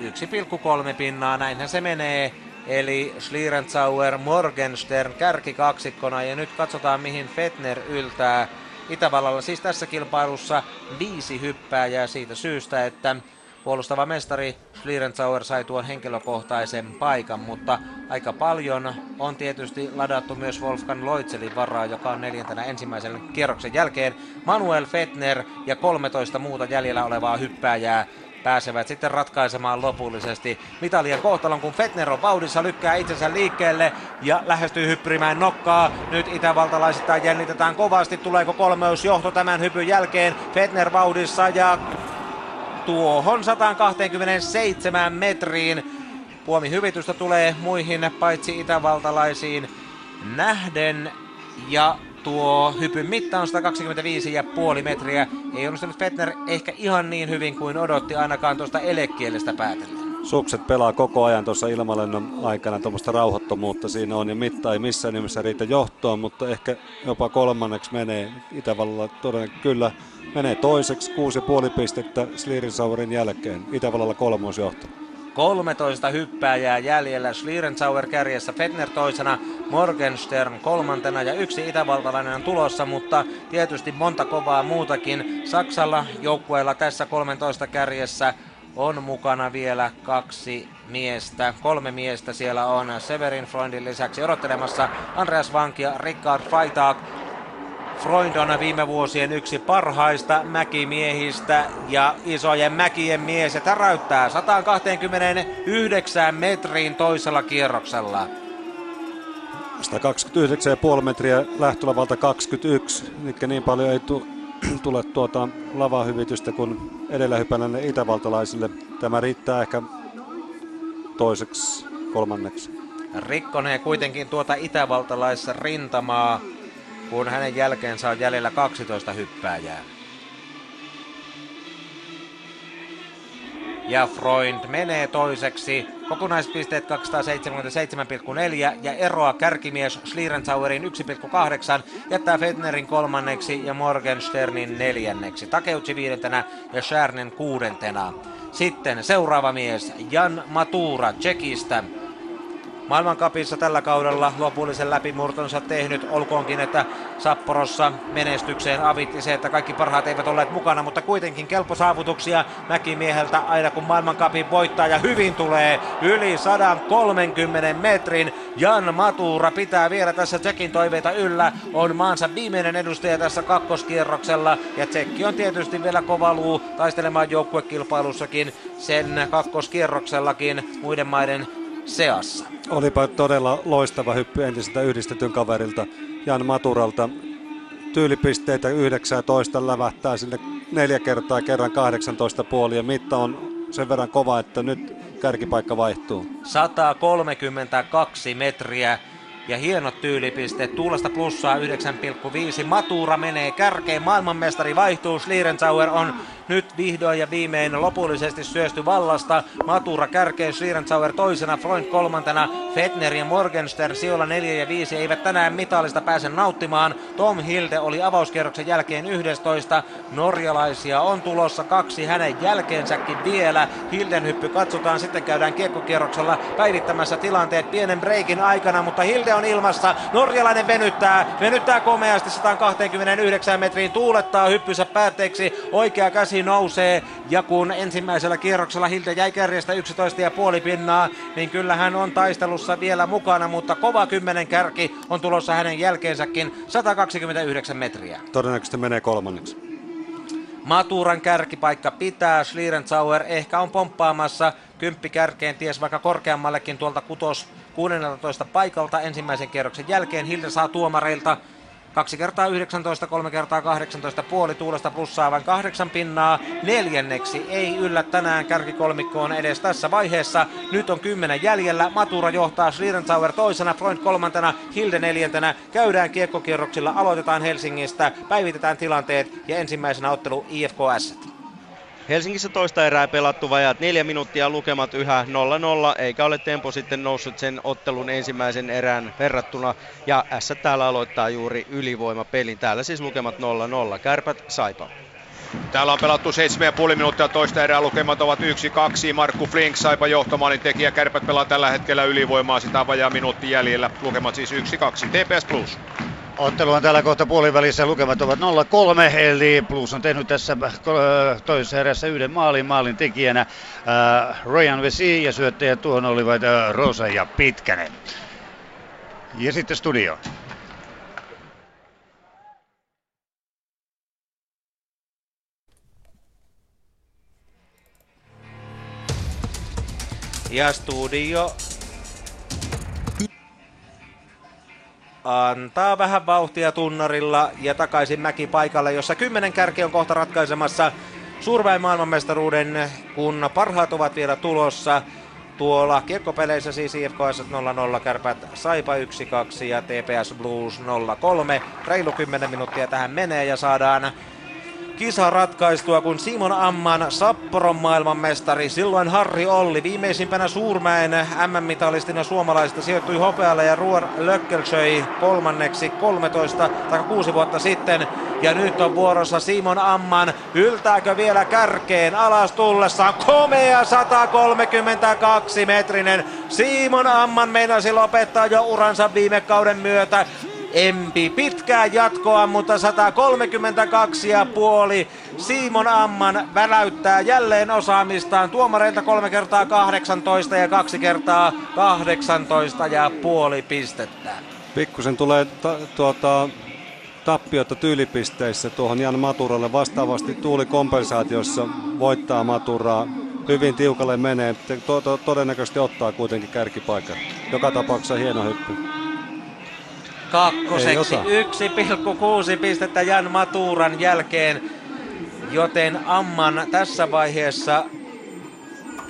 1,3 pinnaa, näinhän se menee. Eli Schlierenzauer Morgenstern kärkikaksikkona ja nyt katsotaan mihin Fetner yltää. Itävallalla. Siis tässä kilpailussa viisi hyppääjää siitä syystä, että puolustava mestari Schlierenzauer sai tuon henkilökohtaisen paikan, mutta aika paljon on tietysti ladattu myös Wolfgang Loitselin varaa, joka on neljäntenä ensimmäisen kierroksen jälkeen. Manuel Fetner ja 13 muuta jäljellä olevaa hyppääjää pääsevät sitten ratkaisemaan lopullisesti mitalien kohtalon, kun Fetner on vauhdissa, lykkää itsensä liikkeelle ja lähestyy hyppyrimään nokkaa. Nyt itävaltalaisittain jännitetään kovasti, tuleeko kolmeusjohto tämän hypyn jälkeen. Fetner vauhdissa ja tuohon 127 metriin. Puomi hyvitystä tulee muihin paitsi itävaltalaisiin nähden ja tuo hypyn mitta on 125,5 metriä. Ei onnistunut Fetner ehkä ihan niin hyvin kuin odotti ainakaan tuosta elekielestä päätellen. Sukset pelaa koko ajan tuossa ilmalennon aikana tuommoista rauhoittomuutta siinä on ja mitta ei missään nimessä riitä johtoon, mutta ehkä jopa kolmanneksi menee Itävallalla todennäköisesti kyllä menee toiseksi 6,5 pistettä Slirinsauerin jälkeen. Itävallalla kolmosjohto. 13 hyppääjää jäljellä. Schlierenzauer kärjessä, Fetner toisena, Morgenstern kolmantena ja yksi itävaltalainen on tulossa, mutta tietysti monta kovaa muutakin. Saksalla joukkueella tässä 13 kärjessä on mukana vielä kaksi miestä. Kolme miestä siellä on Severin Freundin lisäksi odottelemassa Andreas Vankia, ja Richard Freitag. Freund on viime vuosien yksi parhaista mäkimiehistä ja isojen mäkien mies ja täräyttää 129 metriin toisella kierroksella. 129,5 metriä lähtölavalta 21, eli niin paljon ei tu- tule tuota lavahyvitystä kuin edellä hypännälle itävaltalaisille. Tämä riittää ehkä toiseksi, kolmanneksi. Rikkonee kuitenkin tuota itävaltalaisessa rintamaa kun hänen jälkeensä on jäljellä 12 hyppääjää. Ja Freund menee toiseksi. Kokonaispisteet 277,4 ja eroa kärkimies Schlierenzauerin 1,8 jättää Fednerin kolmanneksi ja Morgensternin neljänneksi. Takeuchi viidentenä ja Schärnen kuudentena. Sitten seuraava mies Jan Matura Tsekistä maailmankapissa tällä kaudella lopullisen läpimurtonsa tehnyt. Olkoonkin, että Sapporossa menestykseen avitti se, että kaikki parhaat eivät olleet mukana, mutta kuitenkin kelpo saavutuksia Mäkimieheltä aina kun maailmankapin voittaa ja hyvin tulee yli 130 metrin. Jan Matura pitää vielä tässä Tsekin toiveita yllä. On maansa viimeinen edustaja tässä kakkoskierroksella ja Tsekki on tietysti vielä kovaluu taistelemaan joukkuekilpailussakin sen kakkoskierroksellakin muiden maiden seassa. Olipa todella loistava hyppy entiseltä yhdistetyn kaverilta Jan Maturalta. Tyylipisteitä 19 lävähtää sinne neljä kertaa kerran 18 puoli ja mitta on sen verran kova, että nyt kärkipaikka vaihtuu. 132 metriä ja hienot tyylipisteet. Tuulesta plussaa 9,5. Matura menee kärkeen. Maailmanmestari vaihtuu. Schlierenzauer on nyt vihdoin ja viimein lopullisesti syösty vallasta. Matura kärkeen, Schlierenzauer toisena, Freund kolmantena, Fetner ja Morgenstern sijoilla 4 ja 5 eivät tänään mitallista pääse nauttimaan. Tom Hilde oli avauskierroksen jälkeen 11. Norjalaisia on tulossa kaksi hänen jälkeensäkin vielä. Hilden hyppy katsotaan, sitten käydään kiekkokierroksella päivittämässä tilanteet pienen breikin aikana, mutta Hilde on ilmassa. Norjalainen venyttää, venyttää komeasti 129 metriin, tuulettaa hyppysä päätteeksi. Oikea käsi nousee ja kun ensimmäisellä kierroksella Hilde jäi kärjestä 11,5 pinnaa, niin kyllä hän on taistelussa vielä mukana, mutta kova kymmenen kärki on tulossa hänen jälkeensäkin 129 metriä. Todennäköisesti menee kolmanneksi. Maturan kärkipaikka pitää, Schlierenzauer ehkä on pomppaamassa kymppi kärkeen, ties vaikka korkeammallekin tuolta kutos 16 paikalta ensimmäisen kierroksen jälkeen. Hilde saa tuomareilta Kaksi kertaa 19, kolme kertaa 18 puoli tuulesta plussaa vain kahdeksan pinnaa. Neljänneksi ei yllä tänään kärkikolmikkoon edes tässä vaiheessa. Nyt on kymmenen jäljellä. Matura johtaa Schlierenzauer toisena, Freund kolmantena, Hilde neljäntenä. Käydään kiekkokierroksilla, aloitetaan Helsingistä, päivitetään tilanteet ja ensimmäisenä ottelu IFKS. Helsingissä toista erää pelattu vajaat neljä minuuttia, lukemat yhä 0-0, eikä ole tempo sitten noussut sen ottelun ensimmäisen erään verrattuna. Ja S täällä aloittaa juuri ylivoimapelin. Täällä siis lukemat 0-0. Kärpät Saipa. Täällä on pelattu 7,5 minuuttia toista erää, lukemat ovat 1-2. Markku Flink saipa johtomaalin tekijä. Kärpät pelaa tällä hetkellä ylivoimaa, sitä vajaa minuutti jäljellä. Lukemat siis 1-2. TPS Plus. Ottelu on täällä kohta puolivälissä, lukemat ovat 0-3, eli Plus on tehnyt tässä äh, toisessa erässä yhden maalin maalin tekijänä äh, Ryan Vesi ja syöttäjät tuohon olivat äh, Rosa ja Pitkänen. Ja sitten studio. Ja studio antaa vähän vauhtia tunnarilla ja takaisin Mäki paikalle, jossa kymmenen kärki on kohta ratkaisemassa Suurväen maailmanmestaruuden, kun parhaat ovat vielä tulossa. Tuolla kiekkopeleissä siis IFKS 0-0, Kärpät Saipa 1-2 ja TPS Blues 0-3. Reilu 10 minuuttia tähän menee ja saadaan kisa ratkaistua, kun Simon Amman Sapporon maailmanmestari, silloin Harri Olli, viimeisimpänä Suurmäen MM-mitalistina suomalaista sijoittui hopealle ja Ruor Lökkelsöi kolmanneksi 13 tai 6 vuotta sitten. Ja nyt on vuorossa Simon Amman. Yltääkö vielä kärkeen alas tullessaan? Komea 132 metrinen. Simon Amman meinasi lopettaa jo uransa viime kauden myötä. Empi pitkää jatkoa, mutta 132 ja puoli. Simon Amman väläyttää jälleen osaamistaan. Tuomareilta kolme kertaa 18 ja kaksi kertaa 18 ja puoli pistettä. Pikkusen tulee ta- tuota, tappiota tyylipisteissä tuohon Jan Maturalle. Vastaavasti Tuuli kompensaatiossa voittaa Maturaa. Hyvin tiukalle menee. To- to- todennäköisesti ottaa kuitenkin kärkipaikan. Joka tapauksessa hieno hyppy. Kakkoseksi Ei 1,6 pistettä Jan Maturan jälkeen, joten Amman tässä vaiheessa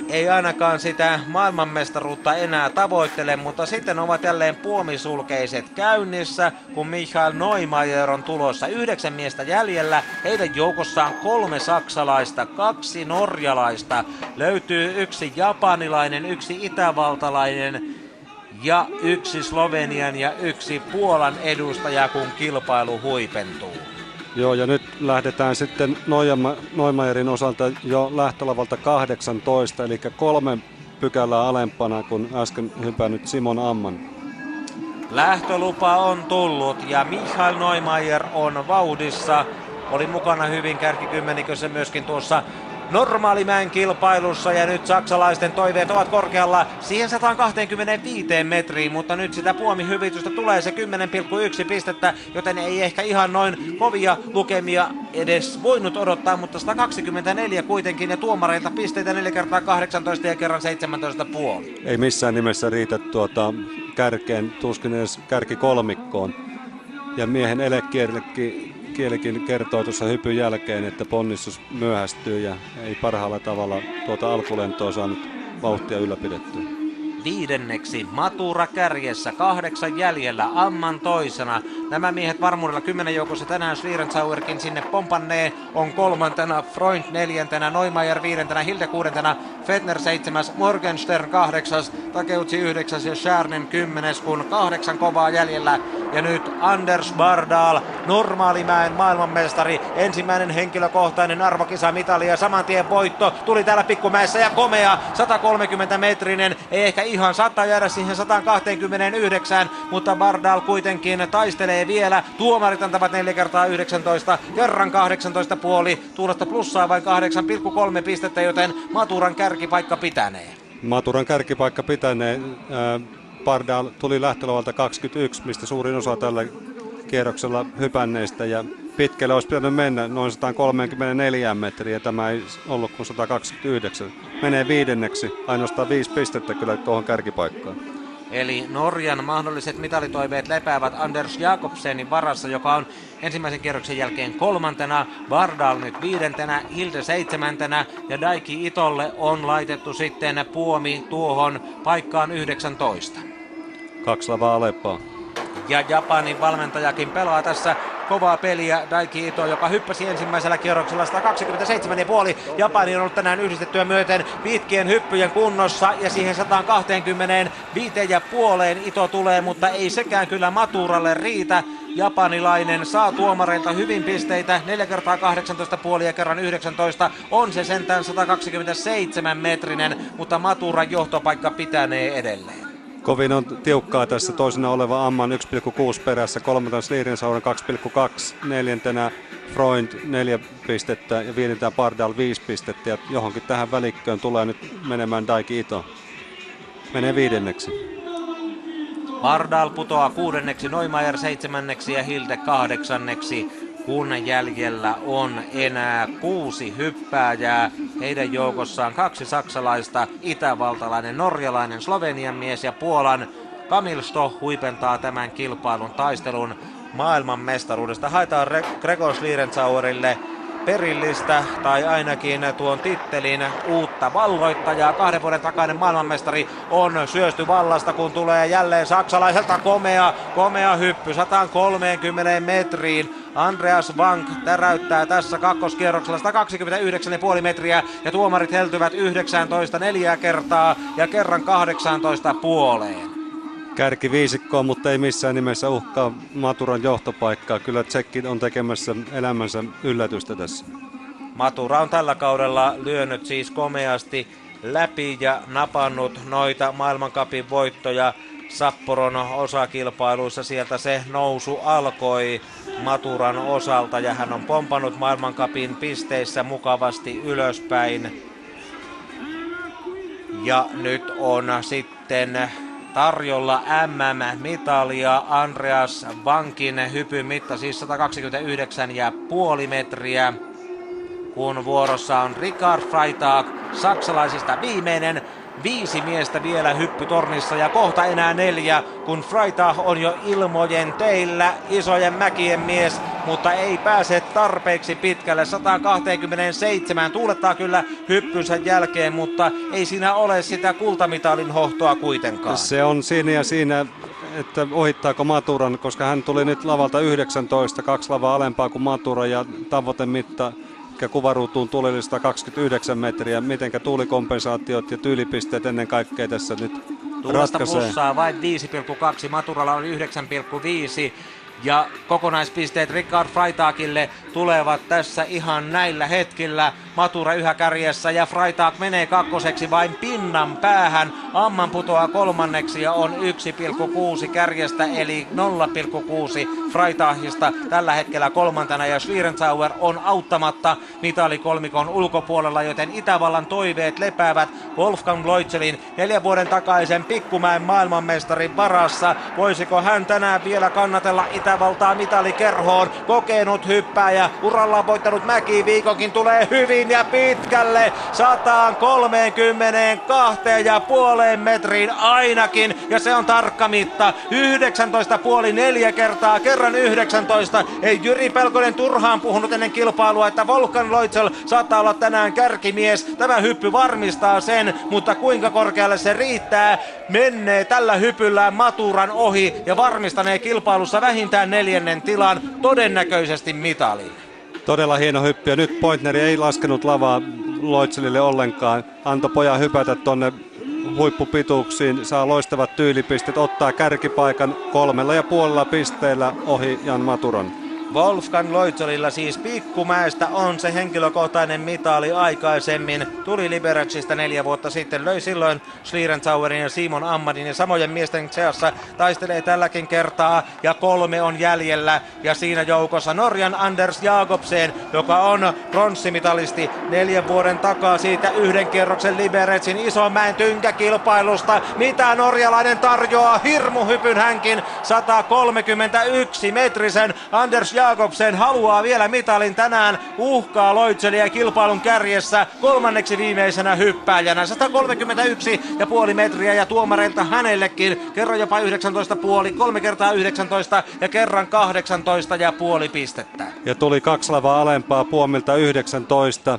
ei ainakaan sitä maailmanmestaruutta enää tavoittele, mutta sitten ovat jälleen puomisulkeiset käynnissä, kun Michael Neumayer on tulossa. Yhdeksän miestä jäljellä, heidän joukossaan kolme saksalaista, kaksi norjalaista. Löytyy yksi japanilainen, yksi itävaltalainen ja yksi Slovenian ja yksi Puolan edustaja, kun kilpailu huipentuu. Joo, ja nyt lähdetään sitten Noimajerin osalta jo lähtölavalta 18, eli kolme pykälää alempana kuin äsken hypännyt Simon Amman. Lähtölupa on tullut ja Michael Neumayer on vauhdissa. Oli mukana hyvin kärkikymmenikössä myöskin tuossa normaalimäen kilpailussa ja nyt saksalaisten toiveet ovat korkealla siihen 125 metriin, mutta nyt sitä puomihyvitystä tulee se 10,1 pistettä, joten ei ehkä ihan noin kovia lukemia edes voinut odottaa, mutta 124 kuitenkin ja tuomareilta pisteitä 4 kertaa 18 ja kerran 17 puoli. Ei missään nimessä riitä tuota kärkeen, tuskin edes kärki kolmikkoon. Ja miehen elekierlekin kielikin kertoo tuossa hypyn jälkeen, että ponnistus myöhästyy ja ei parhaalla tavalla tuota alkulentoa saanut vauhtia ylläpidettyä. Viidenneksi Matura kärjessä, kahdeksan jäljellä, Amman toisena. Nämä miehet varmuudella kymmenen joukossa tänään Schlierenzauerkin sinne pompannee. On kolmantena, Freund neljäntenä, Neumayer viidentenä, Hilde kuudentena, Fetner seitsemäs, Morgenstern kahdeksas, Takeutsi yhdeksäs ja Schärnen kymmenes, kun kahdeksan kovaa jäljellä. Ja nyt Anders Bardal, normaalimäen maailmanmestari, ensimmäinen henkilökohtainen arvokisa mitali ja saman tien voitto. Tuli täällä pikkumäessä ja komea 130 metrinen, ei ehkä ihan saattaa jäädä siihen 129, mutta Bardal kuitenkin taistelee vielä. Tuomarit antavat 4 kertaa 19, kerran 18 puoli, tuulosta plussaa vain 8,3 pistettä, joten Maturan kärkipaikka pitänee. Maturan kärkipaikka pitänee. Bardal tuli lähtölavalta 21, mistä suurin osa tällä kierroksella hypänneistä ja pitkälle olisi pitänyt mennä noin 134 metriä, tämä ei ollut kuin 129. Menee viidenneksi, ainoastaan viisi pistettä kyllä tuohon kärkipaikkaan. Eli Norjan mahdolliset mitalitoiveet lepäävät Anders Jakobsenin varassa, joka on ensimmäisen kierroksen jälkeen kolmantena, Bardal nyt viidentenä, Hilde seitsemäntenä ja Daiki Itolle on laitettu sitten puomi tuohon paikkaan 19. Kaksi lavaa Aleppaa. Ja Japanin valmentajakin pelaa tässä kovaa peliä. Daiki Ito, joka hyppäsi ensimmäisellä kierroksella 127,5. Japani on ollut tänään yhdistettyä myöten pitkien hyppyjen kunnossa ja siihen 120 ja puoleen Ito tulee, mutta ei sekään kyllä Maturalle riitä. Japanilainen saa tuomareilta hyvin pisteitä, 4 kertaa 18,5 ja kerran 19. On se sentään 127 metrinen, mutta Maturan johtopaikka pitänee edelleen. Kovin on tiukkaa tässä toisena oleva Amman 1,6 perässä, kolmantena Slirensauren 2,2, neljäntenä Freund 4 pistettä ja viidentänä Pardal 5 pistettä ja johonkin tähän välikköön tulee nyt menemään Daiki Ito. Menee viidenneksi. Pardal putoaa kuudenneksi, Neumayer seitsemänneksi ja Hilde kahdeksanneksi kun jäljellä on enää kuusi hyppääjää. Heidän joukossaan kaksi saksalaista, itävaltalainen, norjalainen, slovenian mies ja Puolan Kamil Stoh huipentaa tämän kilpailun taistelun maailman mestaruudesta. Haetaan Re- Gregor Schlierenzauerille perillistä tai ainakin tuon tittelin uutta valloittajaa. Kahden vuoden takainen maailmanmestari on syösty vallasta, kun tulee jälleen saksalaiselta komea, komea hyppy 130 metriin. Andreas Vank täräyttää tässä kakkoskierroksella 129,5 metriä ja tuomarit heltyvät 19 neljä kertaa ja kerran 18 puoleen kärkiviisikkoa, mutta ei missään nimessä uhkaa Maturan johtopaikkaa. Kyllä Tsekki on tekemässä elämänsä yllätystä tässä. Matura on tällä kaudella lyönyt siis komeasti läpi ja napannut noita maailmankapin voittoja. Sapporon osakilpailuissa sieltä se nousu alkoi Maturan osalta ja hän on pompannut maailmankapin pisteissä mukavasti ylöspäin. Ja nyt on sitten tarjolla MM-mitalia. Andreas Vankin hypyn mitta siis 129,5 metriä. Kun vuorossa on Richard Freitag, saksalaisista viimeinen. Viisi miestä vielä hyppytornissa ja kohta enää neljä, kun Freitag on jo ilmojen teillä, isojen mäkien mies, mutta ei pääse tarpeeksi pitkälle. 127 tuulettaa kyllä hyppynsä jälkeen, mutta ei siinä ole sitä kultamitalin hohtoa kuitenkaan. Se on siinä ja siinä, että ohittaako Maturan, koska hän tuli nyt lavalta 19, kaksi lavaa alempaa kuin Matura ja tavoitemitta kuvaruutuun tuli 129 metriä. Mitenkä tuulikompensaatiot ja tyylipisteet ennen kaikkea tässä nyt Tuulesta plussaa vain 5,2, Maturalla on 9,5 ja kokonaispisteet Richard Freitagille tulevat tässä ihan näillä hetkillä. Matura yhä kärjessä ja Freitag menee kakkoseksi vain pinnan päähän. Amman putoaa kolmanneksi ja on 1,6 kärjestä eli 0,6 Freitagista tällä hetkellä kolmantena ja Schlierenzauer on auttamatta mitalikolmikon ulkopuolella, joten Itävallan toiveet lepäävät Wolfgang Leutzelin neljän vuoden takaisen Pikkumäen maailmanmestarin varassa. Voisiko hän tänään vielä kannatella Itävaltaa mitalikerhoon? Kokenut hyppääjä, uralla voittanut Mäki. Viikonkin tulee hyvin ja pitkälle. 132 ja puoleen metriin ainakin. Ja se on tarkka mitta. 19,5 neljä kertaa kerran 19 ei Jyri Pelkonen turhaan puhunut ennen kilpailua että Volkan Loitsel saattaa olla tänään kärkimies. Tämä hyppy varmistaa sen mutta kuinka korkealle se riittää? Menee tällä hypyllä Maturan ohi ja varmistanee kilpailussa vähintään neljännen tilan todennäköisesti mitalin. Todella hieno hyppy ja nyt Pointneri ei laskenut lavaa Loitselille ollenkaan. Anto pojan hypätä tonne huippupituuksiin, saa loistavat tyylipistet, ottaa kärkipaikan kolmella ja puolella pisteellä ohi Jan Maturan. Wolfgang Loitsolilla siis Pikkumäestä on se henkilökohtainen mitali aikaisemmin. Tuli Liberaxista neljä vuotta sitten, löi silloin Schlierenzauerin ja Simon Ammadin ja samojen miesten seassa taistelee tälläkin kertaa ja kolme on jäljellä ja siinä joukossa Norjan Anders Jakobsen, joka on pronssimitalisti neljän vuoden takaa siitä yhden kierroksen Liberetsin Isomäen tynkäkilpailusta. Mitä norjalainen tarjoaa? Hirmuhypyn hänkin 131 metrisen Anders Jakobsen haluaa vielä mitalin tänään, uhkaa Loitselia kilpailun kärjessä kolmanneksi viimeisenä hyppääjänä. 131 ja puoli metriä ja tuomareilta hänellekin. Kerran jopa 19 puoli, kolme kertaa 19 ja kerran 18 ja puoli pistettä. Ja tuli kaksi lavaa alempaa puomilta 19.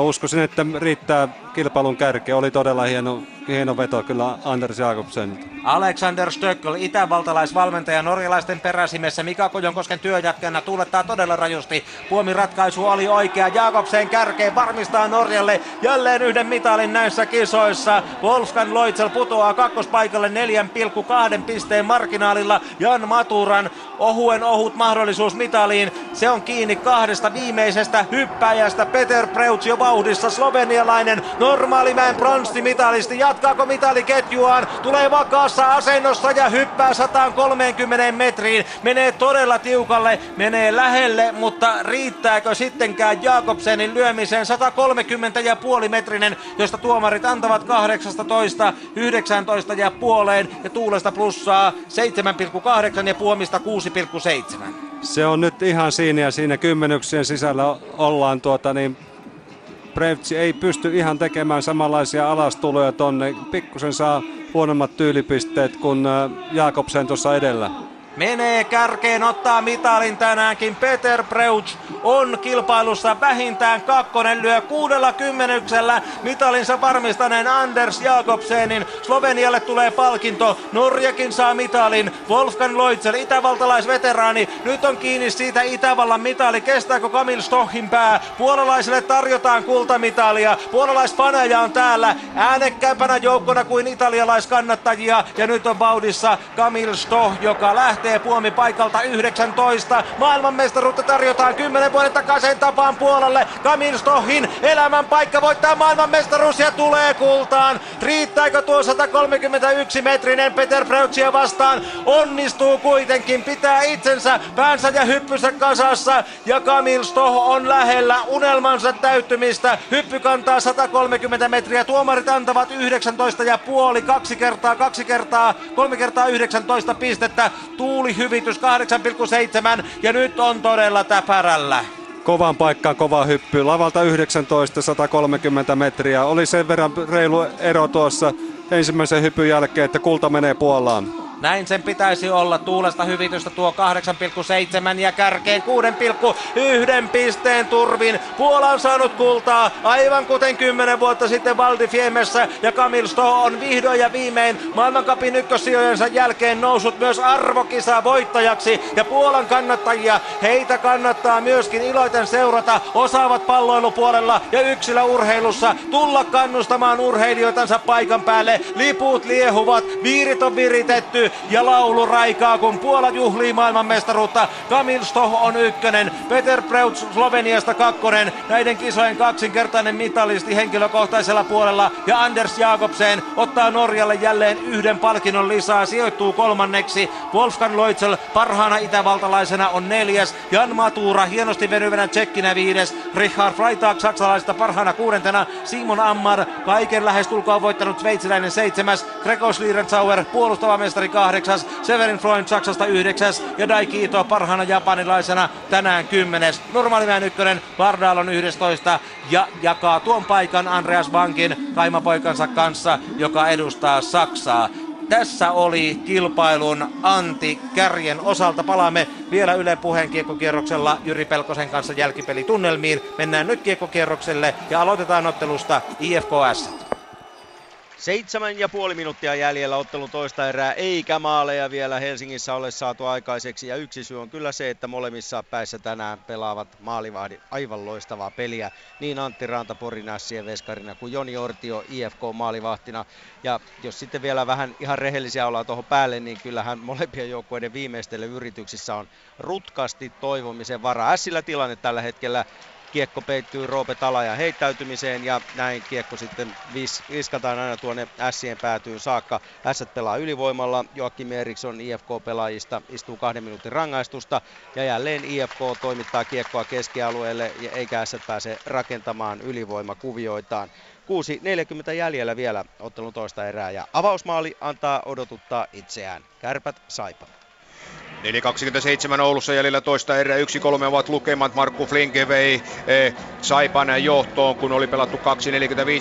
Uskoisin, että riittää kilpailun kärkeä. Oli todella hieno, hieno veto kyllä Anders Jakobsen. Alexander Stöckel, itävaltalaisvalmentaja norjalaisten peräsimessä Mika Kojonkosken työjatkana tuulettaa todella rajusti. Puomi ratkaisu oli oikea. Jakobsen kärkeen varmistaa Norjalle jälleen yhden mitalin näissä kisoissa. Wolfgang Loitzel putoaa kakkospaikalle 4,2 pisteen marginaalilla. Jan Maturan ohuen ohut mahdollisuus mitaliin. Se on kiinni kahdesta viimeisestä hyppäjästä. Peter Preutz jo vauhdissa slovenialainen normaalimäen pronssimitalisti. Jatkaako mitaliketjuaan? Tulee vakaassa asennossa ja hyppää 130 metriin. Menee todella tiukalle, menee lähelle, mutta riittääkö sittenkään Jakobsenin lyömiseen 130 ja puoli metrinen, josta tuomarit antavat 18, 19 ja puoleen ja tuulesta plussaa 7,8 ja puomista 6,7. Se on nyt ihan siinä ja siinä kymmenyksien sisällä ollaan tuota niin Prevtsi ei pysty ihan tekemään samanlaisia alastuloja tonne. Pikkusen saa huonommat tyylipisteet kuin äh, Jakobsen tuossa edellä. Menee kärkeen, ottaa mitalin tänäänkin. Peter Preuch on kilpailussa vähintään kakkonen, lyö kuudella kymmenyksellä mitalinsa varmistaneen Anders Jakobsenin. Slovenialle tulee palkinto, Norjakin saa mitalin. Wolfgang Loitzel, itävaltalaisveteraani, nyt on kiinni siitä Itävallan mitali. Kestääkö Kamil Stohin pää? Puolalaisille tarjotaan kultamitalia. Puolalaisfaneja on täällä äänekkäämpänä joukkona kuin italialaiskannattajia. Ja nyt on vauhdissa Kamil Stoh, joka lähtee puomi paikalta 19. Maailmanmestaruutta tarjotaan 10 vuoden takaisin tapaan puolelle. Kamil Stohin elämän paikka voittaa maailmanmestaruus ja tulee kultaan. Riittääkö tuo 131 metrinen Peter Preutsia vastaan? Onnistuu kuitenkin, pitää itsensä, päänsä ja hyppysä kasassa. Ja Kamil Stoh on lähellä unelmansa täyttymistä. Hyppy kantaa 130 metriä. Tuomarit antavat 19 ja puoli, kaksi kertaa, kaksi kertaa, kolme kertaa 19 pistettä. Tuuli hyvitys 8,7 ja nyt on todella täpärällä. Kovan paikkaan kova hyppy. Lavalta 19, 130 metriä. Oli sen verran reilu ero tuossa ensimmäisen hypyn jälkeen, että kulta menee Puolaan. Näin sen pitäisi olla. Tuulesta hyvitystä tuo 8,7 ja kärkeen 6,1 pisteen turvin. Puola on saanut kultaa aivan kuten 10 vuotta sitten Valdi Fiemessä ja Kamil Sto on vihdoin ja viimein maailmankapin ykkössijojensa jälkeen noussut myös arvokisa voittajaksi ja Puolan kannattajia heitä kannattaa myöskin iloiten seurata osaavat palloilupuolella ja yksilöurheilussa tulla kannustamaan urheilijoitansa paikan päälle. Liput liehuvat, viirit on viritetty ja laulu raikaa, kun Puola juhlii maailmanmestaruutta. Kamil Stoh on ykkönen, Peter Preutz Sloveniasta kakkonen, näiden kisojen kaksinkertainen mitalisti henkilökohtaisella puolella ja Anders Jakobsen ottaa Norjalle jälleen yhden palkinnon lisää, sijoittuu kolmanneksi. Wolfgang Loitzel parhaana itävaltalaisena on neljäs, Jan Matura hienosti venyvänä tsekkinä viides, Richard Freitag saksalaisesta parhaana kuudentena, Simon Ammar kaiken lähestulkoon voittanut sveitsiläinen seitsemäs, Gregor Schlierenzauer puolustava mestari kahdeksas, Severin Freund Saksasta yhdeksäs ja Daikito parhaana japanilaisena tänään kymmenes. Normaalimäen ykkönen, Vardal on 11 ja jakaa tuon paikan Andreas Bankin kaimapoikansa kanssa, joka edustaa Saksaa. Tässä oli kilpailun Anti Kärjen osalta. Palaamme vielä Yle puheen kiekkokierroksella Jyri Pelkosen kanssa jälkipelitunnelmiin. Mennään nyt kiekkokierrokselle ja aloitetaan ottelusta IFKS. Seitsemän ja puoli minuuttia jäljellä ottelun toista erää, eikä maaleja vielä Helsingissä ole saatu aikaiseksi. Ja yksi syy on kyllä se, että molemmissa päissä tänään pelaavat maalivahdit aivan loistavaa peliä. Niin Antti Ranta Porinassien veskarina kuin Joni Ortio IFK maalivahtina. Ja jos sitten vielä vähän ihan rehellisiä ollaan tuohon päälle, niin kyllähän molempien joukkueiden viimeistely yrityksissä on rutkasti toivomisen varaa. Ässillä tilanne tällä hetkellä kiekko peittyy Roope Talajan heittäytymiseen ja näin kiekko sitten vis, viskataan aina tuonne Sien päätyyn saakka. S pelaa ylivoimalla, Joakim Eriksson IFK-pelaajista istuu kahden minuutin rangaistusta ja jälleen IFK toimittaa kiekkoa keskialueelle ja eikä S pääse rakentamaan ylivoimakuvioitaan. 6.40 jäljellä vielä ottelun toista erää ja avausmaali antaa odotuttaa itseään. Kärpät Saipa. 4.27 Oulussa jäljellä toista erää. 1-3 ovat lukemat. Markku Flinke vei eh, Saipan johtoon, kun oli pelattu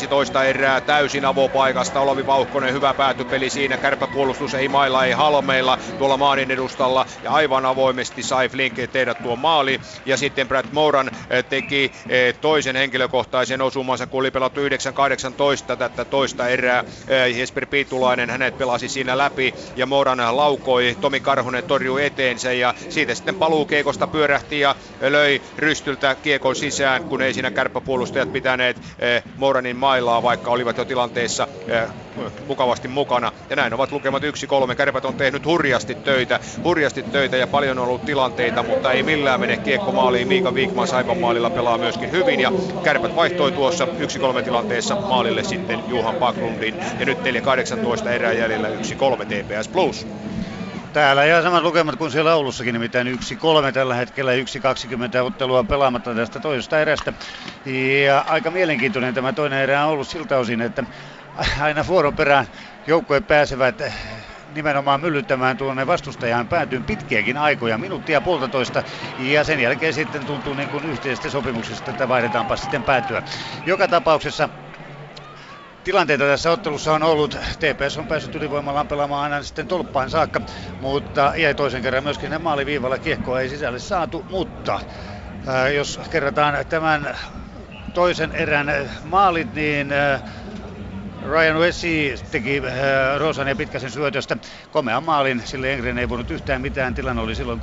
2.45 toista erää täysin avopaikasta. Olavi Vauhkonen hyvä päätypeli siinä. Kärpäpuolustus ei mailla, ei halmeilla tuolla maanin edustalla. Ja aivan avoimesti sai Flinke tehdä tuo maali. Ja sitten Brad Moran eh, teki eh, toisen henkilökohtaisen osumansa, kun oli pelattu 9.18 tätä toista erää. Eh, Jesper Piitulainen hänet pelasi siinä läpi ja Moran laukoi. Tomi Karhunen torjui eteensä ja siitä sitten paluukeikosta pyörähti ja löi rystyltä kiekon sisään, kun ei siinä kärppäpuolustajat pitäneet eh, Moranin mailaa, vaikka olivat jo tilanteessa eh, mukavasti mukana. Ja näin ovat lukemat 1-3. Kärpät on tehnyt hurjasti töitä, hurjasti töitä ja paljon on ollut tilanteita, mutta ei millään mene kiekko maaliin. Miika Viikman Saipan maalilla pelaa myöskin hyvin ja Kärpät vaihtoi tuossa 1-3 tilanteessa maalille sitten Juhan Paklundin. Ja nyt 4-18 erää jäljellä 1-3 TPS Plus. Täällä ja samat lukemat kuin siellä Oulussakin, nimittäin 1-3 tällä hetkellä, 1-20 ottelua pelaamatta tästä toisesta erästä. Ja aika mielenkiintoinen tämä toinen erä on ollut siltä osin, että aina vuoroperään joukkojen pääsevät nimenomaan myllyttämään tuonne vastustajan päätyyn pitkiäkin aikoja, minuuttia puolitoista, ja sen jälkeen sitten tuntuu niin kuin yhteisestä sopimuksesta, että vaihdetaanpa sitten päätyä. Joka tapauksessa tilanteita tässä ottelussa on ollut. TPS on päässyt ylivoimallaan pelaamaan aina sitten tolppaan saakka, mutta jäi toisen kerran myöskin maaliviivalla kiekkoa ei sisälle saatu, mutta ää, jos kerrataan tämän toisen erän maalit, niin ää, Ryan Wessi teki äh, Rosan ja Pitkäsen syötöstä komean maalin, sille Engren ei voinut yhtään mitään, tilanne oli silloin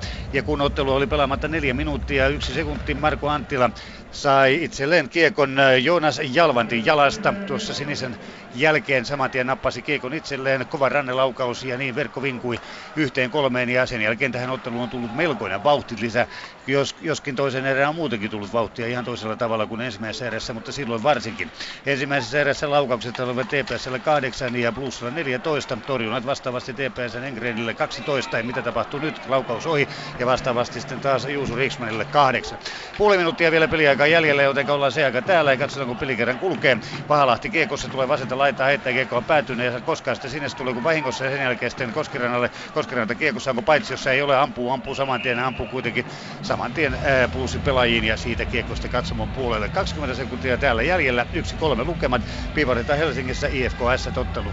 3-0. Ja kun ottelu oli pelaamatta neljä minuuttia, yksi sekunti, Marko Anttila sai itselleen kiekon Joonas Jalvantin jalasta. Tuossa sinisen jälkeen saman tien nappasi kiekon itselleen, kova rannelaukaus ja niin verkko vinkui yhteen kolmeen ja sen jälkeen tähän otteluun on tullut melkoinen vauhtilisä, jos, joskin toisen erään on muutenkin tullut vauhtia ihan toisella tavalla kuin ensimmäisessä erässä, mutta silloin varsinkin. Ensimmäisessä erässä laukaukset olivat TPSlle 8 ja plussalla 14, torjunnat vastaavasti TPSn Engrenille 12 ja mitä tapahtuu nyt, laukaus ohi ja vastaavasti sitten taas Juuso Riksmanille 8. Puoli minuuttia vielä peliaikaa jäljellä, joten ollaan se aika täällä ja katsotaan kun pelikerran kulkee. Pahalahti kiekossa tulee vasenta laitaa heittää kiekkoa päätyneen ja koskaan sitten sinne tulee kuin vahingossa ja sen jälkeen sitten Koskirannalle, Koskirannalta kiekossa onko paitsi jos ei ole ampuu, ampuu saman tien, ampuu kuitenkin saman tien ää, pelaajiin ja siitä kiekkosta katsomon puolelle. 20 sekuntia täällä jäljellä, yksi kolme lukemat, piivaretaan Helsingissä IFKS tottelu.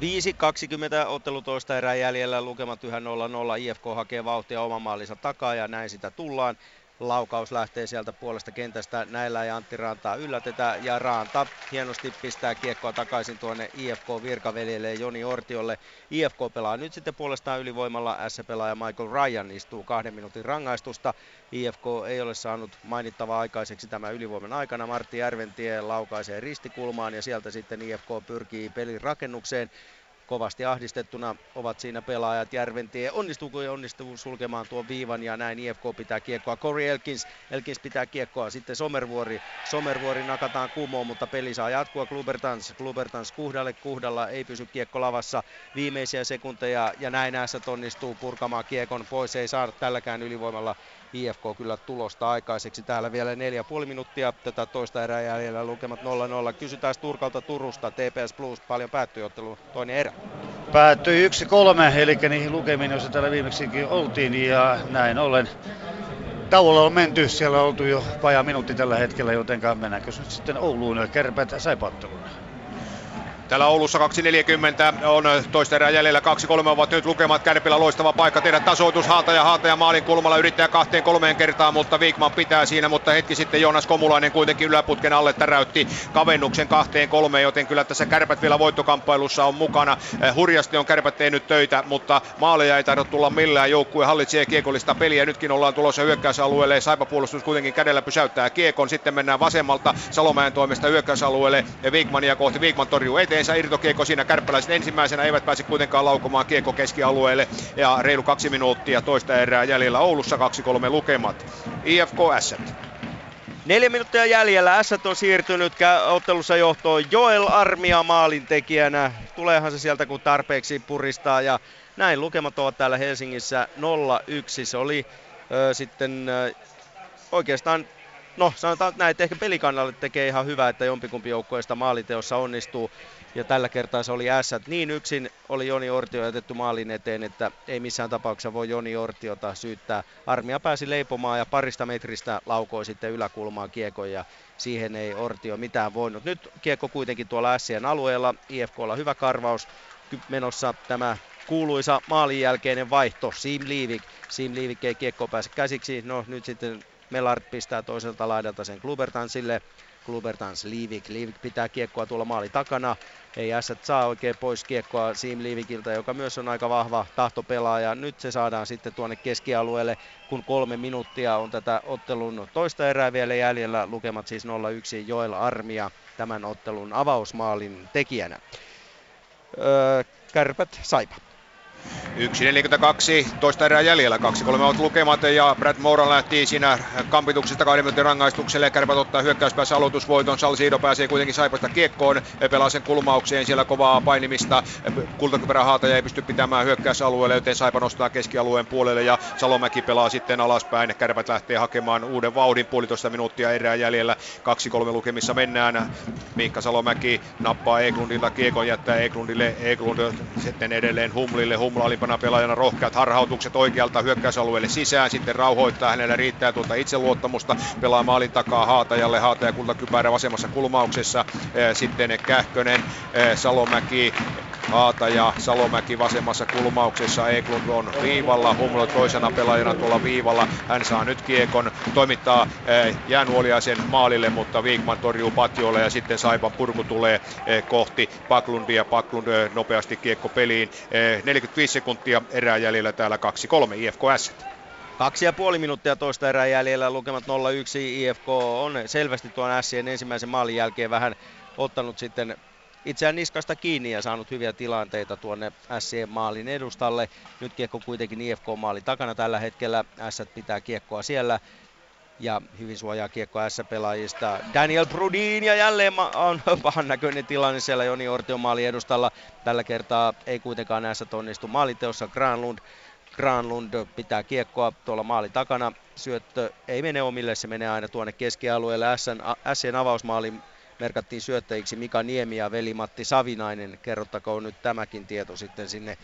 5.20 ottelu toista erää jäljellä, lukemat yhä 0-0. IFK hakee vauhtia oman maalinsa takaa ja näin sitä tullaan. Laukaus lähtee sieltä puolesta kentästä. Näillä ja Antti Rantaa yllätetä ja Ranta hienosti pistää kiekkoa takaisin tuonne IFK virkaveljelle Joni Ortiolle. IFK pelaa nyt sitten puolestaan ylivoimalla. S-pelaaja Michael Ryan istuu kahden minuutin rangaistusta. IFK ei ole saanut mainittavaa aikaiseksi tämän ylivoiman aikana. Martti Järventie laukaisee ristikulmaan ja sieltä sitten IFK pyrkii pelin rakennukseen kovasti ahdistettuna ovat siinä pelaajat. Järventie onnistuuko ja onnistuu sulkemaan tuon viivan ja näin IFK pitää kiekkoa. Corey Elkins, Elkins pitää kiekkoa. Sitten Somervuori, Somervuori nakataan kumoon, mutta peli saa jatkua. Klubertans, Klubertans kuhdalle, kuhdalla ei pysy kiekko lavassa viimeisiä sekunteja ja näin näissä onnistuu purkamaan kiekon pois. Ei saada tälläkään ylivoimalla IFK kyllä tulosta aikaiseksi. Täällä vielä neljä puoli minuuttia tätä toista erää jäljellä lukemat 0-0. Kysytään Turkalta Turusta. TPS Plus paljon päättyi ottelu toinen erä. Päättyi 1-3, eli niihin lukemiin, joissa täällä viimeksikin oltiin, ja näin ollen tauolla on menty, siellä on oltu jo vajaa minuutti tällä hetkellä, joten mennäänkö nyt sitten Ouluun kärpät saipaatteluun. Täällä Oulussa 2.40 on toista erää jäljellä. 2-3 ovat nyt lukemat. Kärpillä loistava paikka tehdä tasoitus. Haataja, Haataja maalin kulmalla yrittää kahteen kolmeen kertaan, mutta Wigman pitää siinä. Mutta hetki sitten Jonas Komulainen kuitenkin yläputken alle täräytti kavennuksen kahteen kolmeen, joten kyllä tässä kärpät vielä voittokamppailussa on mukana. Eh, hurjasti on kärpät tehnyt töitä, mutta maaleja ei tahdo tulla millään. Joukkue hallitsee kiekollista peliä. Nytkin ollaan tulossa hyökkäysalueelle. Saipa puolustus kuitenkin kädellä pysäyttää kiekon. Sitten mennään vasemmalta Salomäen toimesta hyökkäysalueelle. Wigmania kohti. Wigman torjuu eteen eteensä irtokiekko siinä kärppäläiset ensimmäisenä eivät pääse kuitenkaan laukomaan kiekko keskialueelle ja reilu kaksi minuuttia toista erää jäljellä Oulussa 2-3 lukemat. IFK Asset. Neljä minuuttia jäljellä. S on siirtynyt ottelussa johtoon Joel Armia maalintekijänä. Tuleehan se sieltä kun tarpeeksi puristaa ja näin lukemat ovat täällä Helsingissä 0-1. Se oli ö, sitten ö, oikeastaan no sanotaan näin, että ehkä pelikannalle tekee ihan hyvä, että jompikumpi joukkueesta maaliteossa onnistuu. Ja tällä kertaa se oli S. Niin yksin oli Joni Ortio jätetty maalin eteen, että ei missään tapauksessa voi Joni Ortiota syyttää. Armia pääsi leipomaan ja parista metristä laukoi sitten yläkulmaan kiekon ja siihen ei Ortio mitään voinut. Nyt kiekko kuitenkin tuolla Sien alueella, IFKlla hyvä karvaus menossa tämä kuuluisa maalin jälkeinen vaihto, Sim Liivik. Sim Liivik ei kiekko pääse käsiksi, no nyt sitten Melart pistää toiselta laidalta sen Klubertansille. Klubertans Liivik. Liivik pitää kiekkoa tuolla maali takana. Ei Ässät saa oikein pois kiekkoa Sim Liivikiltä, joka myös on aika vahva tahtopelaaja. Nyt se saadaan sitten tuonne keskialueelle, kun kolme minuuttia on tätä ottelun toista erää vielä jäljellä. Lukemat siis 0-1 Joel Armia tämän ottelun avausmaalin tekijänä. Öö, kärpät Saipa. 1.42, toista erää jäljellä, 2-3 ovat lukemat ja Brad Moran lähti siinä kampituksesta kahden minuutin rangaistukselle. Kärpät ottaa hyökkäyspäässä aloitusvoiton, Salsiido pääsee kuitenkin Saipasta kiekkoon, pelaa sen kulmaukseen, siellä kovaa painimista. Kultakypärä Haataja ei pysty pitämään hyökkäysalueelle, joten Saipa nostaa keskialueen puolelle ja Salomäki pelaa sitten alaspäin. Kärpät lähtee hakemaan uuden vauhdin, puolitoista minuuttia erää jäljellä, 2-3 lukemissa mennään. Miikka Salomäki nappaa Eglundilta kiekon, jättää Eglundille, Eglund sitten edelleen Humlille, Humla alimpana pelaajana rohkeat harhautukset oikealta hyökkäysalueelle sisään, sitten rauhoittaa, hänellä riittää tuota itseluottamusta, pelaa maalin takaa Haatajalle, Haataja kultakypärä vasemmassa kulmauksessa, sitten Kähkönen, Salomäki, Haata ja Salomäki vasemmassa kulmauksessa. Eklund on viivalla, Humlo toisena pelaajana tuolla viivalla. Hän saa nyt kiekon, toimittaa jäänuoliaisen maalille, mutta Viikman torjuu Patjolle ja sitten Saipan purku tulee kohti Paklundia. Paklund nopeasti kiekko peliin. 45 sekuntia erää jäljellä täällä 2-3 IFK S. Kaksi ja puoli minuuttia toista erää jäljellä, lukemat 0-1. IFK on selvästi tuon Sien ensimmäisen maalin jälkeen vähän ottanut sitten itseään niskasta kiinni ja saanut hyviä tilanteita tuonne Sien maalin edustalle. Nyt kiekko kuitenkin IFK-maali takana tällä hetkellä. S pitää kiekkoa siellä ja hyvin suojaa kiekkoa S-pelaajista. Daniel Brudin ja jälleen on pahan näköinen tilanne siellä Joni Ortion maali edustalla. Tällä kertaa ei kuitenkaan S onnistu maaliteossa. Granlund Granlund pitää kiekkoa tuolla maali takana. Syöttö ei mene omille, se menee aina tuonne keskialueelle. Sien avausmaali merkattiin syöttäjiksi Mika Niemi ja veli Matti Savinainen. Kerrottakoon nyt tämäkin tieto sitten sinne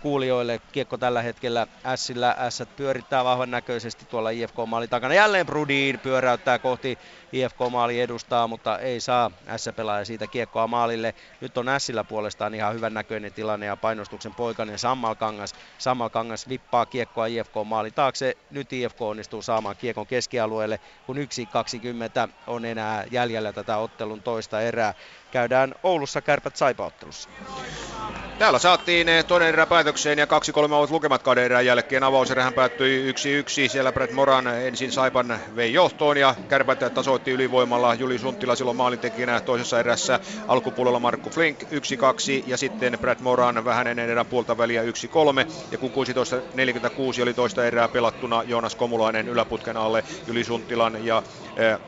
kuulijoille. Kiekko tällä hetkellä Sillä. S pyörittää vahvan näköisesti tuolla IFK-maali takana. Jälleen Brudin pyöräyttää kohti IFK-maali edustaa, mutta ei saa S-pelaaja siitä kiekkoa maalille. Nyt on Sillä puolestaan ihan hyvän näköinen tilanne ja painostuksen poikainen Sammal Kangas. Sammal Kangas vippaa kiekkoa IFK-maali taakse. Nyt IFK onnistuu saamaan kiekon keskialueelle, kun 1.20 on enää jäljellä tätä ottelun toista erää. Käydään Oulussa kärpät saipaottelussa. Täällä saatiin eh, toinen erä päätökseen ja kaksi kolme ovat lukemat kahden erän jälkeen. Avauserähän päättyi 1-1. Siellä Brett Moran ensin Saipan vei johtoon ja kärpät tasoitti ylivoimalla. Juli Sunttila silloin maalintekijänä toisessa erässä. Alkupuolella Markku Flink 1-2 ja sitten Brett Moran vähän ennen erän puolta väliä 1-3. Ja kun 16.46 oli toista erää pelattuna Joonas Komulainen yläputken alle Juli Sunttilan ja eh,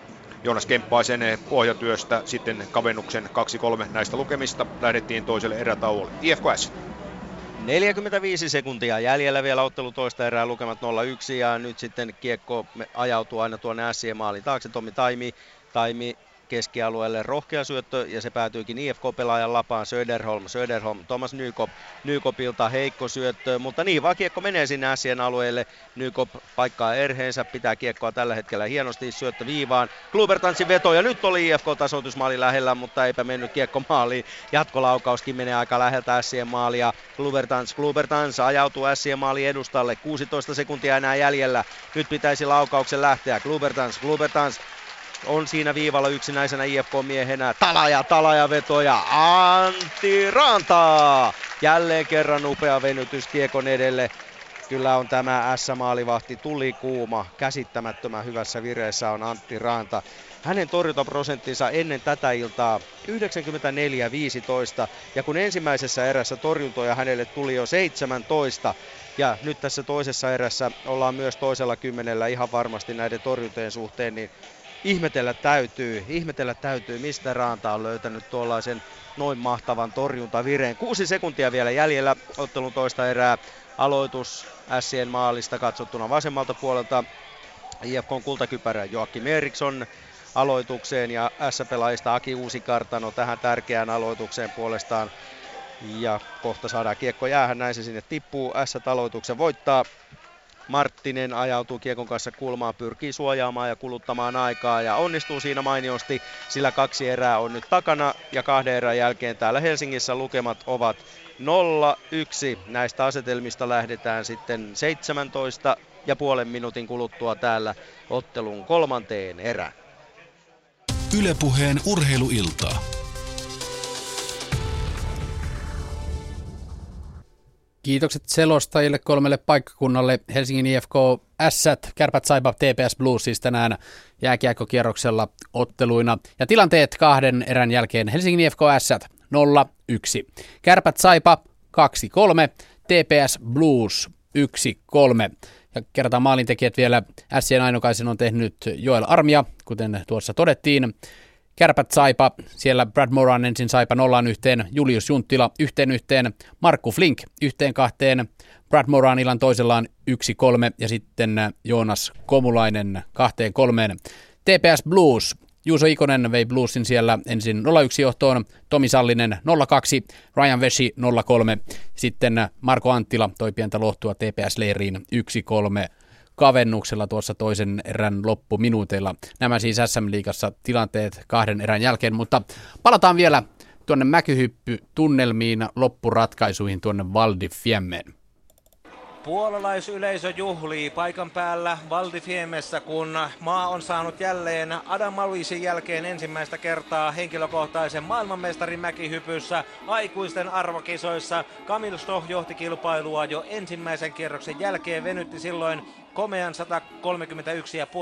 Joonas Kemppaisen pohjatyöstä sitten kavennuksen 2-3 näistä lukemista lähdettiin toiselle erätauolle. IFKS. 45 sekuntia jäljellä vielä ottelu toista erää lukemat 0-1 ja nyt sitten kiekko ajautuu aina tuonne Sien maalin taakse. Tommi Taimi, Taimi keskialueelle. Rohkea syöttö ja se päätyykin IFK-pelaajan lapaan. Söderholm, Söderholm, Thomas Nykop, Nykopilta heikko syöttö, mutta niin vaan kiekko menee sinne Ässien alueelle, Nykop paikkaa erheensä, pitää kiekkoa tällä hetkellä hienosti syöttö viivaan, Klubertansin veto ja nyt oli IFK-tasoitusmaali lähellä, mutta eipä mennyt kiekko maaliin, jatkolaukauskin menee aika läheltä Ässien maalia, Klubertans, Klubertans ajautuu Ässien maali edustalle, 16 sekuntia enää jäljellä, nyt pitäisi laukauksen lähteä, Klubertans, Klubertans on siinä viivalla yksinäisenä IFK-miehenä. Talaja, talaja vetoja. Antti Ranta. Jälleen kerran upea venytys Kiekon edelle. Kyllä on tämä S-maalivahti tuli kuuma, käsittämättömän hyvässä vireessä on Antti Ranta. Hänen torjuntaprosenttinsa ennen tätä iltaa 94-15 ja kun ensimmäisessä erässä torjuntoja hänelle tuli jo 17 ja nyt tässä toisessa erässä ollaan myös toisella kymmenellä ihan varmasti näiden torjuntojen suhteen, niin ihmetellä täytyy, ihmetellä täytyy, mistä Raanta on löytänyt tuollaisen noin mahtavan torjuntavireen. Kuusi sekuntia vielä jäljellä ottelun toista erää. Aloitus Sien maalista katsottuna vasemmalta puolelta. IFKn kultakypärä Joakim Eriksson aloitukseen ja S-pelaajista Aki Uusikartano tähän tärkeään aloitukseen puolestaan. Ja kohta saadaan kiekko jäähän, näin se sinne tippuu. S-aloituksen voittaa Marttinen ajautuu kiekon kanssa kulmaan, pyrkii suojaamaan ja kuluttamaan aikaa ja onnistuu siinä mainiosti, sillä kaksi erää on nyt takana ja kahden erän jälkeen täällä Helsingissä lukemat ovat 0-1. Näistä asetelmista lähdetään sitten 17 ja puolen minuutin kuluttua täällä ottelun kolmanteen erään. Ylepuheen urheiluiltaa. Kiitokset selostajille kolmelle paikkakunnalle. Helsingin IFK S, Kärpät Saipa TPS Blues siis tänään jääkiekkokierroksella otteluina. Ja tilanteet kahden erän jälkeen Helsingin IFK S 0-1. Kärpät Saipa 2-3, TPS Blues 1-3. Ja kertaan maalintekijät vielä. Sien Ainokaisen on tehnyt Joel Armia, kuten tuossa todettiin. Kärpät Saipa, siellä Brad Moran ensin Saipa nollaan yhteen, Julius Junttila yhteen yhteen, Markku Flink yhteen kahteen, Brad Moran illan toisellaan yksi kolme ja sitten Joonas Komulainen kahteen kolmeen. TPS Blues, Juuso Ikonen vei Bluesin siellä ensin 0-1 johtoon, Tomi Sallinen 0-2, Ryan Veshi 0-3, sitten Marko Anttila toi pientä lohtua TPS-leiriin 1-3 kavennuksella tuossa toisen erän loppuminuuteilla. Nämä siis SM-liigassa tilanteet kahden erän jälkeen, mutta palataan vielä tuonne mäkihyppy-tunnelmiin loppuratkaisuihin tuonne Valdi Fiemmeen. Puolalaisyleisö juhlii paikan päällä Valdifiemessä, kun maa on saanut jälleen Adam Maluisin jälkeen ensimmäistä kertaa henkilökohtaisen maailmanmestarin mäkihypyssä aikuisten arvokisoissa. Kamil Stoh johti kilpailua jo ensimmäisen kierroksen jälkeen, venytti silloin komean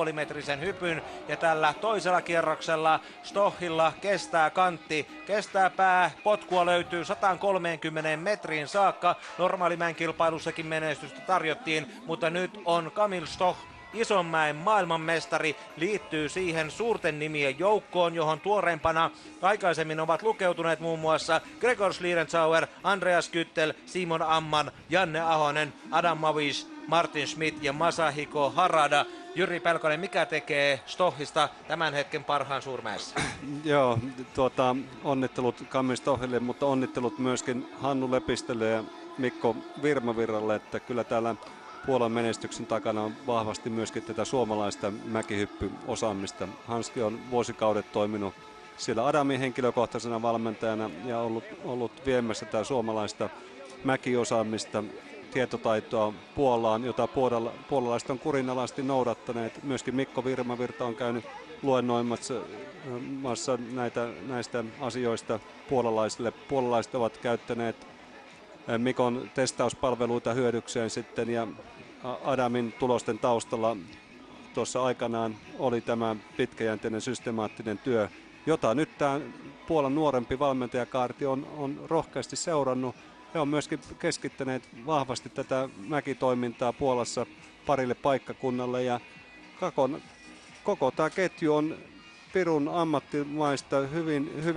131,5 metrisen hypyn ja tällä toisella kierroksella Stohilla kestää kantti, kestää pää, potkua löytyy 130 metriin saakka. Normaalimäen kilpailussakin menestystä tarjottiin, mutta nyt on Kamil Stoh Isonmäen maailmanmestari liittyy siihen suurten nimien joukkoon, johon tuoreimpana aikaisemmin ovat lukeutuneet muun muassa Gregor Schlierenzauer, Andreas Kyttel, Simon Amman, Janne Ahonen, Adam Mavis, Martin Schmidt ja Masahiko Harada. Jyri Pelkonen, mikä tekee Stohista tämän hetken parhaan suurmäessä? Joo, tuota, onnittelut Kammi Stohille, mutta onnittelut myöskin Hannu Lepistölle ja Mikko Virmavirralle, että kyllä täällä Puolan menestyksen takana on vahvasti myöskin tätä suomalaista mäkihyppyosaamista. Hanski on vuosikaudet toiminut siellä Adamin henkilökohtaisena valmentajana ja ollut, ollut viemässä tätä suomalaista mäkiosaamista, tietotaitoa Puolaan, jota puolala, puolalaiset on kurinalaisesti noudattaneet. Myöskin Mikko Virmavirta on käynyt luennoimassa näitä, näistä asioista puolalaisille. Puolalaiset ovat käyttäneet Mikon testauspalveluita hyödykseen sitten ja Adamin tulosten taustalla tuossa aikanaan oli tämä pitkäjänteinen systemaattinen työ, jota nyt tämä Puolan nuorempi valmentajakaarti on, on rohkeasti seurannut. He on myöskin keskittäneet vahvasti tätä mäkitoimintaa Puolassa parille paikkakunnalle ja koko, koko tämä ketju on pirun ammattimaista, hyvin, hyvin